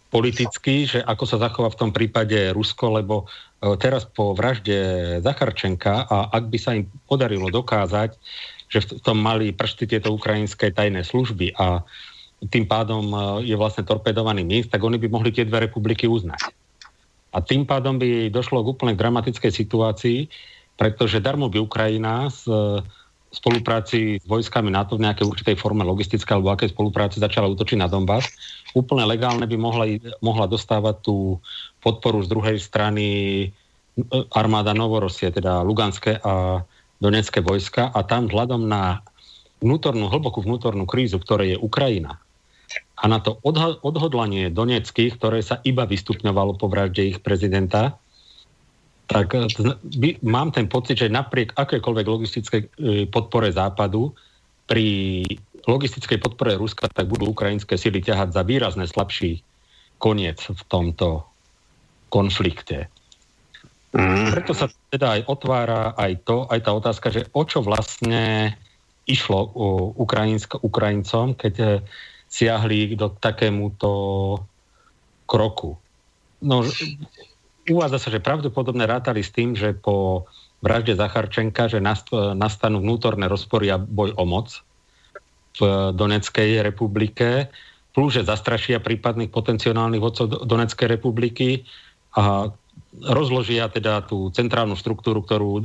politicky, že ako sa zachová v tom prípade Rusko, lebo e, teraz po vražde Zacharčenka a ak by sa im podarilo dokázať, že v tom mali prsty tieto ukrajinské tajné služby a tým pádom e, je vlastne torpedovaný Minsk, tak oni by mohli tie dve republiky uznať. A tým pádom by došlo k úplne dramatickej situácii, pretože darmo by Ukrajina s spolupráci s vojskami NATO v nejakej určitej forme logistické alebo akej spolupráci začala útočiť na Donbass. Úplne legálne by mohla, mohla dostávať tú podporu z druhej strany armáda Novorosie, teda Luganské a Donecké vojska a tam vzhľadom na vnútornú, hlbokú vnútornú krízu, ktoré je Ukrajina a na to odhodlanie Doneckých, ktoré sa iba vystupňovalo po vražde ich prezidenta, tak e, by, mám ten pocit, že napriek akékoľvek logistickej e, podpore Západu, pri logistickej podpore Ruska, tak budú ukrajinské sily ťahať za výrazne slabší koniec v tomto konflikte. Mm. Preto sa teda aj otvára aj to, aj tá otázka, že o čo vlastne išlo u Ukrajinsko, Ukrajincom, keď e, siahli do takémuto kroku. No, uvádza sa, že pravdepodobne rátali s tým, že po vražde Zacharčenka, že nastanú vnútorné rozpory a boj o moc v Doneckej republike, plus, že zastrašia prípadných potenciálnych vodcov Doneckej republiky a rozložia teda tú centrálnu štruktúru, ktorú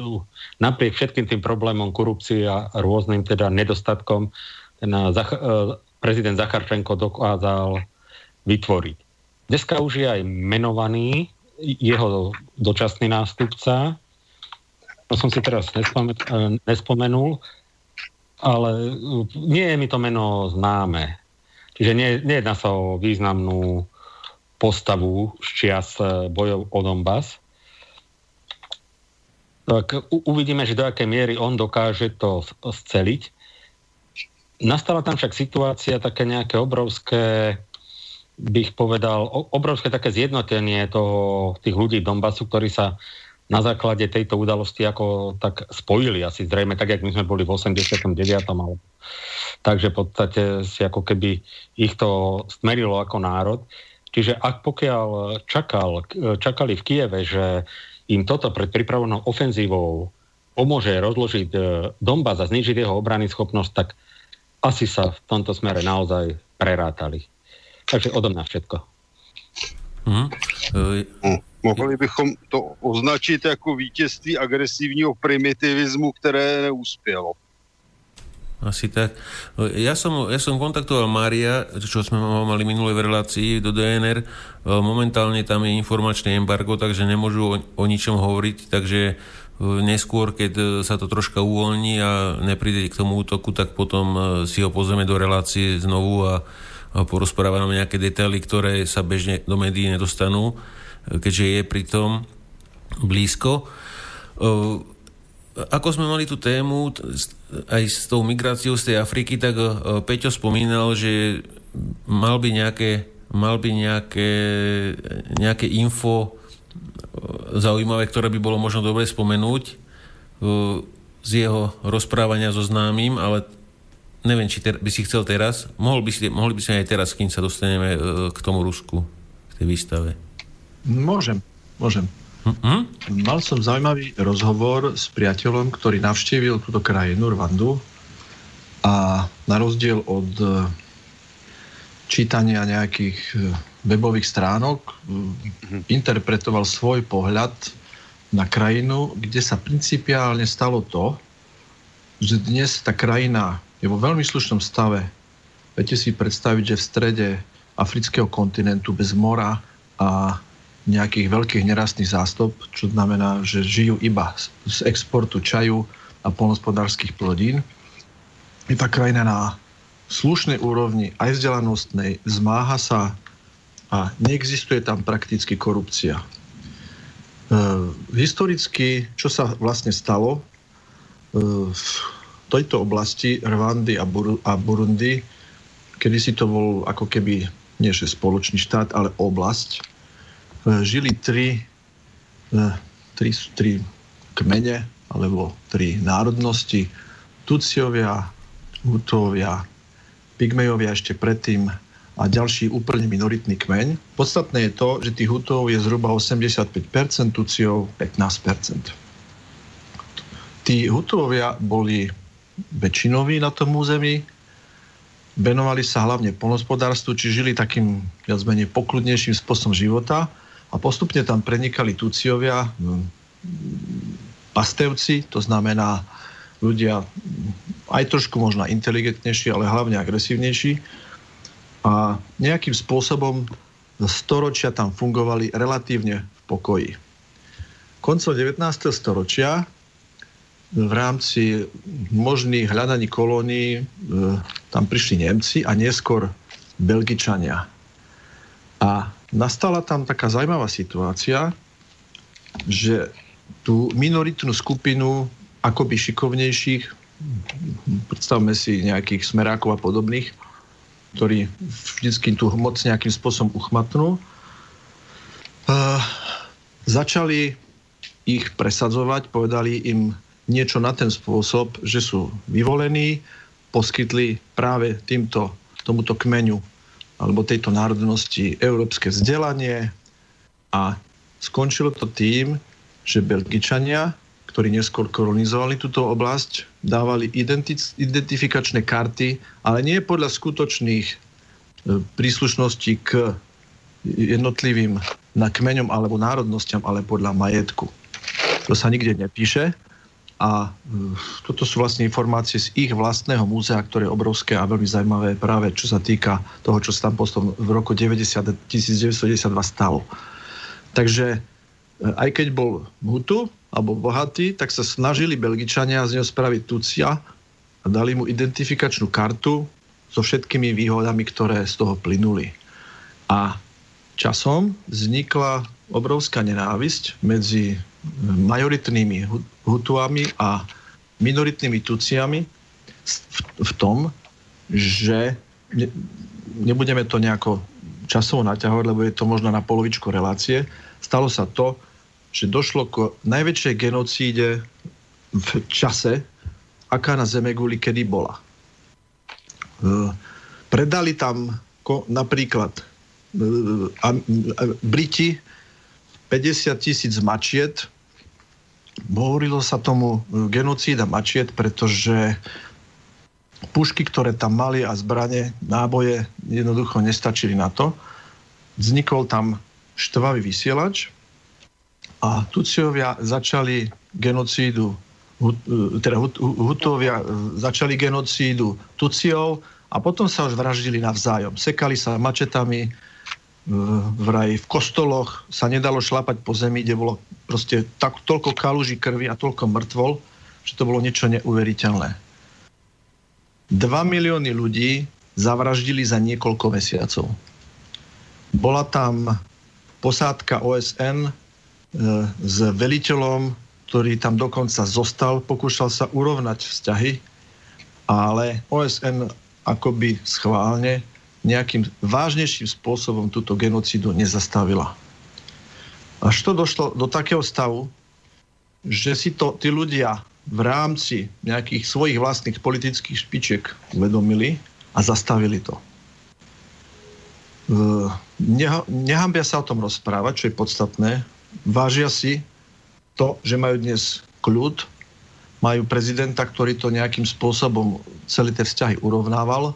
napriek všetkým tým problémom korupcie a rôznym teda nedostatkom ten Zach, eh, prezident Zacharčenko dokázal vytvoriť. Dneska už je aj menovaný jeho dočasný nástupca. To som si teraz nespomen- eh, nespomenul, ale nie je mi to meno známe. Čiže nie, nejedná sa o významnú postavu z čias e, bojov o Donbass. Tak uvidíme, že do akej miery on dokáže to sceliť. Nastala tam však situácia také nejaké obrovské, bych povedal, obrovské také zjednotenie toho, tých ľudí Donbasu, ktorí sa na základe tejto udalosti ako tak spojili asi zrejme, tak jak my sme boli v 89. Ale... Takže v podstate si ako keby ich to smerilo ako národ. Čiže ak pokiaľ čakal, čakali v Kieve, že im toto pred pripravenou ofenzívou pomôže rozložiť e, Donbass a znižiť jeho obrany schopnosť, tak asi sa v tomto smere naozaj prerátali. Takže odo mňa všetko. Hmm. Uh, Mohli bychom to označit jako vítězství agresivního primitivismu, které neuspělo. Asi tak. Ja som, ja som kontaktoval Mária, čo sme mali minulé v relácii do DNR. Momentálne tam je informačné embargo, takže nemôžu o, o ničom hovoriť, takže e, neskôr, keď sa to troška uvoľní a nepríde k tomu útoku, tak potom e, si ho pozrieme do relácie znovu a, a porozprávame nejaké detaily, ktoré sa bežne do médií nedostanú, keďže je pritom blízko. Ako sme mali tú tému aj s tou migráciou z tej Afriky, tak Peťo spomínal, že mal by nejaké, mal by nejaké, nejaké info zaujímavé, ktoré by bolo možno dobre spomenúť z jeho rozprávania so známym, ale neviem, či ter- by si chcel teraz. Mohol by si, mohli by sme aj teraz, kým sa dostaneme k tomu Rusku, k tej výstave. Môžem, môžem. Mm-hmm. Mal som zaujímavý rozhovor s priateľom, ktorý navštívil túto krajinu, Rwandu, a na rozdiel od e, čítania nejakých e, webových stránok mm-hmm. interpretoval svoj pohľad na krajinu, kde sa principiálne stalo to, že dnes tá krajina je vo veľmi slušnom stave. Viete si predstaviť, že v strede afrického kontinentu bez mora a nejakých veľkých nerastných zástup, čo znamená, že žijú iba z exportu čaju a polnospodárských plodín. Je tá krajina na slušnej úrovni, aj vzdelanostnej, zmáha sa a neexistuje tam prakticky korupcia. E, historicky, čo sa vlastne stalo e, tejto oblasti Rwandy a, Bur- a Burundi, kedy si to bol ako keby nie že spoločný štát, ale oblasť, E, žili tri, e, tri, tri kmene alebo tri národnosti. Tuciovia, Hutovia, Pygmejovia ešte predtým a ďalší úplne minoritný kmeň. Podstatné je to, že tých Hutov je zhruba 85%, Tuciov 15%. Tí Hutovia boli väčšinoví na tom území, venovali sa hlavne polnospodárstvu, či žili takým viac menej pokludnejším spôsobom života a postupne tam prenikali Tuciovia, pastevci, to znamená ľudia aj trošku možno inteligentnejší, ale hlavne agresívnejší. A nejakým spôsobom storočia tam fungovali relatívne v pokoji. Koncom 19. storočia v rámci možných hľadaní kolónií hm, tam prišli Nemci a neskôr Belgičania. A nastala tam taká zaujímavá situácia, že tú minoritnú skupinu akoby šikovnejších, predstavme si nejakých smerákov a podobných, ktorí vždycky tú moc nejakým spôsobom uchmatnú, uh, začali ich presadzovať, povedali im niečo na ten spôsob, že sú vyvolení, poskytli práve týmto, tomuto kmeňu alebo tejto národnosti európske vzdelanie a skončilo to tým, že Belgičania, ktorí neskôr kolonizovali túto oblasť, dávali identic- identifikačné karty, ale nie podľa skutočných e, príslušností k jednotlivým na kmeňom alebo národnostiam, ale podľa majetku. To sa nikde nepíše a e, toto sú vlastne informácie z ich vlastného múzea, ktoré je obrovské a veľmi zaujímavé práve čo sa týka toho, čo sa tam v roku 90, 1992 stalo. Takže e, aj keď bol Hutu alebo bohatý, tak sa snažili Belgičania z neho spraviť Tucia a dali mu identifikačnú kartu so všetkými výhodami, ktoré z toho plynuli. A časom vznikla obrovská nenávisť medzi majoritnými Hutuami a minoritnými Tuciami v, v tom, že ne, nebudeme to nejako časovo naťahovať, lebo je to možno na polovičku relácie. Stalo sa to, že došlo k najväčšej genocíde v čase, aká na Zemeguli kedy bola. E, predali tam napríklad e, a, Briti 50 tisíc mačiet Hovorilo sa tomu e, genocída mačiet, pretože pušky, ktoré tam mali a zbranie, náboje jednoducho nestačili na to. Vznikol tam štvavý vysielač a Tuciovia začali genocídu, e, teda Hutovia e, začali genocídu Tuciov a potom sa už vraždili navzájom. Sekali sa mačetami, vraj v kostoloch sa nedalo šlapať po zemi, kde bolo proste tak, toľko kaluží krvi a toľko mŕtvol, že to bolo niečo neuveriteľné. 2 milióny ľudí zavraždili za niekoľko mesiacov. Bola tam posádka OSN e, s veliteľom, ktorý tam dokonca zostal, pokúšal sa urovnať vzťahy, ale OSN akoby schválne nejakým vážnejším spôsobom túto genocidu nezastavila. Až to došlo do takého stavu, že si to tí ľudia v rámci nejakých svojich vlastných politických špičiek uvedomili a zastavili to. Nehambia sa o tom rozprávať, čo je podstatné. Vážia si to, že majú dnes kľud, majú prezidenta, ktorý to nejakým spôsobom celé tie vzťahy urovnával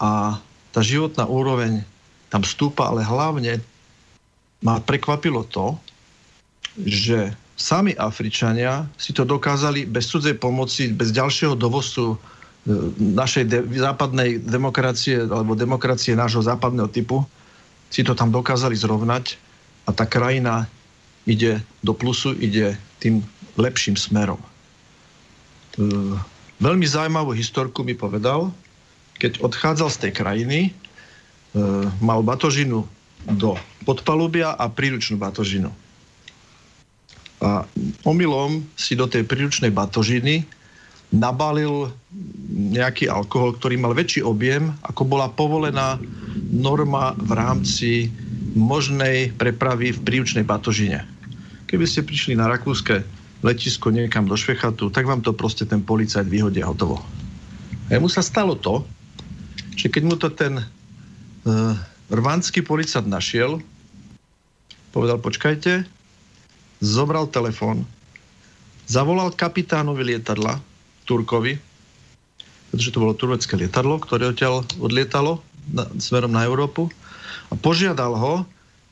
a tá životná úroveň tam stúpa, ale hlavne ma prekvapilo to, že sami Afričania si to dokázali bez cudzej pomoci, bez ďalšieho dovozcu e, našej de- západnej demokracie alebo demokracie nášho západného typu, si to tam dokázali zrovnať a tá krajina ide do plusu, ide tým lepším smerom. Eh, veľmi zaujímavú historku mi povedal, keď odchádzal z tej krajiny, eh, mal batožinu do podpalubia a príručnú batožinu. A omylom si do tej príručnej batožiny nabalil nejaký alkohol, ktorý mal väčší objem, ako bola povolená norma v rámci možnej prepravy v príručnej batožine. Keby ste prišli na rakúske letisko niekam do Švechatu, tak vám to proste ten policajt vyhodí a hotovo. A mu sa stalo to, že keď mu to ten uh, rvanský policajt našiel, povedal, počkajte, zobral telefon, zavolal kapitánovi lietadla, Turkovi, pretože to bolo turecké lietadlo, ktoré odtiaľ odlietalo na, smerom na Európu a požiadal ho,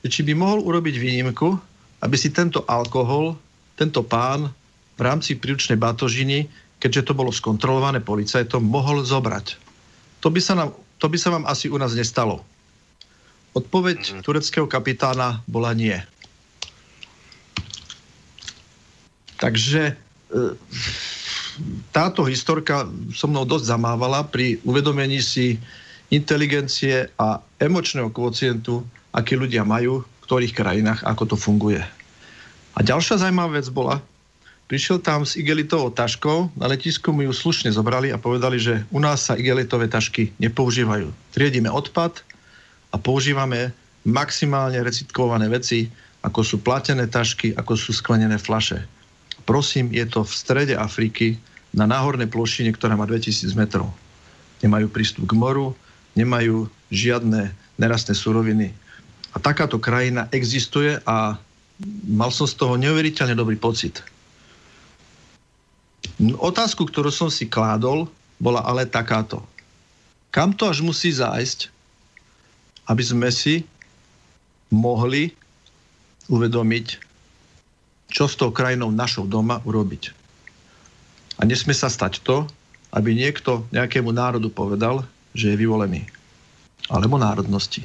či by mohol urobiť výnimku, aby si tento alkohol tento pán v rámci príručnej batožiny, keďže to bolo skontrolované policajtom, mohol zobrať. To by sa, nám, to by sa vám asi u nás nestalo. Odpoveď mm. tureckého kapitána bola nie. Takže e, táto historka so mnou dosť zamávala pri uvedomení si inteligencie a emočného kvocientu, aký ľudia majú v ktorých krajinách, ako to funguje. A ďalšia zaujímavá vec bola, prišiel tam s igelitovou taškou, na letisku mu ju slušne zobrali a povedali, že u nás sa igelitové tašky nepoužívajú. Triedíme odpad a používame maximálne recyklované veci, ako sú platené tašky, ako sú sklenené flaše. Prosím, je to v strede Afriky, na náhornej plošine, ktorá má 2000 metrov. Nemajú prístup k moru, nemajú žiadne nerastné suroviny. A takáto krajina existuje a mal som z toho neuveriteľne dobrý pocit. Otázku, ktorú som si kládol, bola ale takáto. Kam to až musí zájsť, aby sme si mohli uvedomiť, čo s tou krajinou našou doma urobiť. A nesmie sa stať to, aby niekto nejakému národu povedal, že je vyvolený. Alebo národnosti.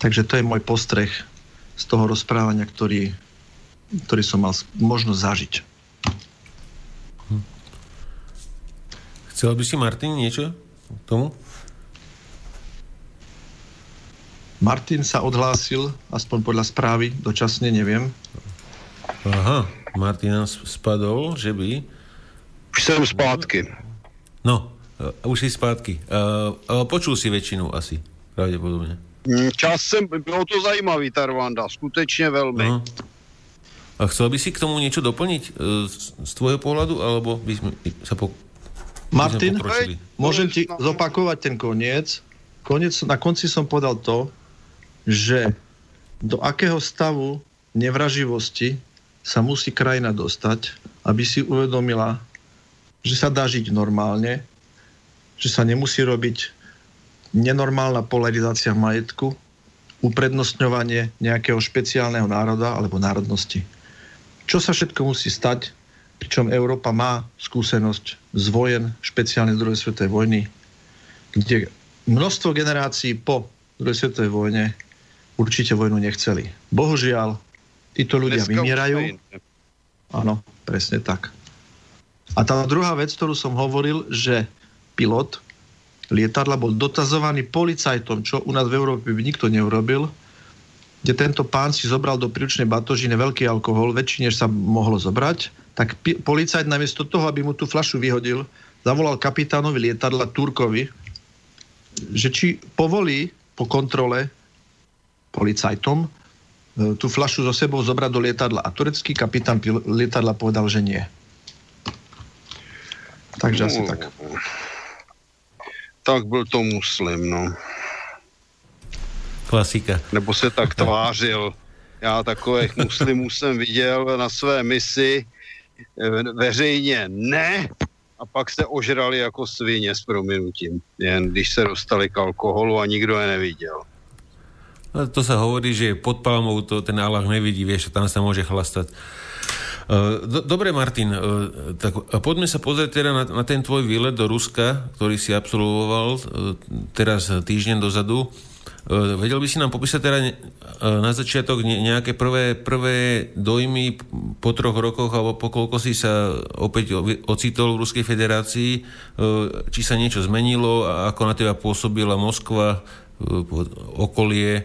Takže to je môj postreh z toho rozprávania, ktorý, ktorý som mal možnosť zažiť. Chcel by si, Martin, niečo k tomu? Martin sa odhlásil, aspoň podľa správy, dočasne, neviem. Aha, Martin nás spadol, že by... Už som zpátky. No, uh, už si zpátky. Uh, uh, počul si väčšinu asi, pravdepodobne. Mm, čas jsem, bylo to zajímavý, ta Rwanda, skutečně velmi. Uh-huh. A chcel by si k tomu niečo doplniť e, z, z tvojho pohľadu, alebo by sme sa po... Martin, môžem ti zopakovať ten koniec. koniec. Na konci som povedal to, že do akého stavu nevraživosti sa musí krajina dostať, aby si uvedomila, že sa dá žiť normálne, že sa nemusí robiť nenormálna polarizácia majetku, uprednostňovanie nejakého špeciálneho národa alebo národnosti. Čo sa všetko musí stať, pričom Európa má skúsenosť z vojen, špeciálne z druhej svetovej vojny, kde množstvo generácií po druhej svetovej vojne určite vojnu nechceli. Bohužiaľ, títo ľudia Dneska vymierajú. Áno, presne tak. A tá druhá vec, ktorú som hovoril, že pilot lietadla bol dotazovaný policajtom, čo u nás v Európe by nikto neurobil, kde tento pán si zobral do príručnej batožine veľký alkohol, väčší než sa mohlo zobrať, tak pi- policajt namiesto toho, aby mu tú flašu vyhodil, zavolal kapitánovi lietadla Turkovi, že či povolí po kontrole policajtom e, tu flašu so sebou zobrať do lietadla. A turecký kapitán lietadla povedal, že nie. Takže no, asi tak. Tak byl to muslim, no. Klasika. Nebo se tak tvářil. Já takových muslimů jsem viděl na své misi veřejně ne, a pak se ožrali jako svině s prominutím, jen když se dostali k alkoholu a nikdo je neviděl. No, to sa hovorí, že pod palmou to ten Allah nevidí, vieš, tam sa môže chlastať. E, dobre, Martin, tak poďme sa pozrieť teda na, na ten tvoj výlet do Ruska, ktorý si absolvoval teraz týždeň dozadu. Vedel by si nám popísať teda na začiatok nejaké prvé, prvé dojmy po troch rokoch alebo po koľko si sa opäť ocitol v Ruskej federácii, či sa niečo zmenilo a ako na teba pôsobila Moskva, okolie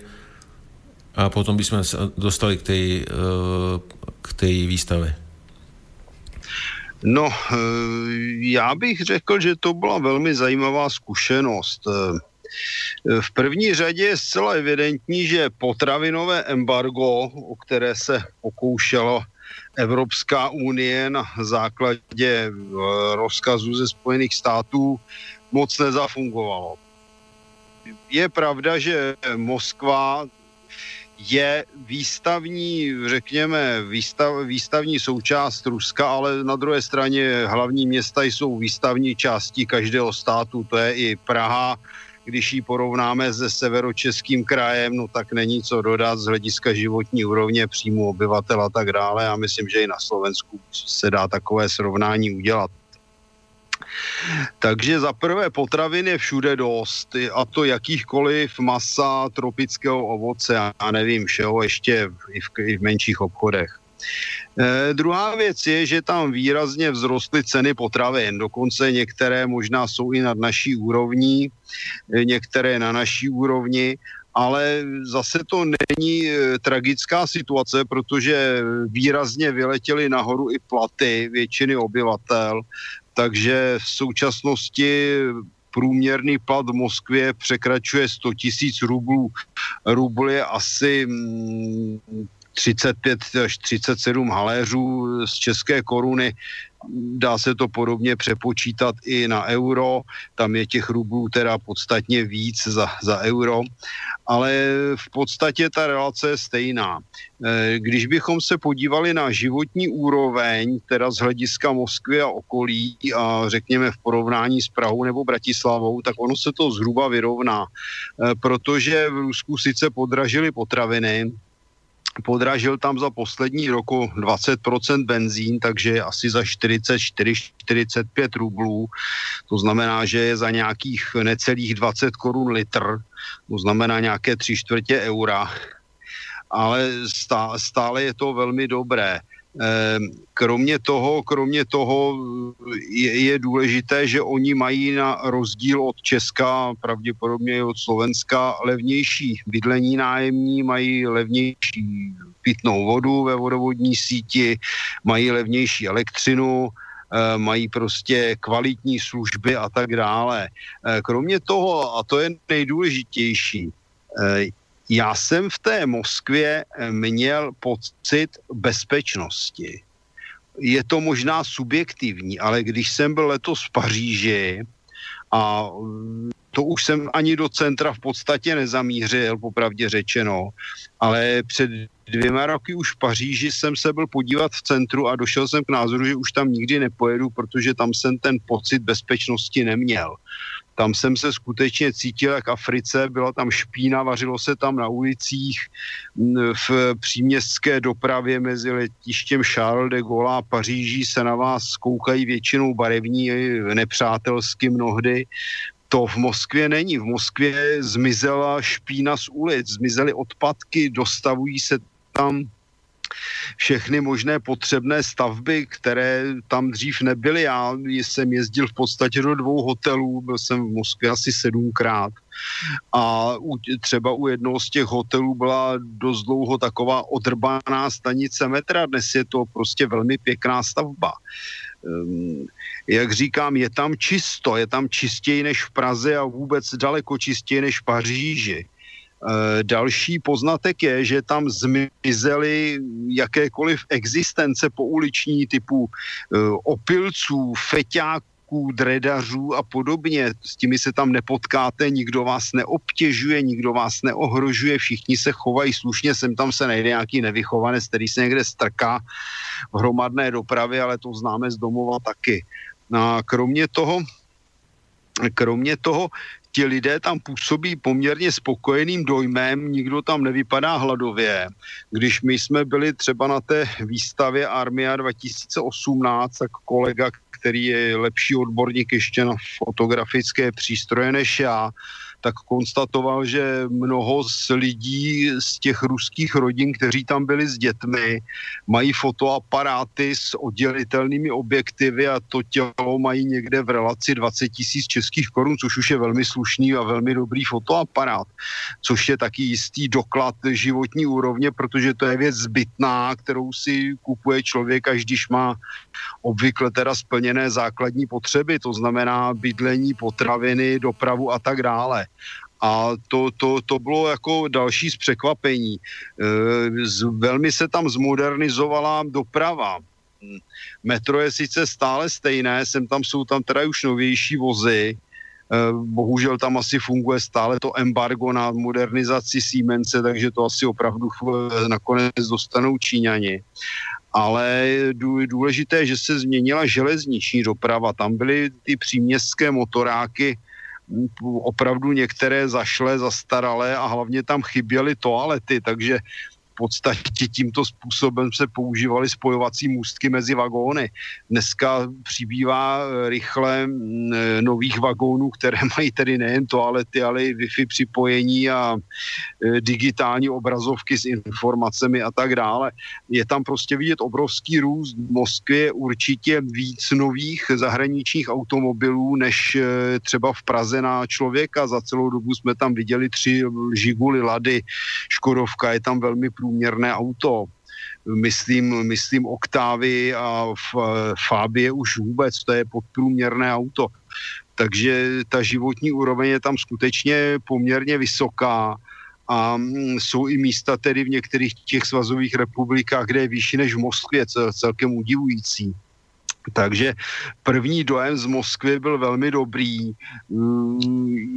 a potom by sme sa dostali k tej, k tej výstave. No, já bych řekl, že to byla velmi zajímavá zkušenost. V první řadě je zcela evidentní, že potravinové embargo, o které se pokoušela Evropská unie na základě eh, rozkazu ze Spojených států, moc nezafungovalo. Je pravda, že Moskva je výstavní, řekněme, výstav, výstavní součást Ruska, ale na druhé straně hlavní města jsou výstavní části každého státu, to je i Praha, když ji porovnáme se severočeským krajem, no tak není co dodat z hlediska životní úrovně příjmu obyvatel a tak dále. Já myslím, že i na Slovensku se dá takové srovnání udělat. Takže za prvé potravin je všude dost, a to jakýchkoliv masa, tropického ovoce, já nevím, všeho ještě i v, i v menších obchodech. E, druhá věc je, že tam výrazně vzrostly ceny potravin, dokonce některé možná jsou i nad naší úrovní, e, některé na naší úrovni, ale zase to není e, tragická situace, protože výrazně vyletěly nahoru i platy většiny obyvatel, takže v současnosti průměrný plat v Moskvě překračuje 100 tisíc rublů. Rubl je asi mm, 35 až 37 haléřů z české koruny. Dá se to podobně přepočítat i na euro, tam je těch rublů teda podstatně víc za, za euro, ale v podstatě ta relace je stejná. E, když bychom se podívali na životní úroveň, teda z hlediska Moskvy a okolí a řekněme v porovnání s Prahou nebo Bratislavou, tak ono se to zhruba vyrovná, e, protože v Rusku sice podražily potraviny, podražil tam za poslední roku 20% benzín, takže asi za 44-45 rublů. To znamená, že je za nějakých necelých 20 korun litr, to znamená nějaké tři čtvrtě eura. Ale stále je to velmi dobré. Ehm, kromě toho, kromě toho je, je důležité, že oni mají na rozdíl od Česka, pravděpodobně i od Slovenska, levnější bydlení nájemní, mají levnější pitnou vodu ve vodovodní síti, mají levnější elektřinu, ehm, mají prostě kvalitní služby a tak dále. Ehm, kromě toho, a to je nejdůležitější, já jsem v té Moskvě eh, měl pocit bezpečnosti. Je to možná subjektivní, ale když jsem byl letos v Paříži a mm, to už jsem ani do centra v podstatě nezamířil, popravdě řečeno, ale před dvěma roky už v Paříži jsem se byl podívat v centru a došel jsem k názoru, že už tam nikdy nepojedu, protože tam jsem ten pocit bezpečnosti neměl. Tam jsem se skutečně cítil jak Africe, byla tam špína, vařilo se tam na ulicích, v příměstské dopravě mezi letištěm Charles de Gaulle a Paříží se na vás koukají většinou barevní, nepřátelsky mnohdy. To v Moskvě není. V Moskvě zmizela špína z ulic, zmizely odpadky, dostavují se tam všechny možné potřebné stavby, které tam dřív nebyly. Já jsem jezdil v podstatě do dvou hotelů, byl jsem v Moskvě asi sedmkrát a u, třeba u jednoho z těch hotelů byla dost dlouho taková odrbaná stanice metra, dnes je to prostě velmi pěkná stavba. um, jak říkám, je tam čisto, je tam čistěji než v Praze a vůbec daleko čistěji než v Paříži. Eh, další poznatek je, že tam zmizely jakékoliv existence pouliční typu eh, opilců, feťáků, dredařů a podobně. S tím se tam nepotkáte, nikdo vás neobtěžuje, nikdo vás neohrožuje, všichni se chovají slušně, sem tam se najde nějaký nevychovanec, který se někde strká v hromadné dopravě, ale to známe z domova taky. A kromě toho, kromě toho ti lidé tam působí poměrně spokojeným dojmem, nikdo tam nevypadá hladově. Když my jsme byli třeba na té výstavě Armia 2018, tak kolega, který je lepší odborník ještě na fotografické přístroje než já, tak konstatoval, že mnoho z lidí z těch ruských rodin, kteří tam byli s dětmi, mají fotoaparáty s oddělitelnými objektivy a to tělo mají někde v relaci 20 tisíc českých korun, což už je velmi slušný a velmi dobrý fotoaparát, což je taky jistý doklad životní úrovně, protože to je věc zbytná, kterou si kupuje člověk, až když má obvykle teda splněné základní potřeby, to znamená bydlení, potraviny, dopravu a tak dále. A to, to, to bylo jako další z překvapení. E, velmi se tam zmodernizovala doprava. Metro je sice stále stejné, sem tam jsou tam teda už novější vozy, e, bohužel tam asi funguje stále to embargo na modernizaci Siemence, takže to asi opravdu nakonec dostanou Číňani ale důležité, že se změnila železniční doprava. Tam byly ty příměstské motoráky, opravdu některé zašlé, zastaralé a hlavně tam chyběly toalety, takže podstatě tímto způsobem se používaly spojovací můstky mezi vagóny. Dneska přibývá eh, rychle mm, eh, nových vagónů, které mají tedy nejen toalety, ale i Wi-Fi připojení a eh, digitální obrazovky s informacemi a tak dále. Je tam prostě vidět obrovský růst. V Moskvě je určitě víc nových zahraničních automobilů, než třeba v Praze na člověka. Za celou dobu jsme tam viděli tři Žiguly, Lady, Škodovka, je tam velmi průmysl průměrné auto. Myslím, myslím Oktávy a Fábie už vůbec, to je podprůměrné auto. Takže ta životní úroveň je tam skutečně poměrně vysoká a mm, jsou i místa tedy v některých těch svazových republikách, kde je vyšší než v Moskvě, celkem udivující. Takže první dojem z Moskvy byl velmi dobrý. Mm,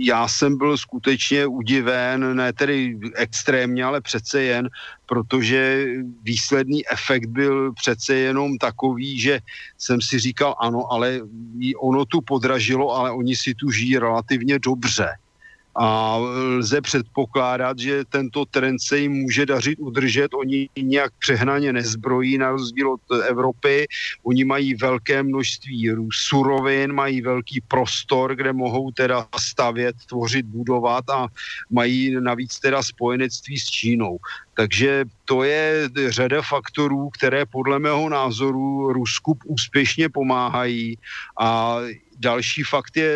já jsem byl skutečně udiven, ne tedy extrémně, ale přece jen, protože výsledný efekt byl přece jenom takový, že jsem si říkal ano, ale ono tu podražilo, ale oni si tu žijí relativně dobře a lze předpokládat, že tento trend se jim může dařit udržet. Oni nějak přehnaně nezbrojí na rozdíl od Evropy. Oni mají velké množství surovin, mají velký prostor, kde mohou teda stavět, tvořit, budovat a mají navíc teda spojenectví s Čínou. Takže to je řada faktorů, které podle mého názoru Rusku úspěšně pomáhají a další fakt je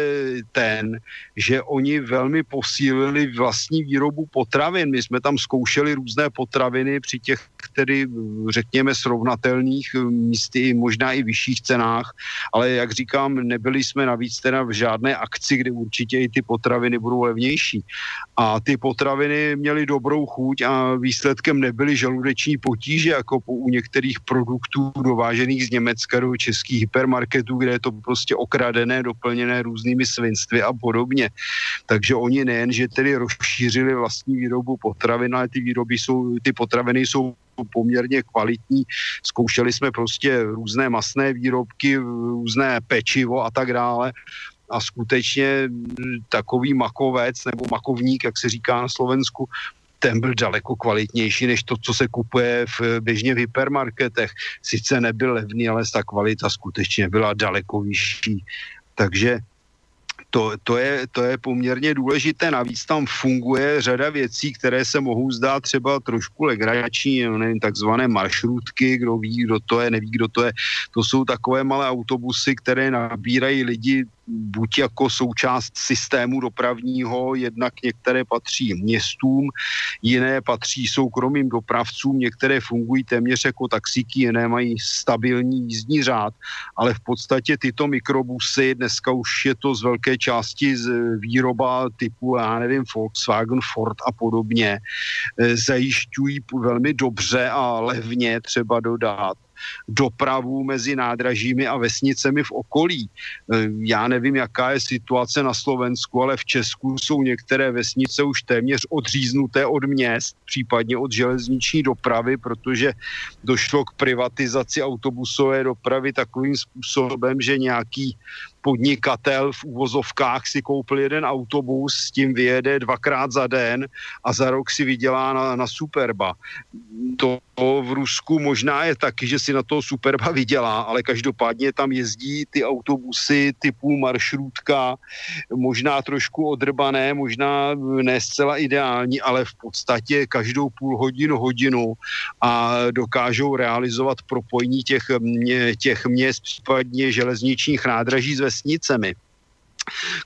ten, že oni velmi posílili vlastní výrobu potravin. My jsme tam zkoušeli různé potraviny při těch, tedy řekněme, srovnatelných místy, možná i vyšších cenách, ale jak říkám, nebyli jsme navíc teda v žádné akci, kde určitě i ty potraviny budou levnější. A ty potraviny měly dobrou chuť a výsledkem nebyly žaludeční potíže, jako u některých produktů dovážených z Německa do českých hypermarketů, kde je to prostě okradené doplněné, doplněné různými svinstvy a podobně. Takže oni nejen, že tedy rozšířili vlastní výrobu potravin, ale ty výroby jsou, ty potraviny jsou poměrně kvalitní. Zkoušeli jsme prostě různé masné výrobky, různé pečivo a tak dále a skutečně takový makovec nebo makovník, jak se říká na Slovensku, ten byl daleko kvalitnější než to, co se kupuje v, běžně v hypermarketech. Sice nebyl levný, ale ta kvalita skutečně byla daleko vyšší. Takže to, to, je, to je poměrně důležité. Navíc tam funguje řada věcí, které se mohou zdát třeba trošku legrační, no nevím, takzvané maršrutky, kdo ví, kdo to je, neví, kdo to je. To jsou takové malé autobusy, které nabírají lidi buď jako součást systému dopravního, jednak některé patří městům, jiné patří soukromým dopravcům, některé fungují téměř jako taxíky, jiné mají stabilní jízdní řád, ale v podstatě tyto mikrobusy, dneska už je to z velké části z výroba typu, já nevím, Volkswagen, Ford a podobně, eh, zajišťují velmi dobře a levně třeba dodat dopravu mezi nádražími a vesnicemi v okolí. E, já nevím, jaká je situace na Slovensku, ale v Česku jsou některé vesnice už téměř odříznuté od měst, případně od železniční dopravy, protože došlo k privatizaci autobusové dopravy takovým způsobem, že nějaký podnikatel v úvozovkách si koupil jeden autobus, s tím vyjede dvakrát za den a za rok si vydělá na, na Superba. To v Rusku možná je taky, že si na toho Superba vydělá, ale každopádně tam jezdí ty autobusy typu maršrutka, možná trošku odrbané, možná ne zcela ideální, ale v podstatě každou půl hodinu, hodinu a dokážou realizovat propojení těch, těch měst, případně železničních nádraží s vesnicemi.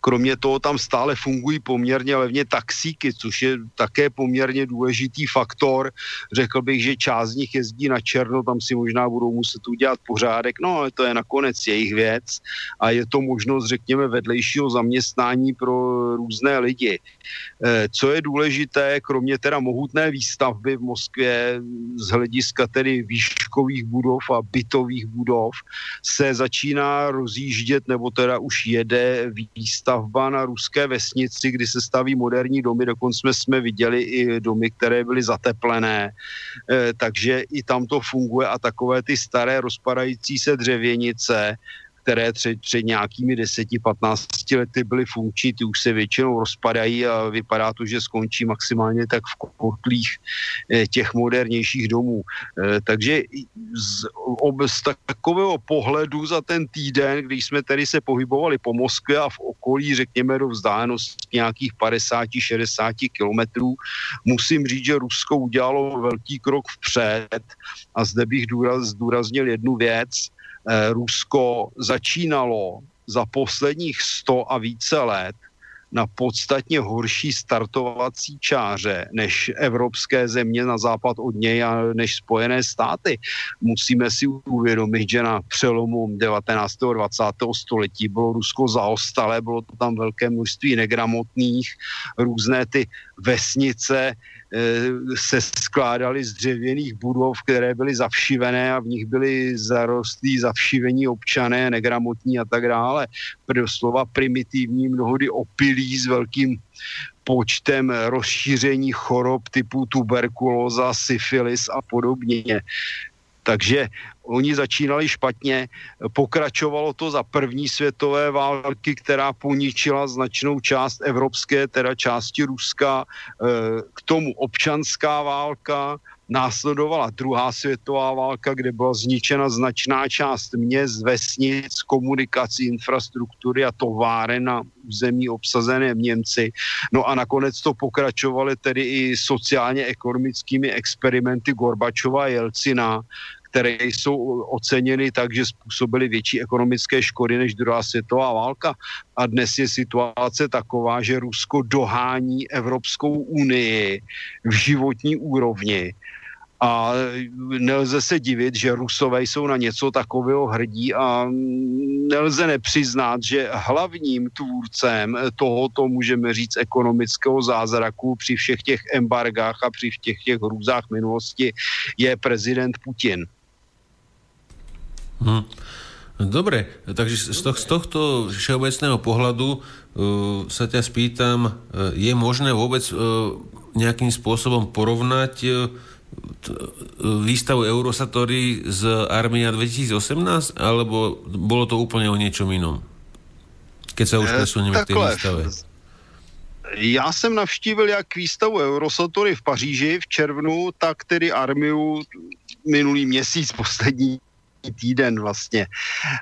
Kromě toho tam stále fungují poměrně levně taxíky, což je také poměrně důležitý faktor. Řekl bych, že část z nich jezdí na černo, tam si možná budou muset udělat pořádek, no ale to je nakonec jejich věc a je to možnost, řekněme, vedlejšího zaměstnání pro různé lidi. Eh, co je důležité, kromě teda mohutné výstavby v Moskvě z hlediska tedy výškových budov a bytových budov, se začíná rozjíždět, nebo teda už jede výstavba na ruské vesnici, kdy se staví moderní domy, dokonce jsme, jsme viděli i domy, které byly zateplené, e, takže i tam to funguje a takové ty staré rozpadající se dřevěnice, které před, před nějakými 10-15 lety byly funkční, ty už se většinou rozpadají a vypadá to, že skončí maximálně tak v kotlích eh, těch modernějších domů. Eh, takže z, ob, z takového pohledu za ten týden, když jsme tedy se pohybovali po Moskvě a v okolí, řekněme, do vzdálenosti nějakých 50-60 kilometrů, musím říct, že Rusko udělalo velký krok vpřed a zde bych důraz, zdůraznil jednu věc, Rusko začínalo za posledních 100 a více let na podstatně horší startovací čáře než evropské země na západ od něj a než Spojené státy. Musíme si uvědomit, že na přelomu 19. a 20. století bylo Rusko zaostalé, bylo to tam velké množství negramotných, různé ty vesnice, Eh, se skládaly z dřevěných budov, které byly zavšivené a v nich byly zarostlí zavšivení občané, negramotní a tak dále. Slova primitivní, mnohdy opilí s velkým počtem rozšíření chorob typu tuberkulóza, syfilis a podobně. Takže oni začínali špatně, pokračovalo to za první světové války, která poničila značnou část evropské, teda části Ruska, eh, k tomu občanská válka, následovala druhá světová válka, kde byla zničena značná část měst, vesnic, komunikací, infrastruktury a továren na území obsazené Němci. No a nakonec to pokračovaly tedy i sociálně-ekonomickými experimenty Gorbačova a Jelcina, které jsou oceněny tak, že způsobily větší ekonomické škody než druhá světová válka. A dnes je situace taková, že Rusko dohání Evropskou unii v životní úrovni. A nelze se divit, že Rusové jsou na něco takového hrdí a nelze nepřiznat, že hlavním tvůrcem tohoto, můžeme říct, ekonomického zázraku při všech těch embargách a při všech těch hrůzách minulosti je prezident Putin. Hm. Dobre, takže z, z tohto všeobecného pohľadu uh, sa ťa spýtam, uh, je možné vôbec uh, nejakým spôsobom porovnať uh, t, uh, výstavu Eurosatory z Armia 2018, alebo bolo to úplne o niečom inom? Keď sa už presunieme k tej výstave. Já jsem navštívil jak výstavu Eurosatory v Paříži v červnu, tak tedy Armiu minulý měsíc poslední týden vlastně.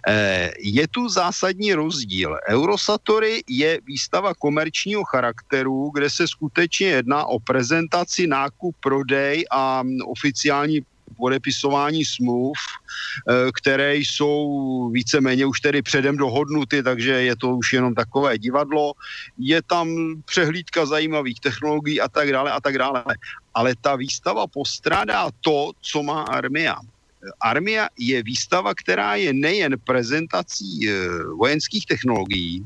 Eh, je tu zásadní rozdíl. Eurosatory je výstava komerčního charakteru, kde se skutečně jedná o prezentaci, nákup, prodej a oficiální podepisování smluv, eh, které jsou víceméně už tedy předem dohodnuty, takže je to už jenom takové divadlo. Je tam přehlídka zajímavých technologií a tak dále a tak dále. Ale ta výstava postrádá to, co má armia. Armia je výstava, která je nejen prezentací eh, vojenských technologií,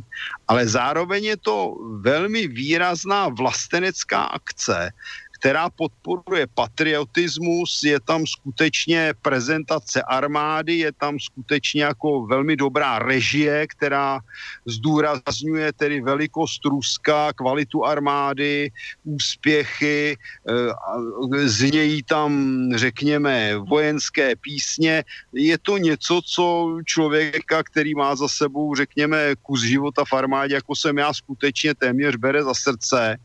ale zároveň je to velmi výrazná vlastenecká akce, která podporuje patriotismus, je tam skutečně prezentace armády, je tam skutečně jako velmi dobrá režie, která zdůrazňuje tedy velikost Ruska, kvalitu armády, úspěchy, eh, znějí tam, řekněme, vojenské písně. Je to něco, co člověka, který má za sebou, řekněme, kus života v armádě, jako jsem já, skutečně téměř bere za srdce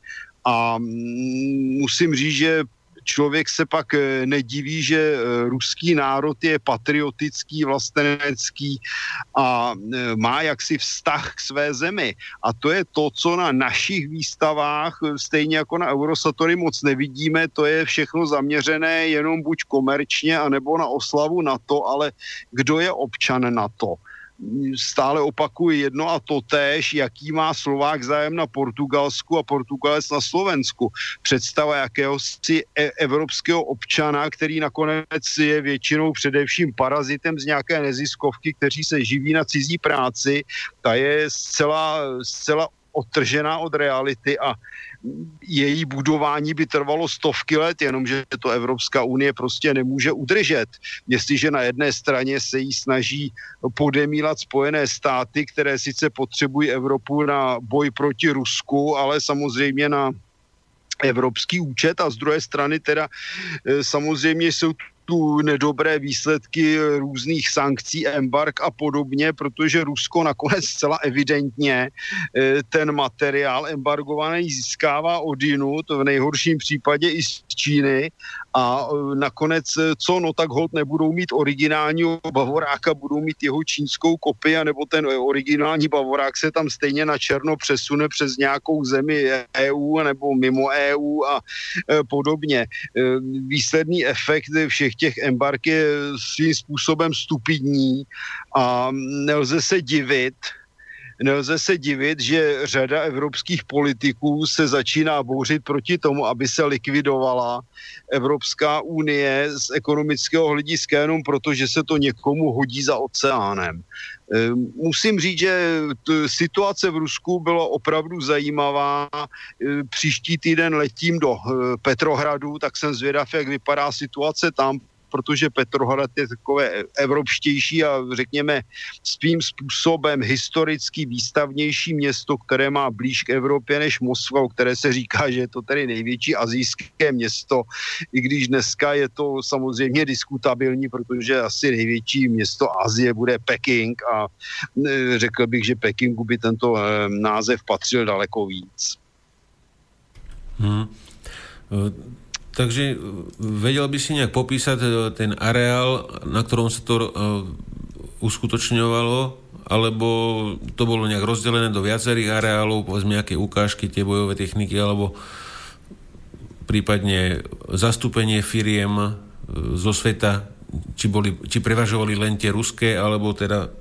a musím říct, že člověk se pak eh, nediví, že eh, ruský národ je patriotický, vlastenecký a eh, má jaksi vztah k své zemi. A to je to, co na našich výstavách, stejně jako na Eurosatory moc nevidíme, to je všechno zaměřené jenom buď komerčně, anebo na oslavu na to, ale kdo je občan na to? Stále opakuji jedno a to též, jaký má Slovák zájem na Portugalsku a Portugalec na Slovensku. Představa jakéhosi e- evropského občana, který nakonec je většinou především parazitem z nějaké neziskovky, kteří se živí na cizí práci, ta je zcela, zcela odtržená od reality a její budování by trvalo stovky let, jenomže to Evropská unie prostě nemůže udržet. Jestliže na jedné straně se jí snaží podemílat Spojené státy, které sice potřebují Evropu na boj proti Rusku, ale samozřejmě na evropský účet a z druhé strany teda e, samozřejmě jsou tu nedobré výsledky různých sankcí, embark a podobně, protože Rusko nakonec zcela evidentně eh, ten materiál embargovaný získává od jinut, v nejhorším případě i z Číny a e, nakonec, e, co, no tak hold nebudou mít originálního bavoráka, budou mít jeho čínskou kopii, nebo ten originální bavorák se tam stejně na černo přesune přes nějakou zemi EU nebo mimo EU a podobně. Výsledný efekt všech těch embark je svým způsobem stupidní a nelze se divit, nelze se divit, že řada evropských politiků se začíná bouřit proti tomu, aby se likvidovala Evropská unie z ekonomického hlediska jenom proto, že se to někomu hodí za oceánem. Ehm, musím říct, že situace v Rusku byla opravdu zajímavá. Ehm, příští týden letím do eh, Petrohradu, tak jsem zvědav, jak vypadá situace tam, protože Petrohrad je takové evropštější a řekněme svým způsobem historicky výstavnější město, které má blíž k Evropě než Moskva, o které se říká, že je to tedy největší azijské město, i když dneska je to samozřejmě diskutabilní, protože asi největší město Azie bude Peking a e, řekl bych, že Pekingu by tento e, název patřil daleko víc. Hmm. Takže eh, vedel by si nejak popísať eh, ten areál, na ktorom sa to uh, uskutočňovalo, alebo to bolo nejak rozdelené do viacerých areálov, povedzme nejaké ukážky, tie bojové techniky, alebo prípadne zastúpenie firiem zo sveta, či, boli, či prevažovali len tie ruské, alebo teda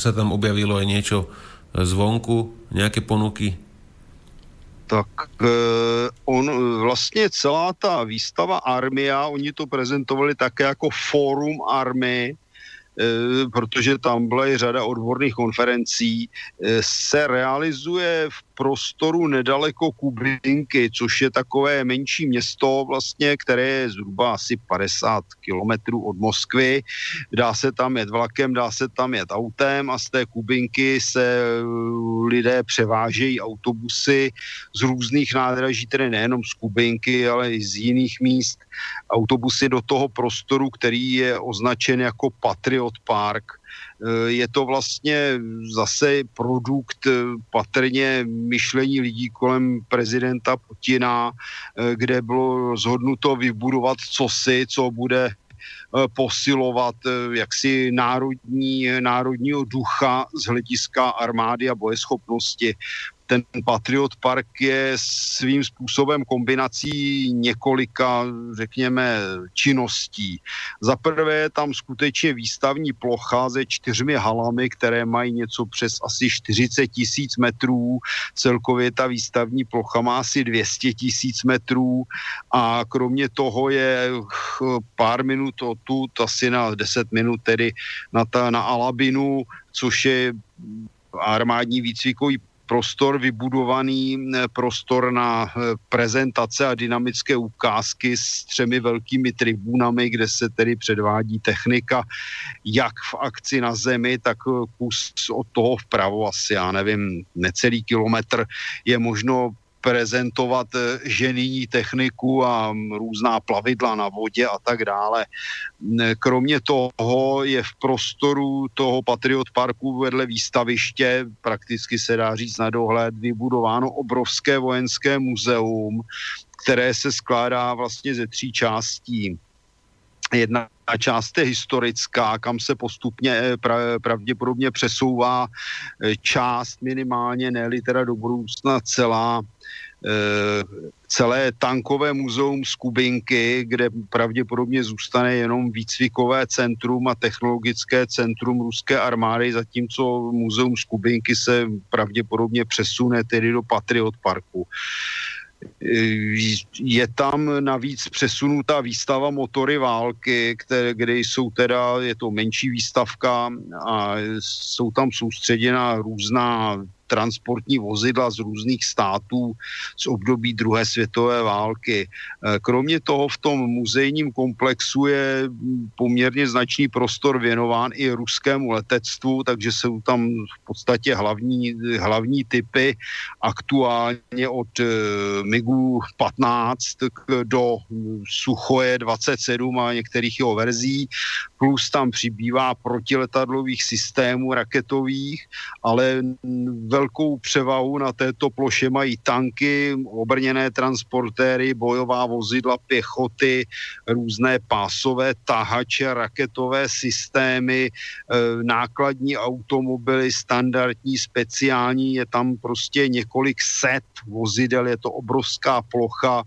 sa tam objavilo aj niečo zvonku, nejaké ponuky? Tak eh, on vlastně celá ta výstava Armia, oni to prezentovali také jako fórum army, eh, protože tam byla i řada odborných konferencí, eh, se realizuje v prostoru nedaleko Kubinky, což je takové menší město vlastně, které je zhruba asi 50 kilometrů od Moskvy. Dá se tam jet vlakem, dá se tam jet autem a z té Kubinky se uh, lidé převážejí autobusy z různých nádraží, tedy nejenom z Kubinky, ale i z jiných míst. Autobusy do toho prostoru, který je označen jako Patriot Park, Eh, je to vlastně zase produkt eh, patrně myšlení lidí kolem prezidenta Putina, eh, kde bylo rozhodnuto vybudovat cosi, co bude posilovat jaksi národní, národního ducha z hlediska armády a bojeschopnosti. Ten Patriot Park je svým způsobem kombinací několika, řekněme, činností. Za prvé je tam skutečně výstavní plocha se čtyřmi halami, které mají něco přes asi 40 tisíc metrů. Celkově ta výstavní plocha má asi 200 tisíc metrů a kromě toho je pár minut odtud, asi na 10 minut tedy na, ta, na Alabinu, což je armádní výcvikový prostor, vybudovaný prostor na eh, prezentace a dynamické ukázky s třemi velkými tribunami, kde se tedy předvádí technika, jak v akci na zemi, tak eh, kus od toho vpravo asi, já nevím, necelý kilometr je možno prezentovat eh, ženyní techniku a různá plavidla na vodě a tak dále. Kromě toho je v prostoru toho Patriot Parku vedle výstaviště, prakticky se dá říct na dohled, vybudováno obrovské vojenské muzeum, které se skládá vlastně ze tří částí. Jedna část je historická, kam se postupně eh, pra, pravděpodobně přesouvá eh, část minimálně, ne teda do budoucna celá celé tankové muzeum z Kubinky, kde pravděpodobně zůstane jenom výcvikové centrum a technologické centrum ruské armády, zatímco muzeum z Kubinky se pravděpodobně přesune tedy do Patriot Parku. Eh, je tam navíc přesunutá výstava motory války, které, kde jsou teda, je to menší výstavka a jsou tam soustředěna různá transportní vozidla z různých států z období druhé světové války. Eh, kromě toho v tom muzejním komplexu je poměrně značný prostor věnován i ruskému letectvu, takže jsou tam v podstatě hlavní, hlavní typy aktuálně od eh, MIGu 15 do Suchoje 27 a některých jeho verzí, plus tam přibývá protiletadlových systémů raketových, ale velkou převahu na této ploše mají tanky, obrněné transportéry, bojová vozidla pěchoty, různé pásové tahače, raketové systémy, e, nákladní automobily, standardní, speciální, je tam prostě několik set vozidel, je to obrovská plocha.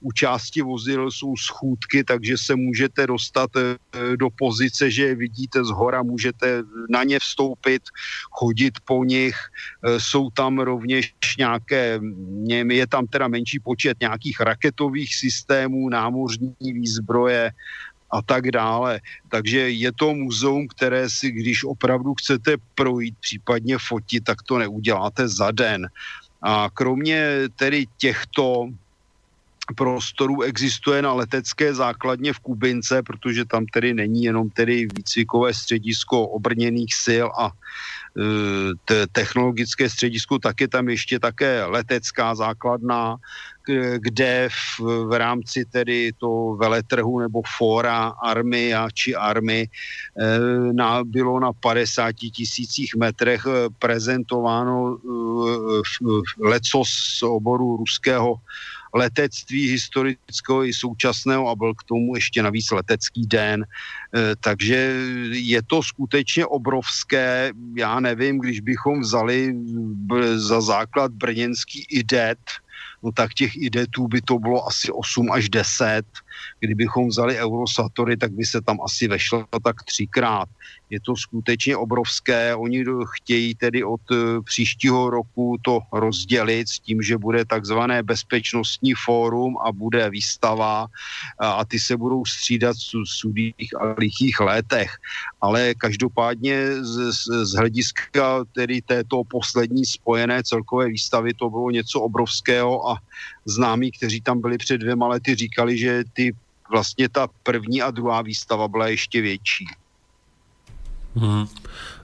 U části vozidel jsou schůdky, takže se můžete dostat e, do pozice, že je vidíte z hora, můžete na ně vstoupit, chodit po nich, e, jsou tam rovněž nějaké, je tam teda menší počet nějakých raketových systémů, námořní výzbroje a tak dále. Takže je to muzeum, které si, když opravdu chcete projít, případně fotit, tak to neuděláte za den. A kromě tedy těchto prostorů existuje na letecké základně v Kubince, protože tam tedy není jenom tedy výcvikové středisko obrněných sil a e, technologické středisko, tak je tam ještě také letecká základna, kde v, v rámci tedy to veletrhu nebo fóra Armia či Army e, na, bylo na 50 tisících metrech e, prezentováno lecos z oboru ruského letectví historického i současného a byl k tomu ještě navíc letecký den. E, takže je to skutečně obrovské. Já nevím, když bychom vzali za základ brněnský IDET, no tak těch idetů by to bylo asi 8 až 10. Kdybychom vzali Eurosatory, tak by se tam asi vešlo tak třikrát je to skutečně obrovské. Oni chtějí tedy od eh, příštího roku to rozdělit s tím, že bude takzvané bezpečnostní fórum a bude výstava a ty se budou střídat v sudých a lichých letech. Ale každopádně z, z hlediska tedy této poslední spojené celkové výstavy to bylo něco obrovského a známí, kteří tam byli před dvěma lety, říkali, že ty vlastně ta první a druhá výstava byla ještě větší. Hmm.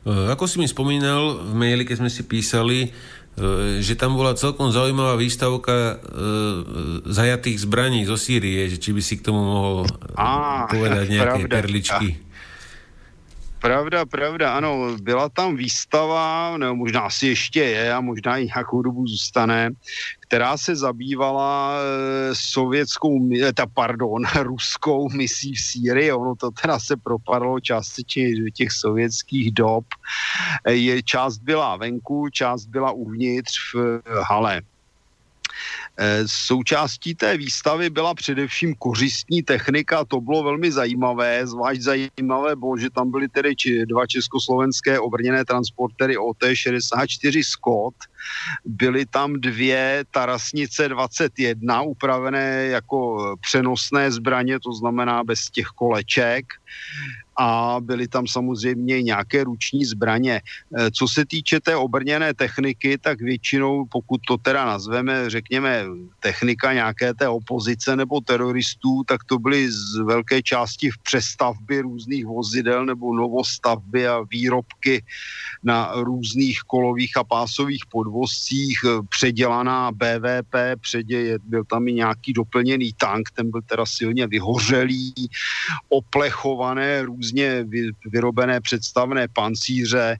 Ako si mi spomínal v maili, keď sme si písali, e, že tam bola celkom zaujímavá výstavka e, zajatých zbraní zo Sýrie, že či by si k tomu mohol Á, povedať nejaké pravda. perličky. Pravda, pravda, ano, byla tam výstava, nebo možná asi ještě je a možná i nějakou dobu zůstane, která se zabývala e, sovětskou, e, ta, pardon, ruskou misí v Sýrii. Ono to teda se propadlo částečně do těch sovětských dob. E, je, část byla venku, část byla uvnitř v hale. Eh, součástí té výstavy byla především kořistní technika, to bylo velmi zajímavé, zvlášť zajímavé bylo, že tam byly tedy dva československé obrněné transportery OT-64 Scott, byly tam dvě Tarasnice 21 upravené jako přenosné zbraně, to znamená bez těch koleček a byly tam samozřejmě nějaké ruční zbraně. E, co se týče té obrněné techniky, tak většinou, pokud to teda nazveme, řekněme, technika nějaké té opozice nebo teroristů, tak to byly z velké části v přestavby různých vozidel nebo novostavby a výrobky na různých kolových a pásových podvozcích, e, předělaná BVP, předě, byl tam i nějaký doplněný tank, ten byl teda silně vyhořelý, oplechované různé různě vyrobené představné pancíře,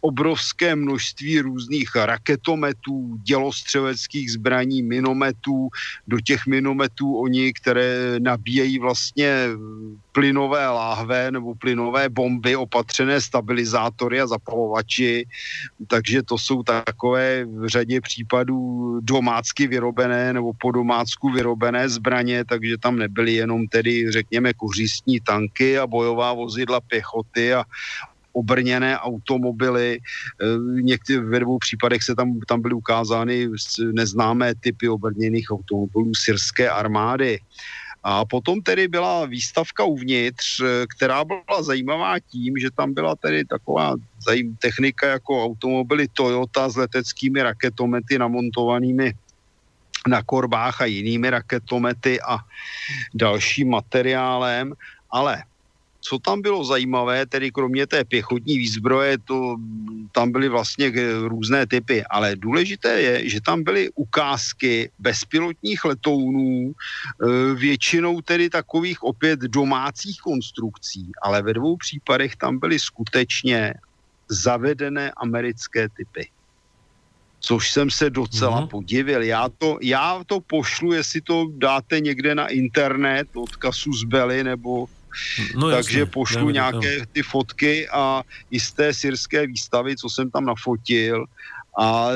obrovské množství různých raketometů, dělostřeleckých zbraní, minometů. Do těch minometů oni, které nabíjejí vlastně plynové láhve nebo plynové bomby, opatřené stabilizátory a zapalovači. Takže to jsou takové v řadě případů domácky vyrobené nebo po domácku vyrobené zbraně, takže tam nebyly jenom tedy, řekněme, kořistní tanky a bojová vozidla pěchoty a obrněné automobily. Eh, někdy ve dvou případech se tam, tam byly ukázány neznámé typy obrněných automobilů syrské armády. A potom tedy byla výstavka uvnitř, eh, která byla zajímavá tím, že tam byla tedy taková zajím, technika jako automobily Toyota s leteckými raketomety namontovanými na korbách a jinými raketomety a dalším materiálem, ale co tam bylo zajímavé, tedy kromě té pěchotní výzbroje, to, tam byly vlastně různé typy, ale důležité je, že tam byly ukázky bezpilotních letounů, e, většinou tedy takových opět domácích konstrukcí, ale ve dvou případech tam byly skutečně zavedené americké typy což jsem se docela mm-hmm. podivil. Já to, já to pošlu, jestli to dáte někde na internet od Kasus Belli nebo No, Takže jasně, pošlu nějaké ty fotky a i z té syrské výstavy, co jsem tam nafotil, a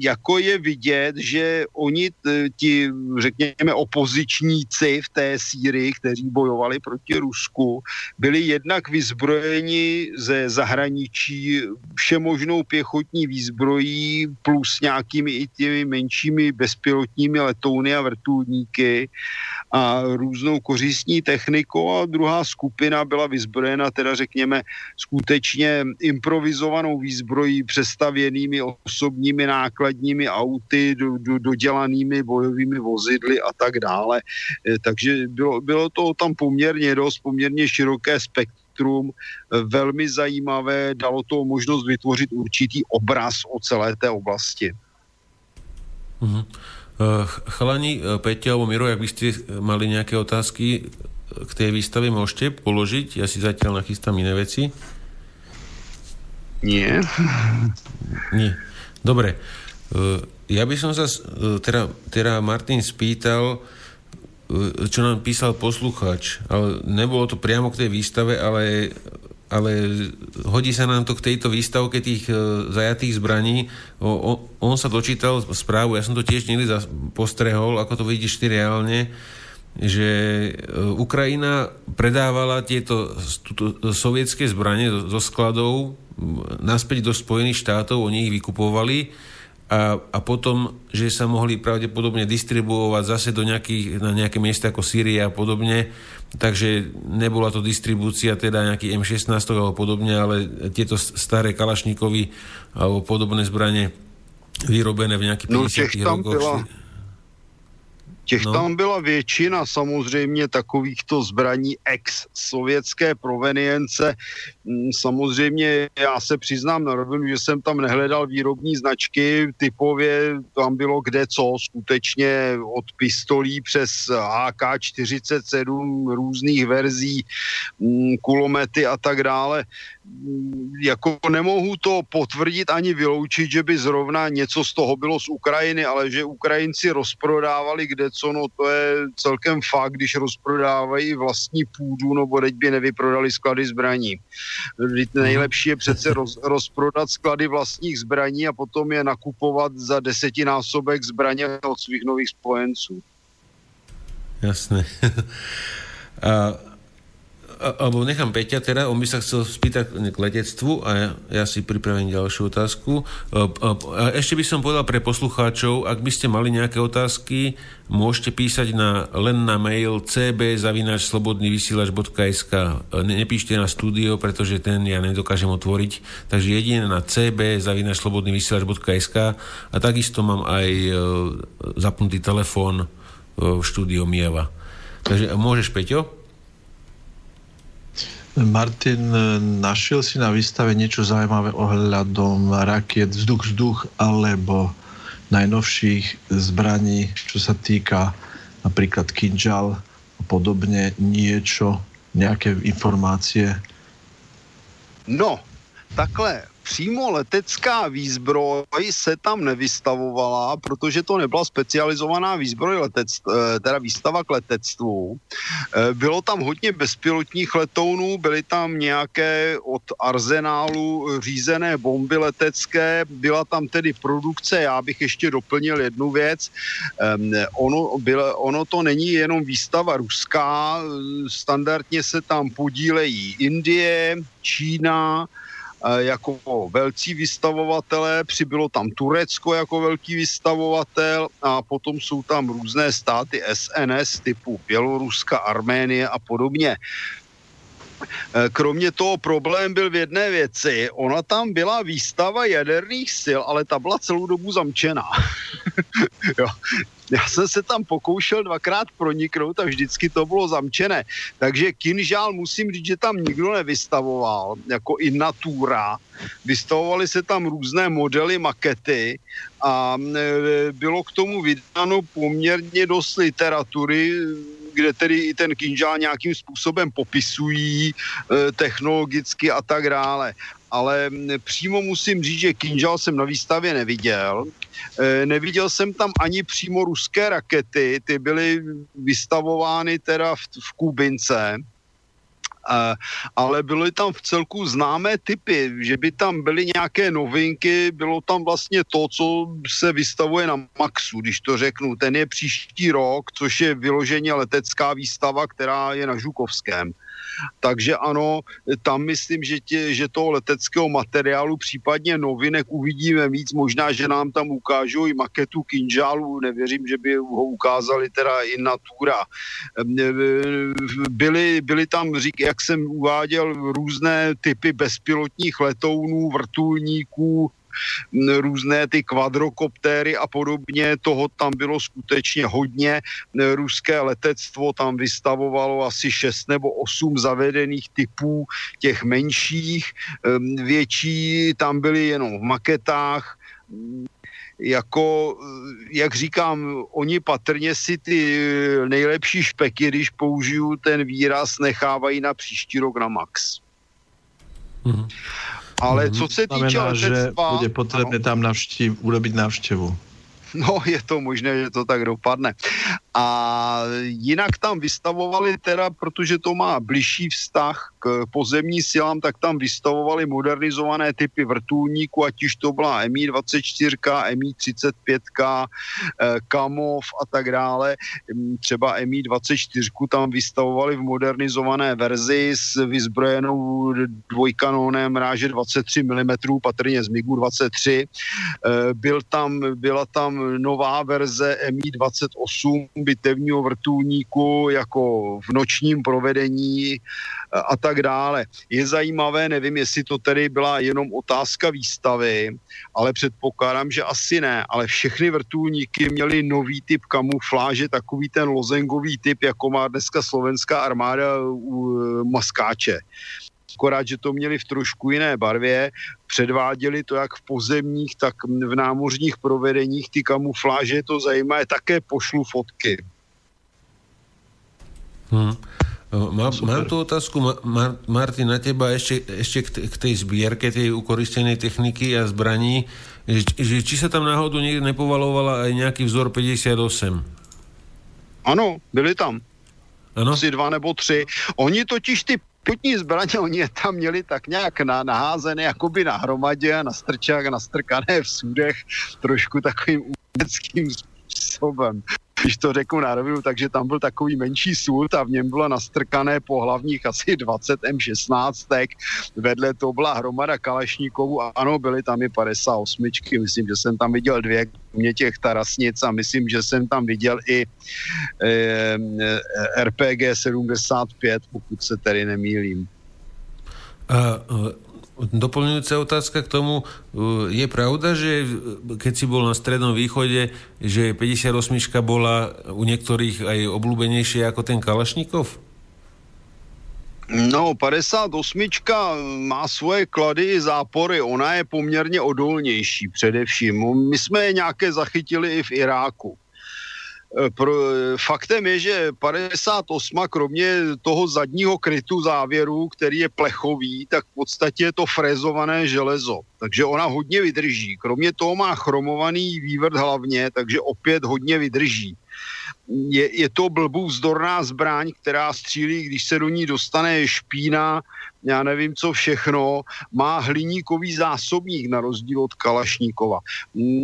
jako je vidět, že oni, ti, řekněme, opozičníci v té Sýrii, kteří bojovali proti Rusku, byli jednak vyzbrojeni ze zahraničí všemožnou pěchotní výzbrojí plus nějakými i těmi menšími bezpilotními letouny a vrtulníky a různou kořistní technikou a druhá skupina byla vyzbrojena teda řekněme skutečně improvizovanou výzbrojí přestavěnými osobními nákladními auty, do, do, dodělanými bojovými vozidly a tak dále. E, takže bylo, bylo to tam poměrně dost, poměrně široké spektrum, e, velmi zajímavé, dalo to možnost vytvořit určitý obraz o celé té oblasti. Mm-hmm. Chalani, Peťa alebo Miro, ak by ste mali nejaké otázky k tej výstave, môžete položiť. Ja si zatiaľ nachystám iné veci. Nie. Nie. Dobre. Ja by som sa, teda, teda Martin spýtal, čo nám písal posluchač, ale nebolo to priamo k tej výstave, ale, ale hodí sa nám to k tejto výstavke tých zajatých zbraní. O, o, on sa dočítal správu, ja som to tiež niekdy postrehol, ako to vidíš ty reálne, že Ukrajina predávala tieto sovietské zbranie zo skladov naspäť do Spojených štátov, oni ich vykupovali a, a potom, že sa mohli pravdepodobne distribuovať zase do nejakých, na nejaké miesta ako Sýria a podobne, takže nebola to distribúcia teda nejaký M16 alebo podobne, ale tieto staré Kalašníkovi alebo podobné zbranie vyrobené v nejakých 50 no, rokoch. Byla Těch no. tam byla většina samozřejmě takovýchto zbraní ex-sovětské provenience. Mm, samozřejmě já se přiznám na rovinu, že jsem tam nehledal výrobní značky, typově tam bylo kde co, skutečně od pistolí přes AK-47 různých verzí, mm, kulomety a tak dále. Jako nemohu to potvrdit ani vyloučit, že by zrovna něco z toho bylo z Ukrajiny, ale že Ukrajinci rozprodávali kde co, no to je celkem fakt, když rozprodávají vlastní půdu, no bo teď by nevyprodali sklady zbraní. Nejlepší je přece roz, rozprodat sklady vlastních zbraní a potom je nakupovat za desetinásobek zbraně od svých nových spojenců. Jasné. a alebo nechám Peťa teda, on by sa chcel spýtať k letectvu a ja, ja si pripravím ďalšiu otázku. A ešte by som povedal pre poslucháčov, ak by ste mali nejaké otázky, môžete písať na, len na mail cb.slobodnyvysielač.sk ne, Nepíšte na studio, pretože ten ja nedokážem otvoriť. Takže jedine na cb.slobodnyvysielač.sk a takisto mám aj e, zapnutý telefón e, v štúdiu Mieva. Takže môžeš, Peťo? Martin, našiel si na výstave niečo zaujímavé ohľadom rakiet vzduch-vzduch alebo najnovších zbraní, čo sa týka napríklad Kinjal a podobne, niečo, nejaké informácie? No, takhle přímo letecká výzbroj se tam nevystavovala, protože to nebyla specializovaná výzbroj letec, eh, teda výstava k letectvu. Eh, bylo tam hodně bezpilotních letounů, byly tam nějaké od arzenálu řízené bomby letecké, byla tam tedy produkce, já bych ještě doplnil jednu věc, ehm, ono, bylo, ono to není jenom výstava ruská, standardně se tam podílejí Indie, Čína, jako velcí vystavovatelé, přibylo tam Turecko jako velký vystavovatel a potom jsou tam různé státy SNS typu Běloruska, Arménie a podobně. E, kromě toho problém byl v jedné věci. Ona tam byla výstava jaderných sil, ale ta byla celou dobu zamčená. jo já jsem se tam pokoušel dvakrát proniknout a vždycky to bylo zamčené. Takže kinžál musím říct, že tam nikdo nevystavoval, jako i natura. Vystavovaly se tam různé modely, makety a e, bylo k tomu vydáno poměrně dost literatury, kde tedy i ten kinžál nějakým způsobem popisují e, technologicky a tak dále ale přímo musím říct, že Kinžal jsem na výstavě neviděl. E, neviděl jsem tam ani přímo ruské rakety, ty byly vystavovány teda v, v Kubince, Uh, ale byly tam v celku známé typy, že by tam byly nějaké novinky, bylo tam vlastně to, co se vystavuje na Maxu, když to řeknu. Ten je příští rok, což je vyloženě letecká výstava, která je na Žukovském. Takže ano, tam myslím, že, tě, že toho leteckého materiálu, případně novinek uvidíme víc. Možná, že nám tam ukážou i maketu Kinžálu, nevěřím, že by ho ukázali teda i Natura. Byly, byly tam, řík, jak jsem uváděl, různé typy bezpilotních letounů, vrtulníků, různé ty kvadrokoptéry a podobně, toho tam bylo skutečně hodně. Ruské letectvo tam vystavovalo asi 6 nebo 8 zavedených typů těch menších, větší tam byly jenom v maketách, jako, jak říkám, oni patrně si ty nejlepší špeky, když použiju ten výraz, nechávají na příští rok na max. Mm-hmm. Ale co se týče Znamená, letectva... že bude potřebné tam navštív, urobit návštěvu. No, je to možné, že to tak dopadne. A jinak tam vystavovali teda, protože to má bližší vztah k pozemní silám, tak tam vystavovali modernizované typy vrtulníků, ať už to byla Mi-24, Mi-35, Kamov a tak dále. Třeba Mi-24 tam vystavovali v modernizované verzi s vyzbrojenou dvojkanónem ráže 23 mm, patrně z MiGu 23. Eh, byl tam, byla tam nová verze Mi-28 bitevního vrtulníku jako v nočním provedení a tak dále. Je zajímavé, nevím, jestli to tedy byla jenom otázka výstavy, ale předpokládám, že asi ne, ale všechny vrtulníky měly nový typ kamufláže, takový ten lozengový typ, jako má dneska slovenská armáda u maskáče. Akorát, že to měli v trošku jiné barvě, předváděli to jak v pozemních, tak v námořních provedeních, ty kamufláže, je to zajímavé, také pošlu fotky. Hmm. Má, mám tu otázku, Mar- Martin, na teba ešte, ešte k, t- k tej zbierke tej ukoristenej techniky a zbraní, že, že či sa tam náhodou niekde nepovalovala aj nejaký vzor 58? Ano, byli tam. Ano? Asi dva nebo tři. Oni totiž ty putní zbraně, oni je tam měli tak nějak na, naházené jakoby na hromadě, na strčák, nastrkané v sudech, trošku takovým uměleckým způsobem když to řeknu na rovinu, takže tam byl takový menší sud a v něm bylo nastrkané po hlavních asi 20 M16, vedle to byla hromada Kalašníkovů a ano, byly tam i 58, myslím, že jsem tam viděl dvě, mě těch tarasnic a myslím, že jsem tam viděl i e, RPG 75, pokud se tedy nemýlím. A Doplňujúca otázka k tomu, uh, je pravda, že keď si bol na Strednom východe, že 58 bola u niektorých aj obľúbenejšia ako ten Kalašnikov? No, 58 má svoje klady i zápory, ona je poměrně odolnější především. My jsme je nějaké zachytili i v Iráku. Eh, pro, faktem je, že 58 kromě toho zadního krytu závěru, který je plechový, tak v podstatě je to frezované železo. Takže ona hodně vydrží. Kromě toho má chromovaný vývrt hlavně, takže opět hodně vydrží je, je to blbů vzdorná zbraň, která střílí, když se do ní dostane špína, já nevím co všechno, má hliníkový zásobník na rozdíl od Kalašníkova.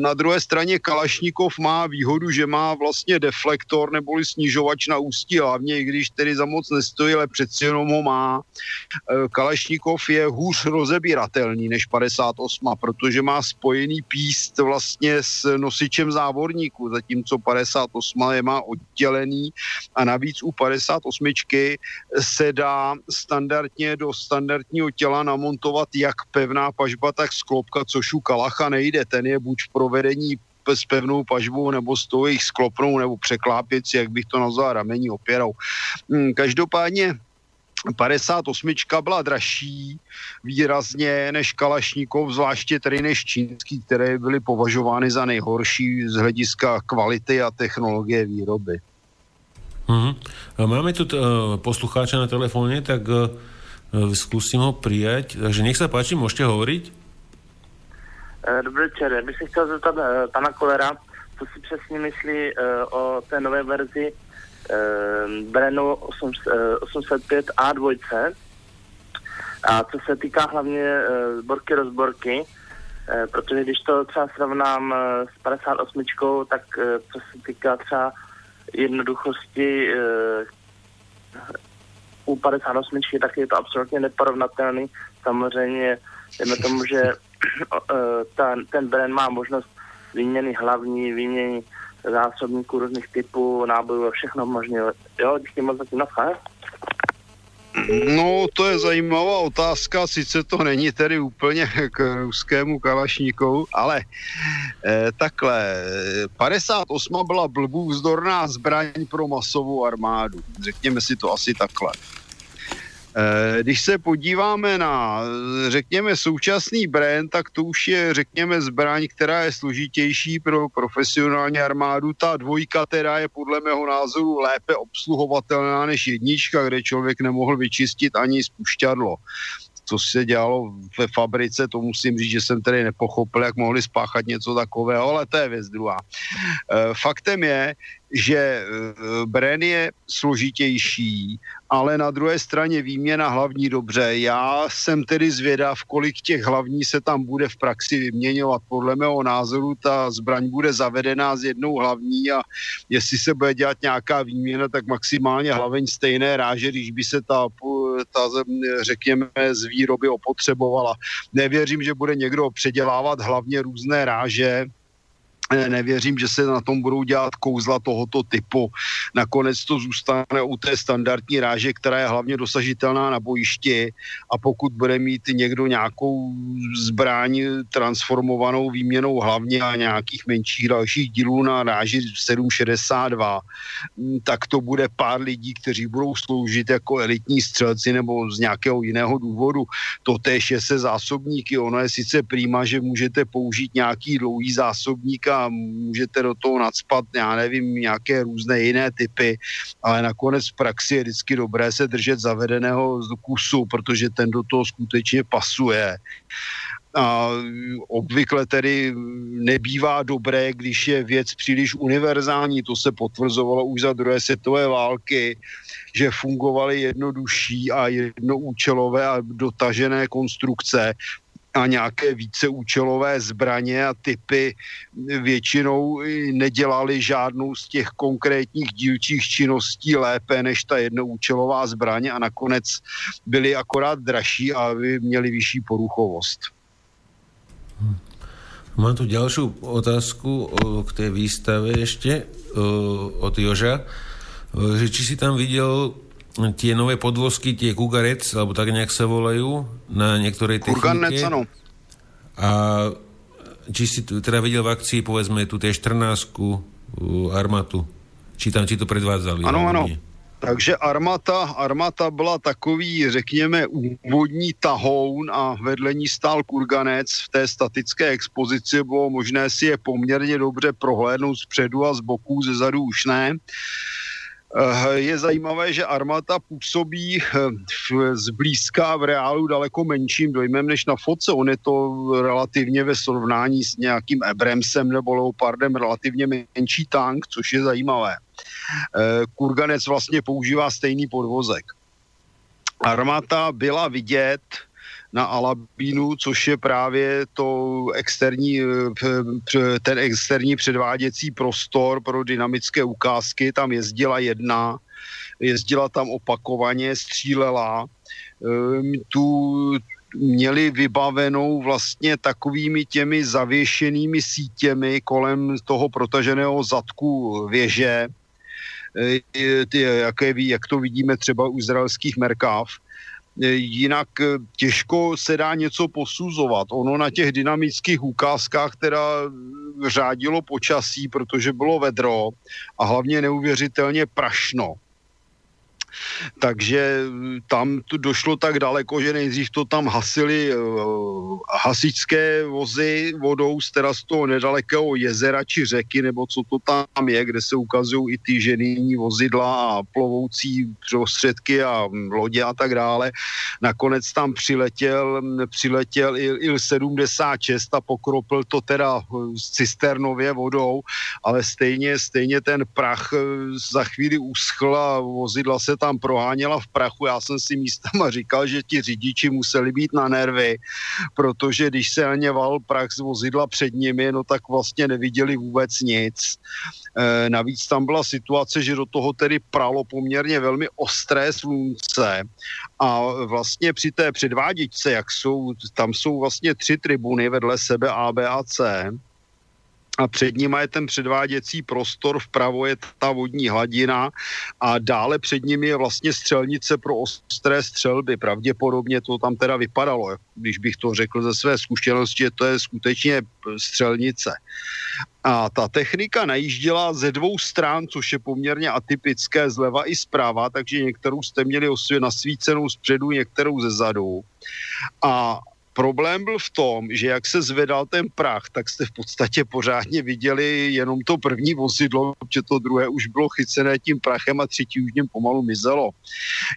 Na druhé straně Kalašníkov má výhodu, že má vlastně deflektor neboli snižovač na ústí hlavně, i když tedy za moc nestojí, ale přeci jenom ho má. E, Kalašníkov je hůř rozebíratelný než 58, protože má spojený píst vlastně s nosičem závorníku, zatímco 58 je má oddělený a navíc u 58 se dá standardně do standardního těla namontovat jak pevná pažba, tak sklopka, což u Kalacha nejde. Ten je buď provedení s pevnou pažbou nebo s tou jejich sklopnou nebo překlápěcí, jak bych to nazval, ramení opěrou. Hmm, každopádně 58 byla dražší výrazně než Kalašníkov, zvláště tedy než čínský, které byly považovány za nejhorší z hlediska kvality a technologie výroby. Mm-hmm. Máme tu uh, poslucháča na telefóne, tak uh, Zkusím ho přijať. Takže nech se páči, můžete hovoriť. Eh, dobrý večer. Já bych se chtěl zeptat uh, pana Kolera, co si přesně myslí o té nové verzi Brenu 8, uh, 805A2. A co se týká hlavně zborky rozborky, protože když to třeba srovnám s 58, tak co se týká třeba jednoduchosti u 58 tak je to absolutně neporovnatelný. Samozřejmě, jdeme tomu, že ten, ten brand má možnost výměny hlavní, výměny zásobníků různých typů, nábojů, všechno možně. Jo, díky moc za tím No, to je zajímavá otázka, sice to není tedy úplně k ruskému kalašníkovu, ale eh, takhle, 58 byla blbů vzdorná zbraň pro masovou armádu, řekněme si to asi takhle. Eh, když se podíváme na, řekněme, současný brand, tak to už je, řekněme, zbraň, která je složitější pro profesionální armádu. Ta dvojka teda je podle mého názoru lépe obsluhovatelná než jednička, kde člověk nemohl vyčistit ani spušťadlo co se dělalo ve fabrice, to musím říct, že jsem tedy nepochopil, jak mohli spáchat něco takového, ale to je věc druhá. Eh, faktem je, že eh, Bren je složitější, ale na druhé straně výměna hlavní dobře. Já jsem tedy zvědav, kolik těch hlavní se tam bude v praxi vyměňovat. Podle mého názoru ta zbraň bude zavedená s jednou hlavní a jestli se bude dělat nějaká výměna, tak maximálně hlaveň stejné ráže, když by se ta, ta řekněme, z výroby opotřebovala. Nevěřím, že bude někdo předělávat hlavně různé ráže, nevěřím, že se na tom budou dělat kouzla tohoto typu. Nakonec to zůstane u té standardní ráže, která je hlavně dosažitelná na bojišti a pokud bude mít někdo nějakou zbraň transformovanou výměnou hlavně a nějakých menších dalších dílů na ráži 762, tak to bude pár lidí, kteří budou sloužit jako elitní střelci nebo z nějakého jiného důvodu. To je se zásobníky. Ono je sice prýma, že můžete použít nějaký dlouhý zásobník a můžete do toho nadspat, já nevím, nějaké různé jiné typy, ale nakonec v praxi je vždycky dobré se držet zavedeného kusu, protože ten do toho skutečně pasuje. A obvykle tedy nebývá dobré, když je věc příliš univerzální. To se potvrzovalo už za druhé světové války, že fungovaly jednodušší a jednoúčelové a dotažené konstrukce, a nějaké víceúčelové zbraně a typy většinou nedělali žádnou z těch konkrétních dílčích činností lépe než ta jednoúčelová zbraně a nakonec byly akorát dražší a měli vyšší poruchovost. Mám tu ďalšiu otázku k tej výstave ešte od Joža, že či si tam videl tie nové podvozky, tie Kugarec, alebo tak nejak sa volajú, na niektorej technike. Kurganec, áno. A či si teda videl v akcii, povedzme, tu tie 14 armatu, či tam ti to predvádzali? Ano, ano. Takže armata, armata byla takový, řekněme, úvodní tahoun a vedle ní stál kurganec. V té statické expozici bylo možné si je poměrně dobře prohlédnout zpředu a z boků, ze zadu už ne. Je zajímavé, že armáda působí eh, zblízka v reálu daleko menším dojmem než na foce. On je to relativně ve srovnání s nějakým Abramsem nebo Leopardem relativně menší tank, což je zajímavé. Eh, Kurganec vlastně používá stejný podvozek. Armáta byla vidět na Alabínu, což je právě to externí, eh, ten externí předváděcí prostor pro dynamické ukázky. Tam jezdila jedna, jezdila tam opakovaně, střílela. Ehm, tu měli vybavenou vlastně takovými těmi zavěšenými sítěmi kolem toho protaženého zadku věže, eh, jak, jak to vidíme třeba u izraelských Merkáv jinak eh, těžko se dá něco posuzovat. Ono na těch dynamických ukázkách teda řádilo počasí, protože bylo vedro a hlavně neuvěřitelně prašno. Takže mm, tam to došlo tak daleko, že nejdřív to tam hasili uh, hasičské vozy vodou z teda z toho nedalekého jezera či řeky, nebo co to tam je, kde se ukazují i ty ženýní vozidla a plovoucí prostředky a lodě a tak dále. Nakonec tam přiletěl, přiletěl Il-76 a pokropil to teda s cisternově vodou, ale stejně, stejně ten prach eh, za chvíli uschl a vozidla se tam proháněla v prachu. Já jsem si místama říkal, že ti řidiči museli být na nervy, protože když se na ně val prach z vozidla před nimi, no tak vlastně neviděli vůbec nic. E, navíc tam byla situace, že do toho tedy pralo poměrně velmi ostré slunce a vlastně při té předvádičce, jak jsou, tam jsou vlastně tři tribuny vedle sebe A, B a C, a před ním je ten předváděcí prostor, vpravo je ta vodní hladina a dále před ním je vlastně střelnice pro ostré střelby. Pravděpodobně to tam teda vypadalo, když bych to řekl ze své zkušenosti, že to je skutečně střelnice. A ta technika najížděla ze dvou stran, což je poměrně atypické, zleva i zprava, takže některou jste měli osvě nasvícenou zpředu, některou ze zadu. A Problém byl v tom, že jak se zvedal ten prach, tak jste v podstatě pořádně viděli jenom to první vozidlo, protože to druhé už bylo chycené tím prachem a třetí už něm pomalu mizelo.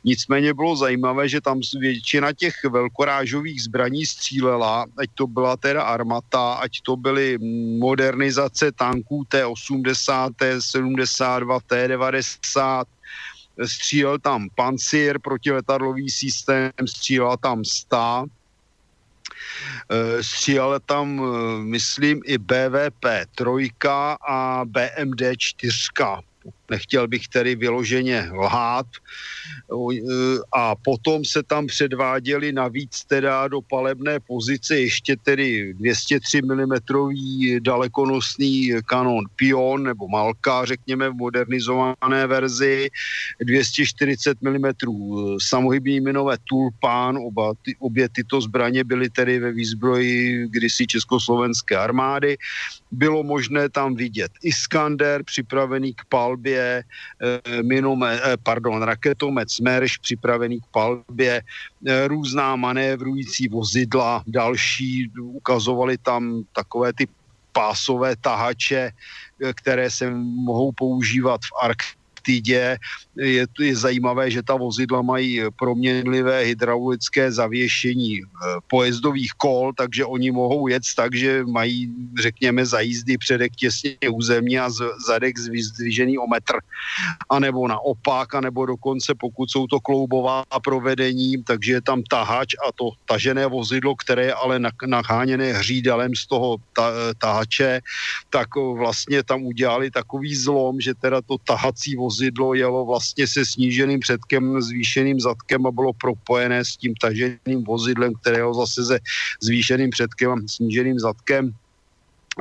Nicméně bylo zajímavé, že tam většina těch velkorážových zbraní střílela, ať to byla teda armata, ať to byly modernizace tanků T-80, T-72, T-90, střílel tam pancír, protiletadlový systém, střílel tam STA, střílel tam, eh, myslím, i BVP 3 a BMD 4 nechtěl bych tedy vyloženě lhát. A potom se tam předváděli navíc teda do palebné pozice ještě tedy 203 mm dalekonosný kanon Pion nebo Malka, řekněme v modernizované verzi, 240 mm samohybný minové Tulpán, oba ty, obě tyto zbraně byly tedy ve výzbroji kdysi československé armády. Bylo možné tam vidět Iskander připravený k palbě, eh, minome, eh, pardon, raketomet Smerš připravený k palbě, eh, různá manévrující vozidla, další, ukazovali tam takové ty pásové tahače, které se mohou používat v Arktidě, je, je zajímavé, že ta vozidla mají proměnlivé hydraulické zavěšení eh, pojezdových kol, takže oni mohou jet tak, že mají, řekněme, za jízdy předek těsně u země a zadek zdvižený o metr. A nebo naopak, a nebo dokonce pokud jsou to kloubová provedení, takže je tam tahač a to tažené vozidlo, které je ale naháněné hřídalem z toho ta, tahače, tak vlastně tam udělali takový zlom, že teda to tahací vozidlo jelo vlastně se sníženým předkem, zvýšeným zadkem a bylo propojené s tím taženým vozidlem, kterého zase se zvýšeným předkem a sníženým zadkem.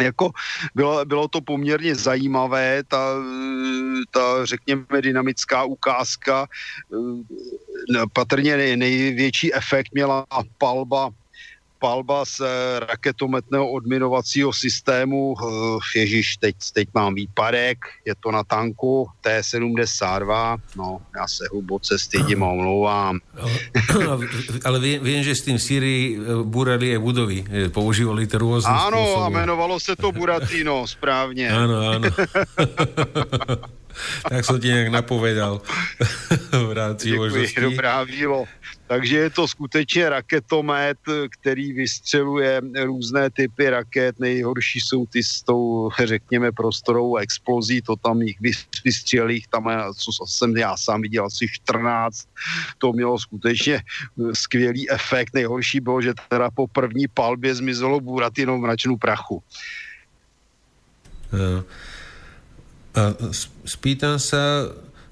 Jako bylo, bylo to poměrně zajímavé, ta, ta řekněme dynamická ukázka, patrně nej, největší efekt měla palba palba z eh, raketometného odminovacího systému. Eh, Ježíš, teď, teď mám výpadek, je to na tanku T-72, no já se hluboce stydím a omlouvám. Ale, ale vím, vím, že s tím Syrii eh, burali aj budovy, používali to různě Ano, a jmenovalo se to Buratino, správně. Ano, ano. tak jsem ti nějak napovedal v rámci Děkuji, dobrá vílo. Takže je to skutečně raketomet, který vystřeluje různé typy raket. Nejhorší jsou ty s tou, řekněme, prostorovou explozí. To tam jich vystřelých, tam, co jsem já sám viděl, asi 14. To mělo skutečně skvělý efekt. Nejhorší bylo, že teda po první palbě zmizelo Buratino v mračnu prachu. Uh, spýtam sa,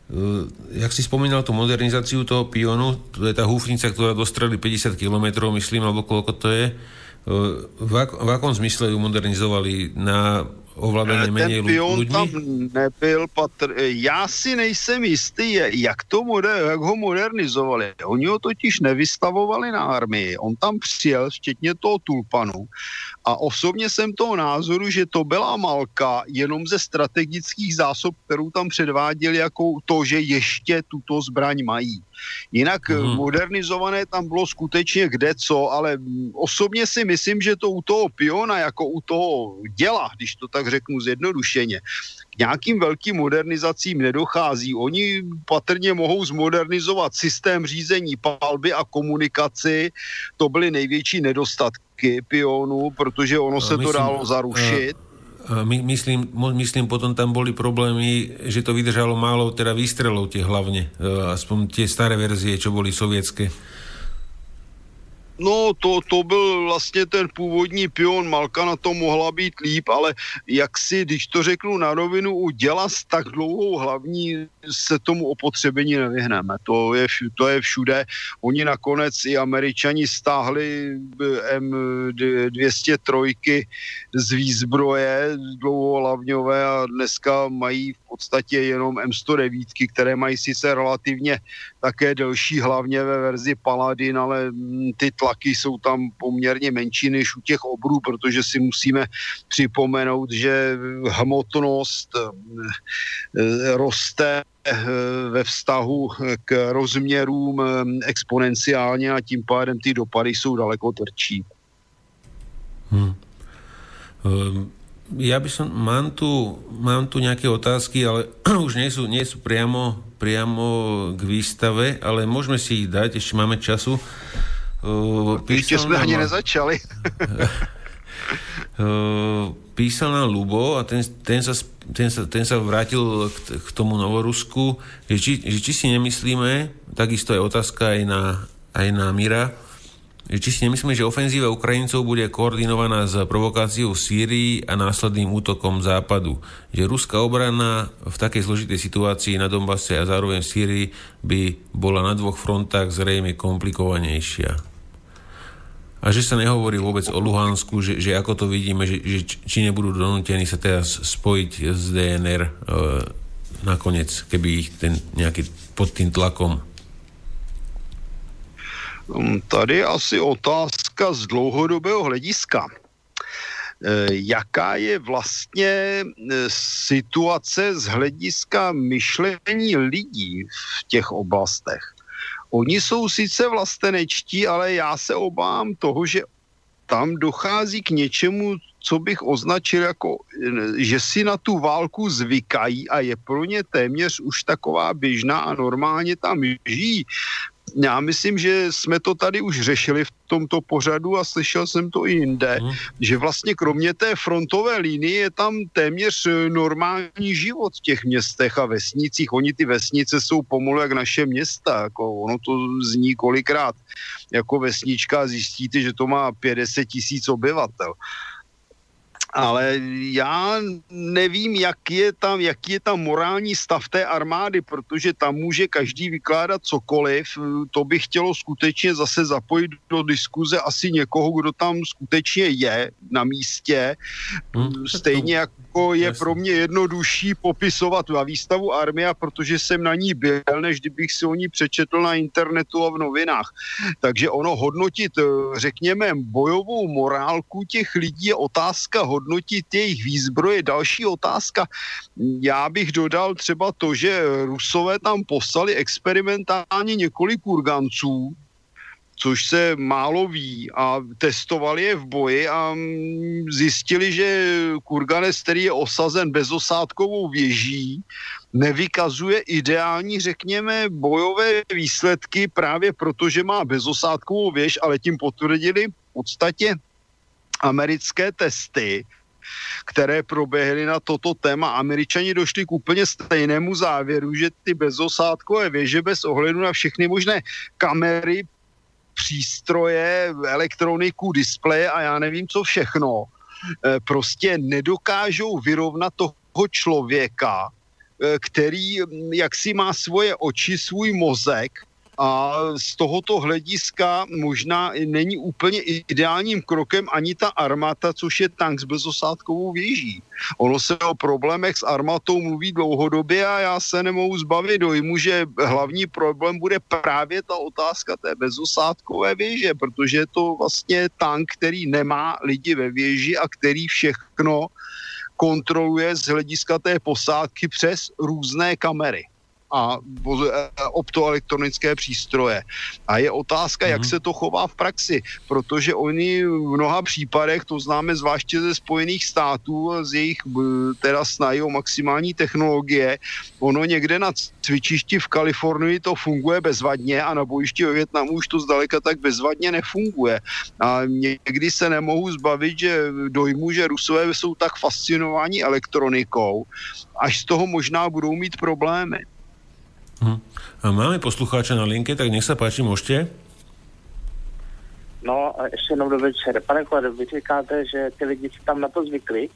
Eh, jak si spomínal tú modernizáciu toho pionu, to je tá húfnica, ktorá dostreli 50 km, myslím, alebo koľko to je. Eh, v, ak, v akom zmysle ju modernizovali? Na ovládání méně ľudí? tam nebyl patr... Já si nejsem jistý, jak, to moder... jak ho modernizovali. Oni ho totiž nevystavovali na armii. On tam přijel, včetně toho tulpanu. A osobně jsem toho názoru, že to byla malka jenom ze strategických zásob, kterou tam předváděli, jako to, že ještě tuto zbraň mají. Jinak hmm. modernizované tam bylo skutečně kde co, ale osobně si myslím, že to u toho piona, jako u toho děla, když to tak řeknu zjednodušeně, k nějakým velkým modernizacím nedochází. Oni patrně mohou zmodernizovat systém řízení palby a komunikaci. To byly největší nedostatky pionu, protože ono se myslím, to dalo zarušit. My, myslím, myslím, potom tam boli problémy, že to vydržalo málo teda výstrelov tie hlavne, aspoň tie staré verzie, čo boli sovětské. No, to, to byl vlastně ten původní pion, Malka na to mohla být líp, ale jak si, když to řeknu na rovinu, u děla s tak dlouhou hlavní se tomu opotřebení nevyhneme. To je, to je všude. Oni nakonec i američani stáhli M203 z výzbroje dlouhohlavňové a dneska mají v podstatě jenom M109, které mají sice relativně také delší hlavně ve verzi Paladin, ale ty tlaky jsou tam poměrně menší než u těch obrů, protože si musíme připomenout, že hmotnost eh, roste eh, ve vztahu k rozměrům eh, exponenciálně a tím pádem ty dopady jsou daleko tvrdší. Hmm. Um, ja by som, mám tu, mám tu nejaké otázky, ale už nie sú, nie sú priamo, priamo k výstave, ale môžeme si ich dať, ešte máme času. Uh, ešte sme ani nezačali. uh, písal nám Lubo a ten, ten, sa, ten, sa, ten sa vrátil k, k tomu Novorusku, že či, že či si nemyslíme, takisto je otázka aj na, aj na Mira, či si nemyslíme, že ofenzíva Ukrajincov bude koordinovaná s provokáciou v Sýrii a následným útokom západu. Že ruská obrana v takej zložitej situácii na Donbase a zároveň v Sýrii by bola na dvoch frontách zrejme komplikovanejšia. A že sa nehovorí vôbec o Luhansku, že, že ako to vidíme, že, že či nebudú donútení sa teraz spojiť s DNR e, nakoniec, keby ich ten nejaký pod tým tlakom tady je asi otázka z dlouhodobého hlediska. Eh, jaká je vlastně eh, situace z hlediska myšlení lidí v těch oblastech? Oni jsou sice vlastenečtí, ale já se obávám toho, že tam dochází k něčemu, co bych označil jako, eh, že si na tu válku zvykají a je pro ně téměř už taková běžná a normálně tam žijí já myslím, že jsme to tady už řešili v tomto pořadu a slyšel jsem to i jinde, hmm. že vlastně kromě té frontové linie je tam téměř eh, normální život v těch městech a vesnicích. Oni ty vesnice jsou pomalu jak naše města, jako ono to zní kolikrát jako vesnička a zjistíte, že to má 50 tisíc obyvatel ale já nevím, jak je tam, jaký je tam morální stav té armády, protože tam může každý vykládat cokoliv. To by chtělo skutečně zase zapojit do diskuze asi někoho, kdo tam skutečně je na místě. Hmm. Stejně jako je Jasně. pro mě jednodušší popisovat na výstavu Armia, protože jsem na ní byl, než kdybych si o ní přečetl na internetu a v novinách. Takže ono hodnotit, řekněme, bojovou morálku těch lidí je otázka hodnotit jejich výzbroje. Další otázka, já bych dodal třeba to, že Rusové tam poslali experimentálně několik urganců, což se málo ví a testovali je v boji a zjistili, že Kurganes, který je osazen bezosádkovou věží, nevykazuje ideální, řekněme, bojové výsledky právě proto, že má bezosádkovou věž, ale tím potvrdili v podstatě americké testy, které proběhly na toto téma. Američani došli k úplně stejnému závěru, že ty bezosádkové věže bez ohledu na všechny možné kamery, přístroje, elektroniku, displeje a já nevím co všechno, eh, prostě nedokážou vyrovnat toho člověka, eh, který hm, jaksi má svoje oči, svůj mozek a z tohoto hlediska možná není úplně ideálním krokem ani ta armáta, což je tank s bezosádkovou věží. Ono se o problémech s armátou mluví dlouhodobě a já se nemohu zbavit dojmu, že hlavní problém bude právě ta otázka té bezosádkové věže, protože je to vlastně tank, který nemá lidi ve věži a který všechno kontroluje z hlediska té posádky přes různé kamery a optoelektronické přístroje. A je otázka, mm. jak mhm. se to chová v praxi, protože oni v mnoha případech, to známe zvláště ze Spojených států, z jejich teda snahy o maximální technologie, ono někde na cvičišti v Kalifornii to funguje bezvadně a na bojišti ve Větnamu už to zdaleka tak bezvadně nefunguje. A někdy se nemohu zbavit, že dojmu, že Rusové jsou tak fascinováni elektronikou, až z toho možná budou mít problémy. Hm. A máme poslucháča na linke, tak nech se páči, můžete? No, ještě jednou do večer. Pane Klade, vy říkáte, že ty lidi si tam na to zvykli,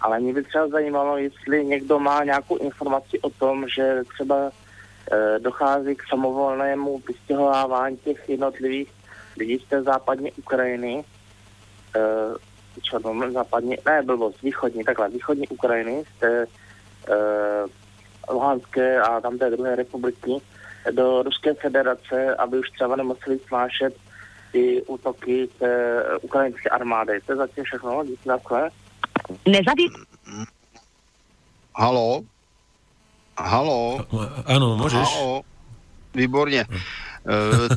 ale mě by třeba zajímalo, jestli někdo má nějakou informaci o tom, že třeba e, dochází k samovolnému vystěhovávání těch jednotlivých lidí z té západní Ukrajiny, e, čo, no, západní, ne, blbost, východní, takhle, východní Ukrajiny, z té e, Luhanské a tam té druhé republiky do Ruské federace, aby už třeba nemuseli snášet ty útoky té ukrajinské armády. To je zatím všechno, díky takhle. Nezaví... Halo? Halo? Ano, můžeš. Halo? Výborně. E,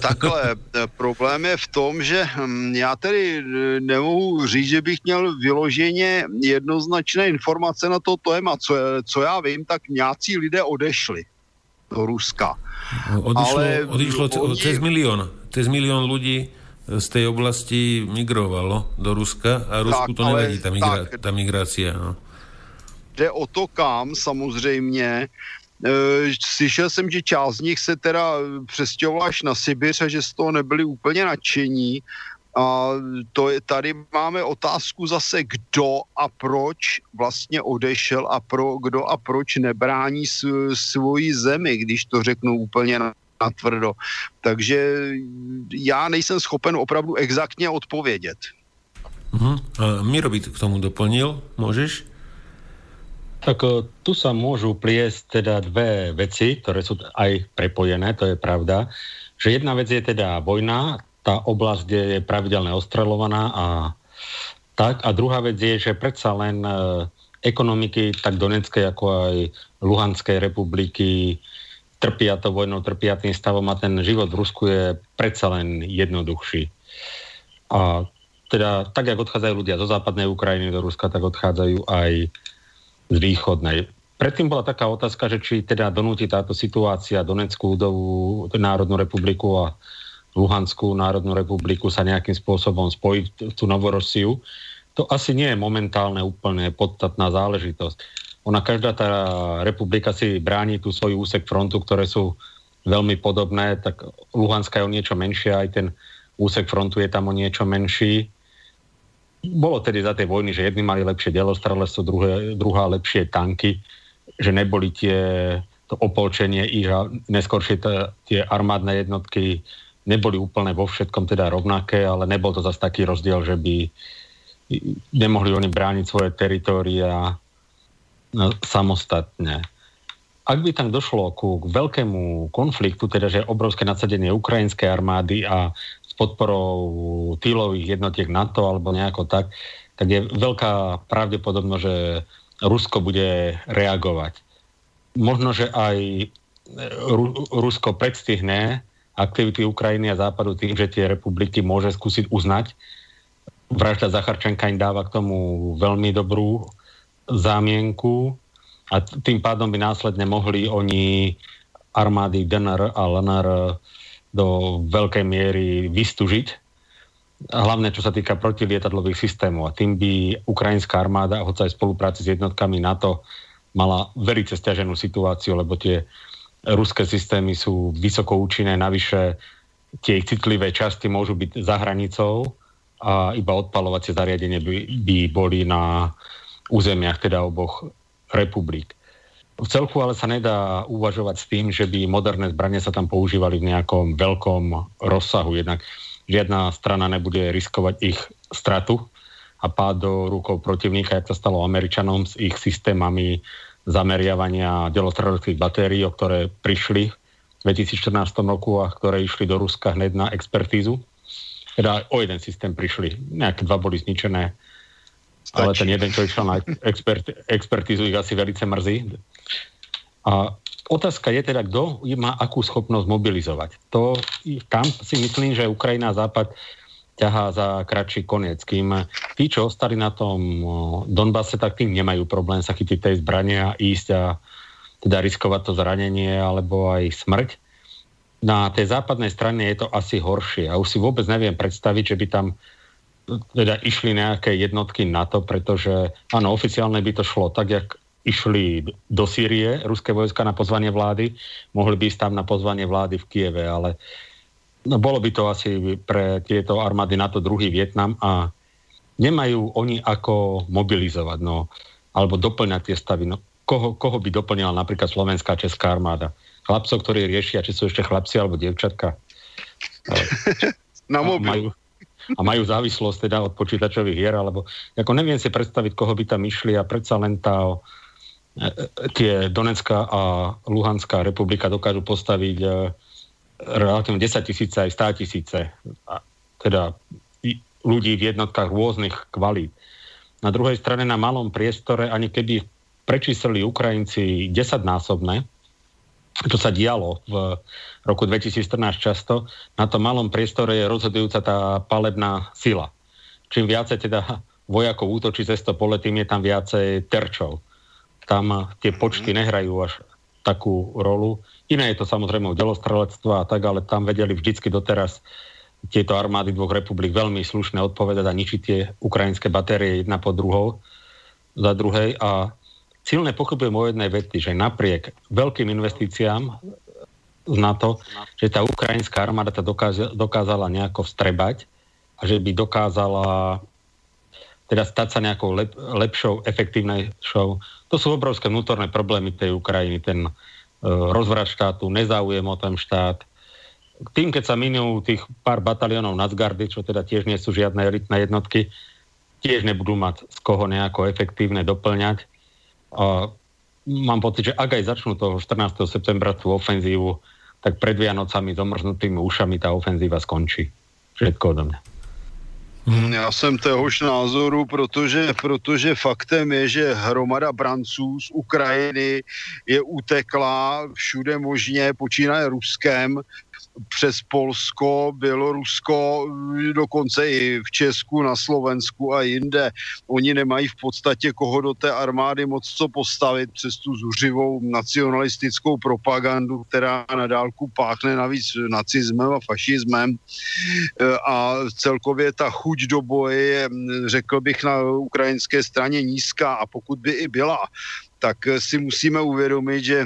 takhle, problém je v tom, že hm, já tedy e, nemohu říct, že bych měl vyloženě jednoznačné informace na to téma. Co, co já vím, tak nějací lidé odešli do Ruska. Odišlo, Ale odišlo oni... cez milion, cez milion lidí z té oblasti migrovalo do Ruska a Rusku tak, to nevadí, ta, migra- ta migrácia. No. Jde o to kam samozřejmě, slyšel jsem, že část z nich se teda přestěhovala až na Sibiř a že z toho nebyli úplně nadšení. A to je, tady máme otázku zase, kdo a proč vlastně odešel a pro, kdo a proč nebrání svoji zemi, když to řeknu úplně na, tvrdo. Takže já nejsem schopen opravdu exaktně odpovědět. Uh-huh. Miro by k tomu doplnil, môžeš? Tak e, tu sa môžu pliesť teda dve veci, ktoré sú aj prepojené, to je pravda. Že jedna vec je teda vojna, tá oblasť, kde je pravidelne ostreľovaná a tak. A druhá vec je, že predsa len e, ekonomiky tak Donetskej ako aj Luhanskej republiky trpia to vojnou, trpia tým stavom a ten život v Rusku je predsa len jednoduchší. A teda tak, jak odchádzajú ľudia zo západnej Ukrajiny do Ruska, tak odchádzajú aj z východnej. Predtým bola taká otázka, že či teda donúti táto situácia Donetskú ľudovú národnú republiku a Luhanskú národnú republiku sa nejakým spôsobom spojiť tú Novorosiu, to asi nie je momentálne úplne podstatná záležitosť. Ona každá tá republika si bráni tú svoj úsek frontu, ktoré sú veľmi podobné, tak Luhanská je o niečo menšia, aj ten úsek frontu je tam o niečo menší. Bolo tedy za tej vojny, že jedni mali lepšie delostrelectvo, druhé, druhá lepšie tanky, že neboli tie, to opolčenie ich a neskôršie tie armádne jednotky neboli úplne vo všetkom teda rovnaké, ale nebol to zase taký rozdiel, že by nemohli oni brániť svoje teritória no, samostatne. Ak by tam došlo ku veľkému konfliktu, teda že obrovské nadsadenie ukrajinskej armády a s podporou týlových jednotiek NATO alebo nejako tak, tak je veľká pravdepodobnosť, že Rusko bude reagovať. Možno, že aj Rusko predstihne aktivity Ukrajiny a Západu tým, že tie republiky môže skúsiť uznať. Vražda Zacharčenka im dáva k tomu veľmi dobrú zámienku a tým pádom by následne mohli oni armády DNR a LNR do veľkej miery vystužiť, hlavne čo sa týka protilietadlových systémov. A tým by ukrajinská armáda, hoď aj spolupráci s jednotkami NATO, mala veľmi stiaženú situáciu, lebo tie ruské systémy sú vysoko účinné, navyše tie ich citlivé časti môžu byť za hranicou a iba odpalovacie zariadenie by, by boli na územiach teda oboch republik. V celku ale sa nedá uvažovať s tým, že by moderné zbranie sa tam používali v nejakom veľkom rozsahu. Jednak žiadna strana nebude riskovať ich stratu a pád do rukou protivníka, jak to stalo Američanom s ich systémami zameriavania delostreleckých batérií, o ktoré prišli v 2014 roku a ktoré išli do Ruska hneď na expertízu. Teda o jeden systém prišli, nejaké dva boli zničené, Stačí. ale ten jeden, čo išiel na expert, expertízu, ich asi velice mrzí. A otázka je teda, kto má akú schopnosť mobilizovať. To, tam si myslím, že Ukrajina a Západ ťahá za kratší koniec. Kým tí, čo ostali na tom Donbase, tak tým nemajú problém sa chytiť tej zbranie a ísť a teda riskovať to zranenie alebo aj smrť. Na tej západnej strane je to asi horšie. A už si vôbec neviem predstaviť, že by tam teda išli nejaké jednotky na to, pretože áno, oficiálne by to šlo tak, jak išli do Sýrie ruské vojska na pozvanie vlády, mohli by ísť tam na pozvanie vlády v Kieve, ale No bolo by to asi pre tieto armády NATO druhý Vietnam a nemajú oni ako mobilizovať, no, alebo doplňať tie stavy. No, koho, koho by doplnila napríklad slovenská česká armáda? Chlapcov, ktorí riešia, či sú ešte chlapci alebo dievčatka. Na mobil. Majú, a majú závislosť teda od počítačových hier, alebo ako neviem si predstaviť, koho by tam išli a predsa len tá e, e, tie Donetská a Luhanská republika dokážu postaviť e, relatívne 10 tisíce aj 100 tisíce teda ľudí v jednotkách rôznych kvalít. Na druhej strane na malom priestore, ani keby prečíslili Ukrajinci 10-násobné, čo sa dialo v roku 2014 často, na tom malom priestore je rozhodujúca tá palebná sila. Čím viacej teda vojakov útočí cez to pole, tým je tam viacej terčov. Tam tie počty nehrajú až takú rolu. Iné je to samozrejme u delostrelectva a tak, ale tam vedeli vždycky doteraz tieto armády dvoch republik veľmi slušne odpovedať a ničiť tie ukrajinské batérie jedna po druhou, za druhej. A silne pochybujem o jednej vety, že napriek veľkým investíciám na to, že tá ukrajinská armáda to dokázala nejako vstrebať a že by dokázala teda stať sa nejakou lep, lepšou, efektívnejšou. To sú obrovské vnútorné problémy tej Ukrajiny, ten uh, rozvrat štátu, nezáujem o ten štát. Tým, keď sa minú tých pár bataliónov Nadzgardy, čo teda tiež nie sú žiadne elitné jednotky, tiež nebudú mať z koho nejako efektívne doplňať. A mám pocit, že ak aj začnú toho 14. septembra tú ofenzívu, tak pred Vianocami zomrznutými ušami ta ofenzíva skončí. Všetko odo mňa. Hmm, já jsem téhož názoru, protože, protože faktem je, že hromada branců z Ukrajiny je utekla všude možně, počínaje Ruskem, přes Polsko, Bělorusko, dokonce i v Česku, na Slovensku a jinde. Oni nemají v podstatě koho do té armády moc co postavit přes tu zuřivou nacionalistickou propagandu, která na dálku páchne navíc nacismem a fašismem. A celkově ta chuť do boje je, řekl bych, na ukrajinské straně nízká a pokud by i byla, tak si musíme uvědomit, že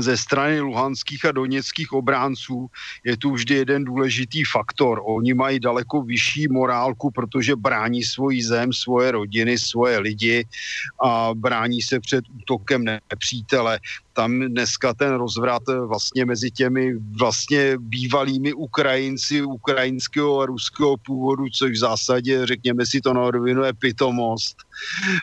ze strany luhanských a doněckých obránců je tu vždy jeden důležitý faktor. Oni mají daleko vyšší morálku, protože brání svoji zem, svoje rodiny, svoje lidi a brání se před útokem nepřítele tam dneska ten rozvrat eh, vlastně mezi těmi vlastně bývalými Ukrajinci ukrajinského a ruského původu, což v zásadě, řekněme si to na rovinu, je pitomost.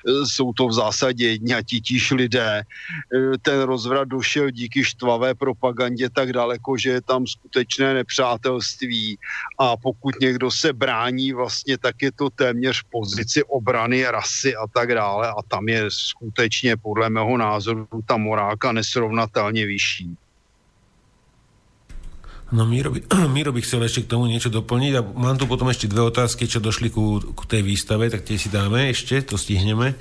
Eh, jsou to v zásadě jedni a titíž lidé. Eh, ten rozvrat došel díky štvavé propagandě tak daleko, že je tam skutečné nepřátelství a pokud někdo se brání vlastně, tak je to téměř v pozici obrany rasy a tak dále a tam je skutečně podle mého názoru ta morálka nesrovnatelně vyšší. No Míro by, Míro by chcel ešte k tomu niečo doplniť a mám tu potom ešte dve otázky, čo došli ku, ku tej výstave, tak tie si dáme ešte, to stihneme.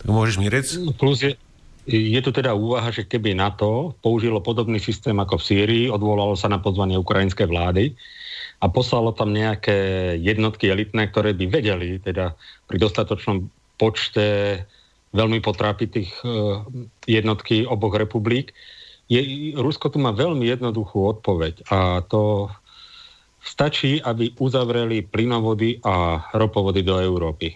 Tak môžeš Mírec? Plus je, je tu teda úvaha, že keby NATO použilo podobný systém ako v Sýrii, odvolalo sa na pozvanie ukrajinskej vlády a poslalo tam nejaké jednotky elitné, ktoré by vedeli teda pri dostatočnom počte veľmi potrápiť tých eh, jednotky oboch republik. Je, Rusko tu má veľmi jednoduchú odpoveď a to stačí, aby uzavreli plynovody a ropovody do Európy.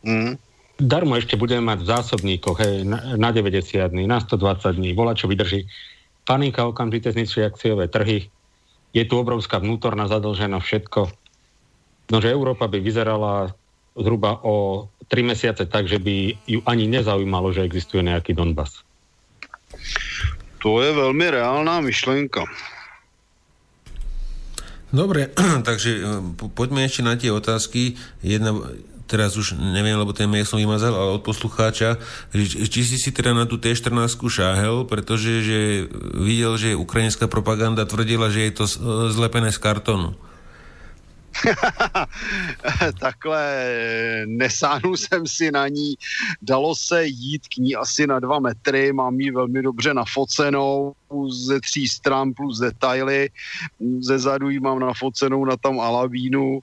Mm. Darmo ešte budeme mať v zásobníkoch hej, na, na 90 dní, na 120 dní, volá čo vydrží. Panika okamžite zničí akciové trhy. Je tu obrovská vnútorná zadlženosť, všetko. No, že Európa by vyzerala zhruba o tri mesiace tak, že by ju ani nezaujímalo, že existuje nejaký Donbass. To je veľmi reálná myšlenka. Dobre, takže eh, poďme ešte na tie otázky. Jedna, teraz už neviem, lebo ten mail som vymazal, ale od poslucháča, či si si teda na tú T14 šáhel, pretože že videl, že ukrajinská propaganda tvrdila, že je to zlepené z kartonu. Takhle nesáhnul jsem si na ní, dalo se jít k ní asi na dva metry, mám ji velmi dobře nafocenou, ze tří stran plus detaily. Ze zadu ji mám nafocenou na tam alabínu.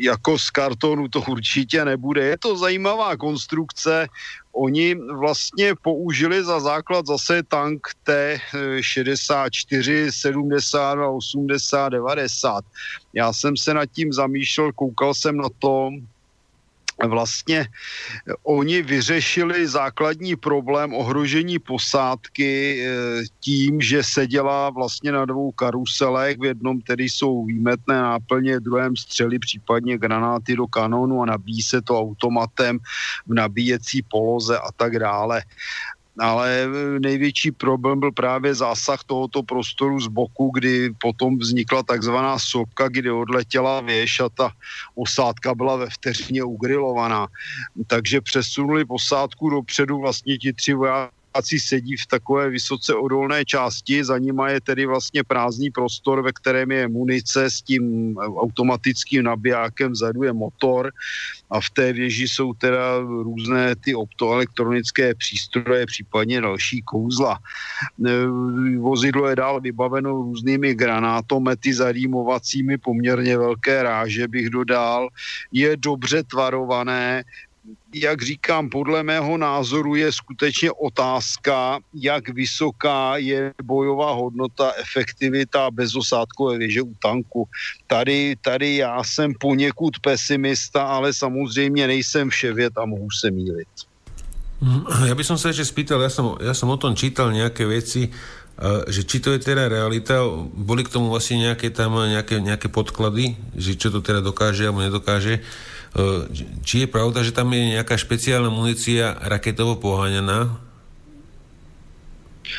Jako z kartonu to určitě nebude. Je to zajímavá konstrukce. Oni vlastně použili za základ zase tank T64, 70, 80, 90. Já jsem se nad tím zamýšlel, koukal jsem na to, vlastně oni vyřešili základní problém ohrožení posádky eh, tím, že seděla vlastně na dvou karuselech, v jednom tedy jsou výmetné náplně, v druhém střely, případně granáty do kanonu a nabíjí se to automatem v nabíjecí poloze a tak dále ale největší problém byl právě zásah tohoto prostoru z boku, kdy potom vznikla takzvaná sopka, kdy odletěla věž a ta osádka byla ve vteřině ugrilovaná. Takže přesunuli posádku dopředu vlastně ti tři vojáci vojáci sedí v takové vysoce odolné části, za nima je tedy vlastně prázdný prostor, ve kterém je munice s tím automatickým nabijákem, vzadu je motor a v té věži jsou teda různé ty optoelektronické přístroje, případně další kouzla. E, vozidlo je dál vybaveno různými granátomety zarýmovacími poměrně velké ráže, bych dodal. Je dobře tvarované, jak říkám, podle mého názoru je skutečně otázka, jak vysoká je bojová hodnota, efektivita bezosádkové věže u tanku. Tady, tady já jsem poněkud pesimista, ale samozřejmě nejsem vševěd a mohu se mílit. Mhm. Ja by som sa ešte spýtal, ja som, ja som o tom čítal nejaké veci, že či to je teda realita, boli k tomu vlastne nejaké tam nejaké, nejaké podklady, že čo to teda dokáže alebo nedokáže. Či je pravda, že tam je nejaká špeciálna munícia raketovo poháňaná?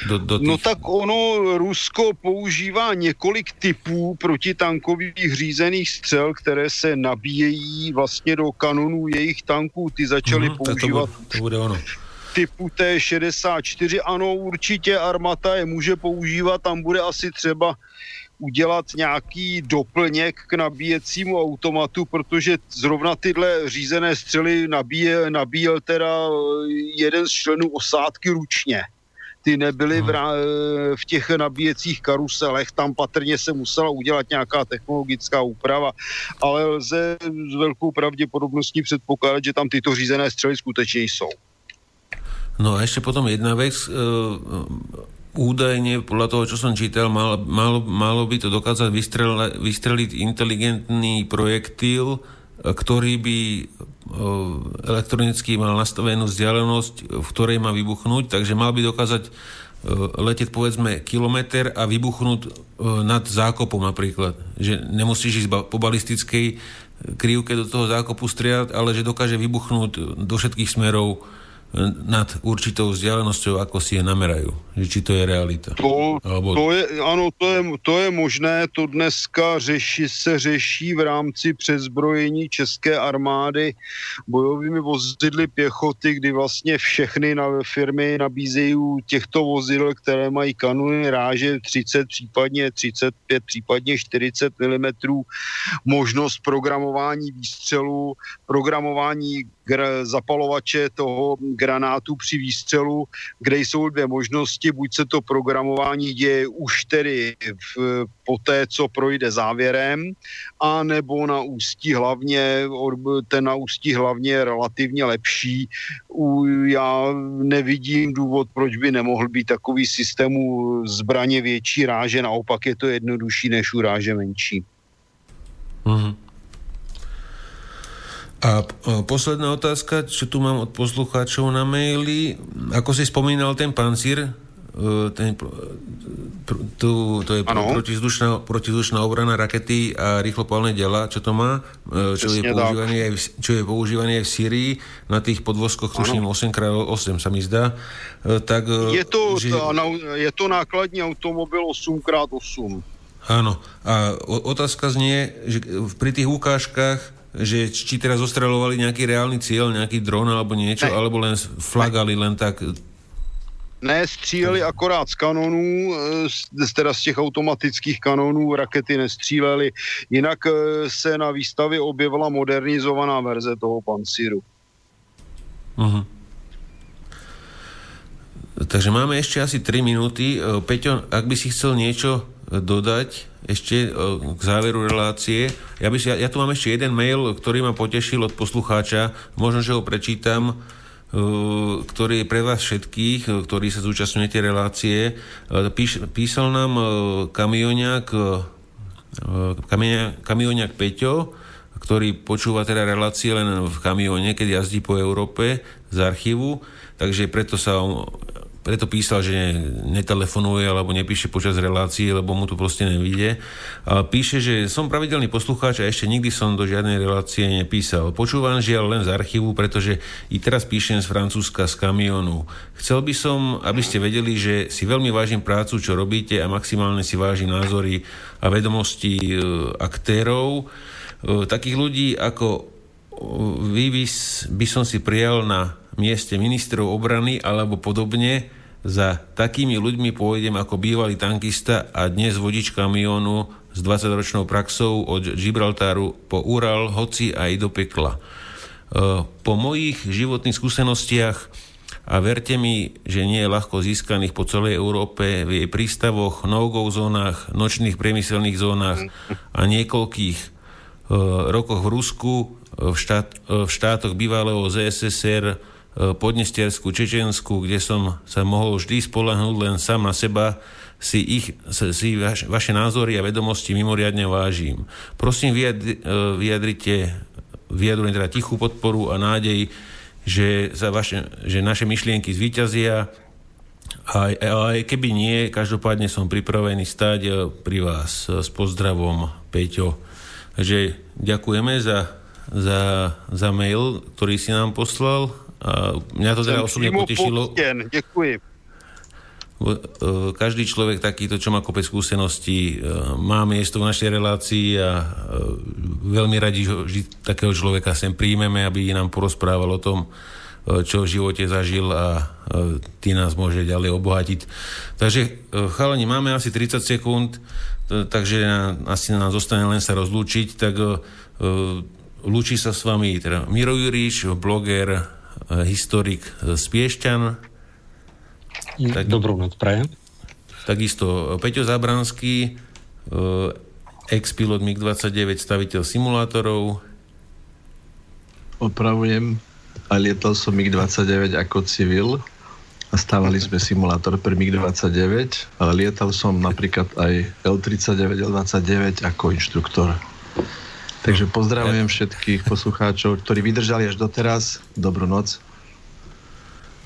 Do, do no tak ono, Rusko používá několik typů protitankových řízených střel, které se nabíjejí vlastně do kanonů jejich tanků. Ty začaly mm, používat... To, to bude ono typu T-64. Ano, určitě armata je může používat, tam bude asi třeba udělat nějaký doplněk k nabíjecímu automatu, protože zrovna tyhle řízené střely nabíje, nabíjel teda jeden z členů osádky ručně ty nebyly v, v těch nabíjecích karuselech, tam patrně se musela udělat nějaká technologická úprava, ale lze s velkou pravděpodobností předpokládat, že tam tyto řízené střely skutečně jsou. No a ešte potom jedna vec, e, údajne podľa toho, čo som čítal, mal, malo, malo by to dokázať vystrel, vystreliť inteligentný projektil, ktorý by e, elektronicky mal nastavenú vzdialenosť, v ktorej má vybuchnúť, takže mal by dokázať e, letieť povedzme kilometr a vybuchnúť e, nad zákopom napríklad. Že nemusíš ísť po balistickej krivke do toho zákopu strieľať, ale že dokáže vybuchnúť do všetkých smerov nad určitou vzdialenosťou, ako si je namerajú. Že či to je realita. To, Alebo... to je, ano, to je, to je možné. To dneska řeši, se řeší v rámci přezbrojení České armády bojovými vozidly pěchoty, kdy vlastně všechny na, firmy nabízejí těchto vozidel, které mají kanuny ráže 30, případně 35, případně 40 mm, možnost programování výstřelu, programování zapalovače toho granátu při výstřelu, kde jsou dvě možnosti, buď se to programování děje už tedy v, po té, co projde závěrem, a nebo na ústí hlavně, ten na ústí hlavně je relativně lepší. U, já nevidím důvod, proč by nemohl být takový systému zbraně větší ráže, naopak je to jednodušší než u ráže menší. Mm-hmm. A posledná otázka, čo tu mám od poslucháčov na maili. Ako si spomínal ten pancír, e, ten, tu, to je protizdušná, protizdušná obrana rakety a rýchlopálne diela, čo to má, e, čo je, používané aj v, čo je používané aj v Syrii, na tých podvozkoch, tuším 8x8 sa mi zdá. E, tak, je, to, že... je to nákladní automobil 8x8. Áno. A otázka znie, že pri tých ukážkach že či teraz zostrelovali nejaký reálny cieľ, nejaký dron alebo niečo, ne. alebo len flagali len tak ne, stříleli akorát z kanonů, z, teda z těch automatických kanonů, rakety nestříleli. Jinak e, se na výstavě objevila modernizovaná verze toho pancíru. Uh-huh. Takže máme ešte asi 3 minúty. E, Peťo, ak by si chcel niečo dodať, ešte k záveru relácie. Ja, by ja, ja tu mám ešte jeden mail, ktorý ma potešil od poslucháča. Možno, že ho prečítam ktorý je pre vás všetkých, ktorí sa zúčastňujete relácie. Píš, písal nám kamioniak, kamioniak Peťo, ktorý počúva teda relácie len v kamione, keď jazdí po Európe z archívu, takže preto sa preto písal, že netelefonuje alebo nepíše počas relácií, lebo mu to proste nevíde. A píše, že som pravidelný poslucháč a ešte nikdy som do žiadnej relácie nepísal. Počúvam žiaľ len z archívu, pretože i teraz píšem z Francúzska z kamionu. Chcel by som, aby ste vedeli, že si veľmi vážim prácu, čo robíte a maximálne si vážim názory a vedomosti e, aktérov. E, takých ľudí ako vy by, by som si prijal na mieste ministrov obrany alebo podobne, za takými ľuďmi pôjdem ako bývalý tankista a dnes vodič kamionu s 20-ročnou praxou od Gibraltáru po Ural, hoci aj do pekla. E, po mojich životných skúsenostiach a verte mi, že nie je ľahko získaných po celej Európe v jej prístavoch, no-go zónach, nočných priemyselných zónach a niekoľkých e, rokoch v Rusku, v, štát, v štátoch bývalého ZSSR, Podnestersku, Čečensku, kde som sa mohol vždy spolahnúť len sám na seba, si, ich, si vaš, vaše názory a vedomosti mimoriadne vážim. Prosím, vyjadri, vyjadrite, vyjadrujem teda tichú podporu a nádej, že, za vaše, že naše myšlienky zvíťazia a, aj keby nie, každopádne som pripravený stať e, pri vás s pozdravom, Peťo. Takže ďakujeme za, za, za mail, ktorý si nám poslal. A mňa to teda osobne potešilo. Ďakujem. E, každý človek takýto, čo má kopec skúseností, e, má miesto v našej relácii a veľmi radi že takého človeka sem príjmeme, aby nám porozprával o tom, čo v živote zažil a ty nás môže ďalej obohatiť. Takže chalani, máme asi 30 sekúnd, takže asi nám zostane len sa rozlúčiť, tak lúči sa s vami teda Miro Juriš, bloger, historik z Piešťan. Tak, Dobrú noc, prajem. Takisto Peťo Zabranský, ex-pilot MiG-29, staviteľ simulátorov. Opravujem, a lietal som MiG-29 ako civil a stávali sme simulátor pre MiG-29, ale lietal som napríklad aj L-39, L-29 ako inštruktor. Takže pozdravujem všetkých poslucháčov, ktorí vydržali až doteraz. Dobrú noc.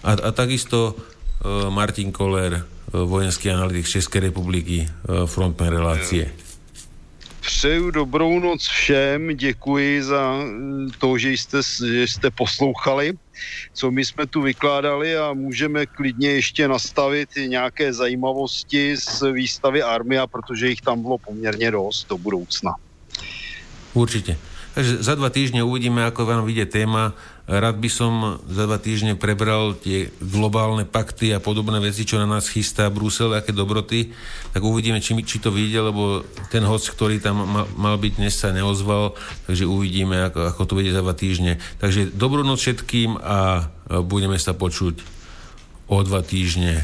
A, a takisto uh, Martin Koller, uh, vojenský analytik Českej republiky, uh, frontman relácie. Přeju dobrou noc všem, děkuji za mm, to, že jste, že jste poslouchali, co my jsme tu vykládali a můžeme klidně ještě nastavit nějaké zajímavosti z výstavy Armia, protože jich tam bylo poměrně dost do budoucna. Určitě. Takže za dva týždne uvidíme, ako vám vyjde téma. Rád by som za dva týždne prebral tie globálne pakty a podobné veci, čo na nás chystá Brusel, aké dobroty. Tak uvidíme, či, či to vyjde, lebo ten host, ktorý tam mal, mal byť dnes, sa neozval, takže uvidíme, ako, ako to vyjde za dva týždne. Takže dobrú noc všetkým a budeme sa počuť o dva týždne.